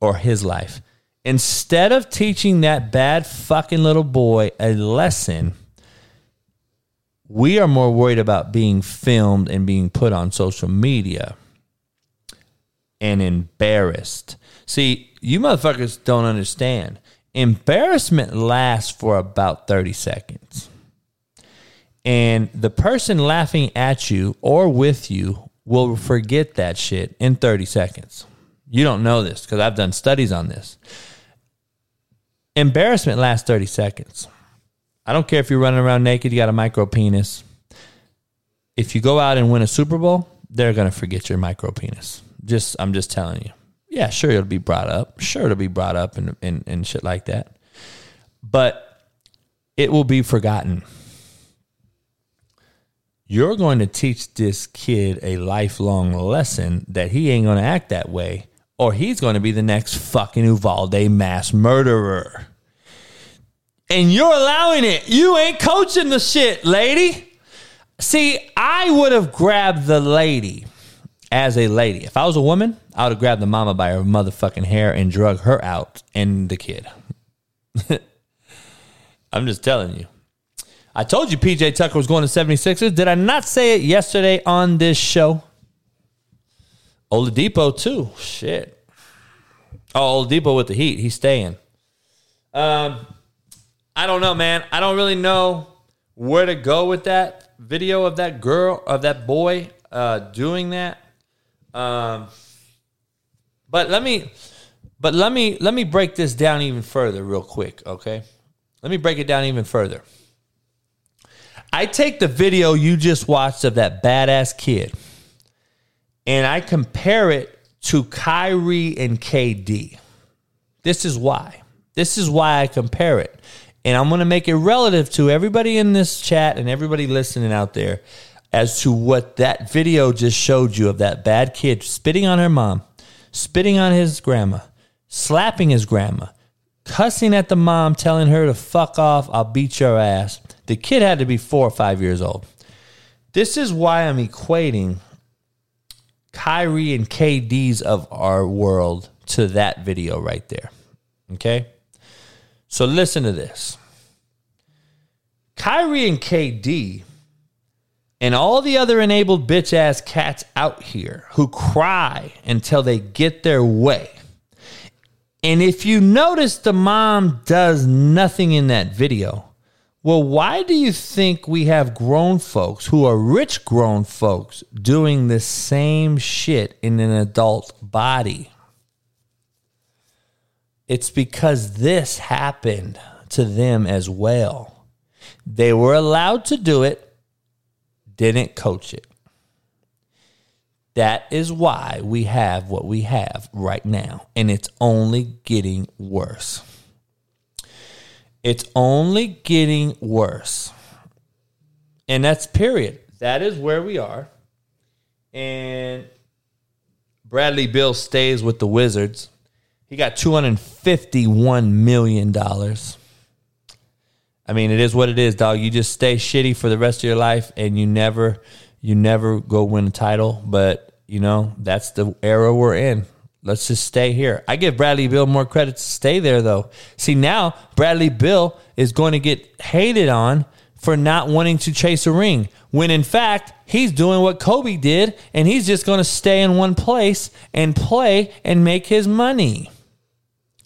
or his life. Instead of teaching that bad fucking little boy a lesson, we are more worried about being filmed and being put on social media and embarrassed. See, you motherfuckers don't understand. Embarrassment lasts for about 30 seconds. And the person laughing at you or with you will forget that shit in 30 seconds. You don't know this because I've done studies on this. Embarrassment lasts 30 seconds. I don't care if you're running around naked, you got a micro penis. If you go out and win a Super Bowl, they're going to forget your micro penis. Just I'm just telling you. Yeah, sure it'll be brought up. Sure it'll be brought up and and, and shit like that. But it will be forgotten. You're going to teach this kid a lifelong lesson that he ain't going to act that way or he's going to be the next fucking Uvalde mass murderer. And you're allowing it. You ain't coaching the shit, lady. See, I would have grabbed the lady as a lady. If I was a woman, I would have grabbed the mama by her motherfucking hair and drug her out and the kid. [LAUGHS] I'm just telling you. I told you PJ Tucker was going to 76ers. Did I not say it yesterday on this show? Oladipo too. Shit. Oh, Oladipo with the Heat. He's staying. Um, I don't know, man. I don't really know where to go with that video of that girl of that boy uh, doing that. Um, but let me, but let me let me break this down even further, real quick. Okay, let me break it down even further. I take the video you just watched of that badass kid and I compare it to Kyrie and KD. This is why. This is why I compare it. And I'm going to make it relative to everybody in this chat and everybody listening out there as to what that video just showed you of that bad kid spitting on her mom, spitting on his grandma, slapping his grandma, cussing at the mom, telling her to fuck off, I'll beat your ass. The kid had to be four or five years old. This is why I'm equating Kyrie and KD's of our world to that video right there. Okay? So listen to this. Kyrie and KD and all the other enabled bitch ass cats out here who cry until they get their way. And if you notice the mom does nothing in that video, well, why do you think we have grown folks who are rich grown folks doing the same shit in an adult body? It's because this happened to them as well. They were allowed to do it, didn't coach it. That is why we have what we have right now, and it's only getting worse. It's only getting worse. And that's period. That is where we are. And Bradley Beal stays with the Wizards. He got $251 million. I mean, it is what it is, dog. You just stay shitty for the rest of your life and you never you never go win a title, but you know, that's the era we're in. Let's just stay here. I give Bradley Beal more credit to stay there though. See, now Bradley Beal is going to get hated on for not wanting to chase a ring when in fact he's doing what Kobe did and he's just going to stay in one place and play and make his money.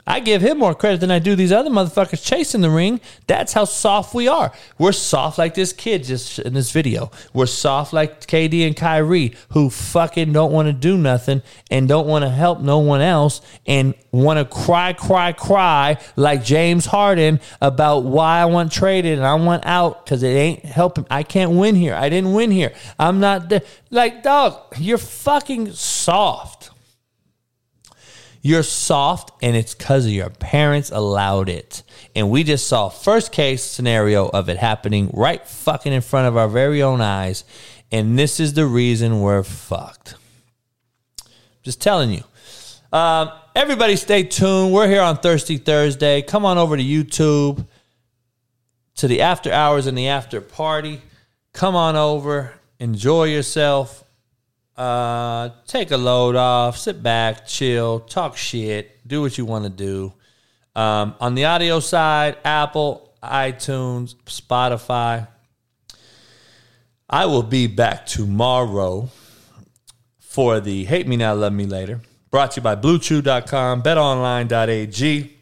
I give him more credit than I do these other motherfuckers chasing the ring. That's how soft we are. We're soft like this kid just in this video. We're soft like KD and Kyrie, who fucking don't want to do nothing and don't want to help no one else and want to cry, cry, cry like James Harden about why I want traded and I want out because it ain't helping. I can't win here. I didn't win here. I'm not there. Like, dog, you're fucking soft. You're soft, and it's because your parents allowed it. And we just saw first case scenario of it happening right fucking in front of our very own eyes. And this is the reason we're fucked. Just telling you. Um, everybody stay tuned. We're here on Thirsty Thursday. Come on over to YouTube to the after hours and the after party. Come on over, enjoy yourself. Uh, take a load off, sit back, chill, talk shit, do what you want to do. Um, on the audio side, Apple, iTunes, Spotify. I will be back tomorrow for the Hate Me Now, Love Me Later. Brought to you by BlueChew.com, BetOnline.ag.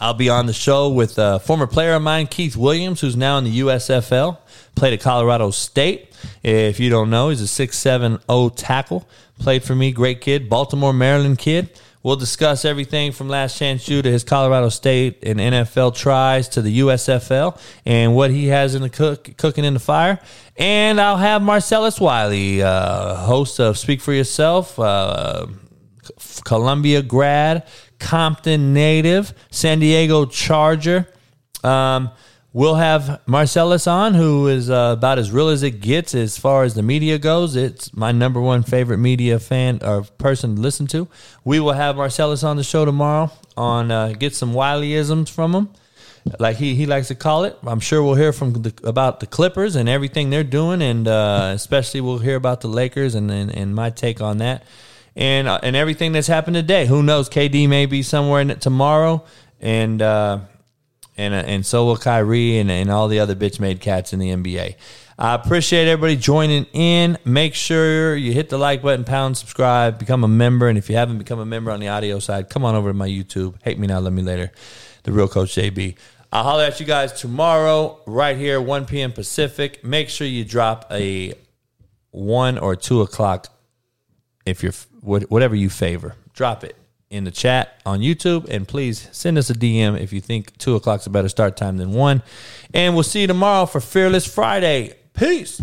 I'll be on the show with a former player of mine, Keith Williams, who's now in the USFL, played at Colorado State. If you don't know, he's a 6'7 tackle. Played for me, great kid, Baltimore, Maryland kid. We'll discuss everything from Last Chance U to his Colorado State and NFL tries to the USFL and what he has in the cook, cooking in the fire. And I'll have Marcellus Wiley, uh, host of Speak for Yourself, uh, Columbia grad, Compton native, San Diego Charger. Um, we'll have Marcellus on, who is uh, about as real as it gets as far as the media goes. It's my number one favorite media fan or person to listen to. We will have Marcellus on the show tomorrow on uh, get some Wileyisms from him. Like he, he likes to call it. I'm sure we'll hear from the, about the Clippers and everything they're doing, and uh, especially we'll hear about the Lakers and, and, and my take on that and uh, and everything that's happened today. Who knows? KD may be somewhere in it tomorrow, and uh, and uh, and so will Kyrie and, and all the other bitch made cats in the NBA. I appreciate everybody joining in. Make sure you hit the like button, pound, subscribe, become a member, and if you haven't become a member on the audio side, come on over to my YouTube. Hate me now, love me later. The real Coach JB. I'll holler at you guys tomorrow, right here, 1 p.m. Pacific. Make sure you drop a one or two o'clock if you're whatever you favor. Drop it in the chat on YouTube, and please send us a DM if you think two o'clock's a better start time than one. And we'll see you tomorrow for Fearless Friday. Peace.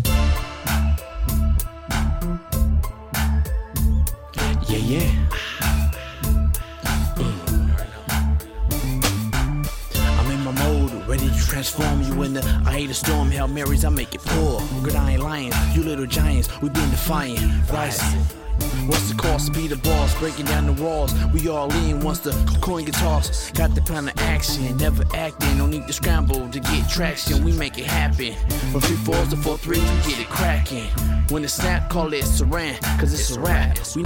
Yeah, yeah. Mm. I'm in my mode, ready to transform you into I hate a storm, Hail Marys, I make it pour. Good, I ain't lying. You little giants, we been defiant. Rising. What's the cost? Be the boss, breaking down the walls. We all lean once the coin gets tossed. Got the plan of action, never acting. No need to scramble to get traction. We make it happen. From three fours to four threes, we get it cracking. When the snap, call it saran, cause it's a rap. We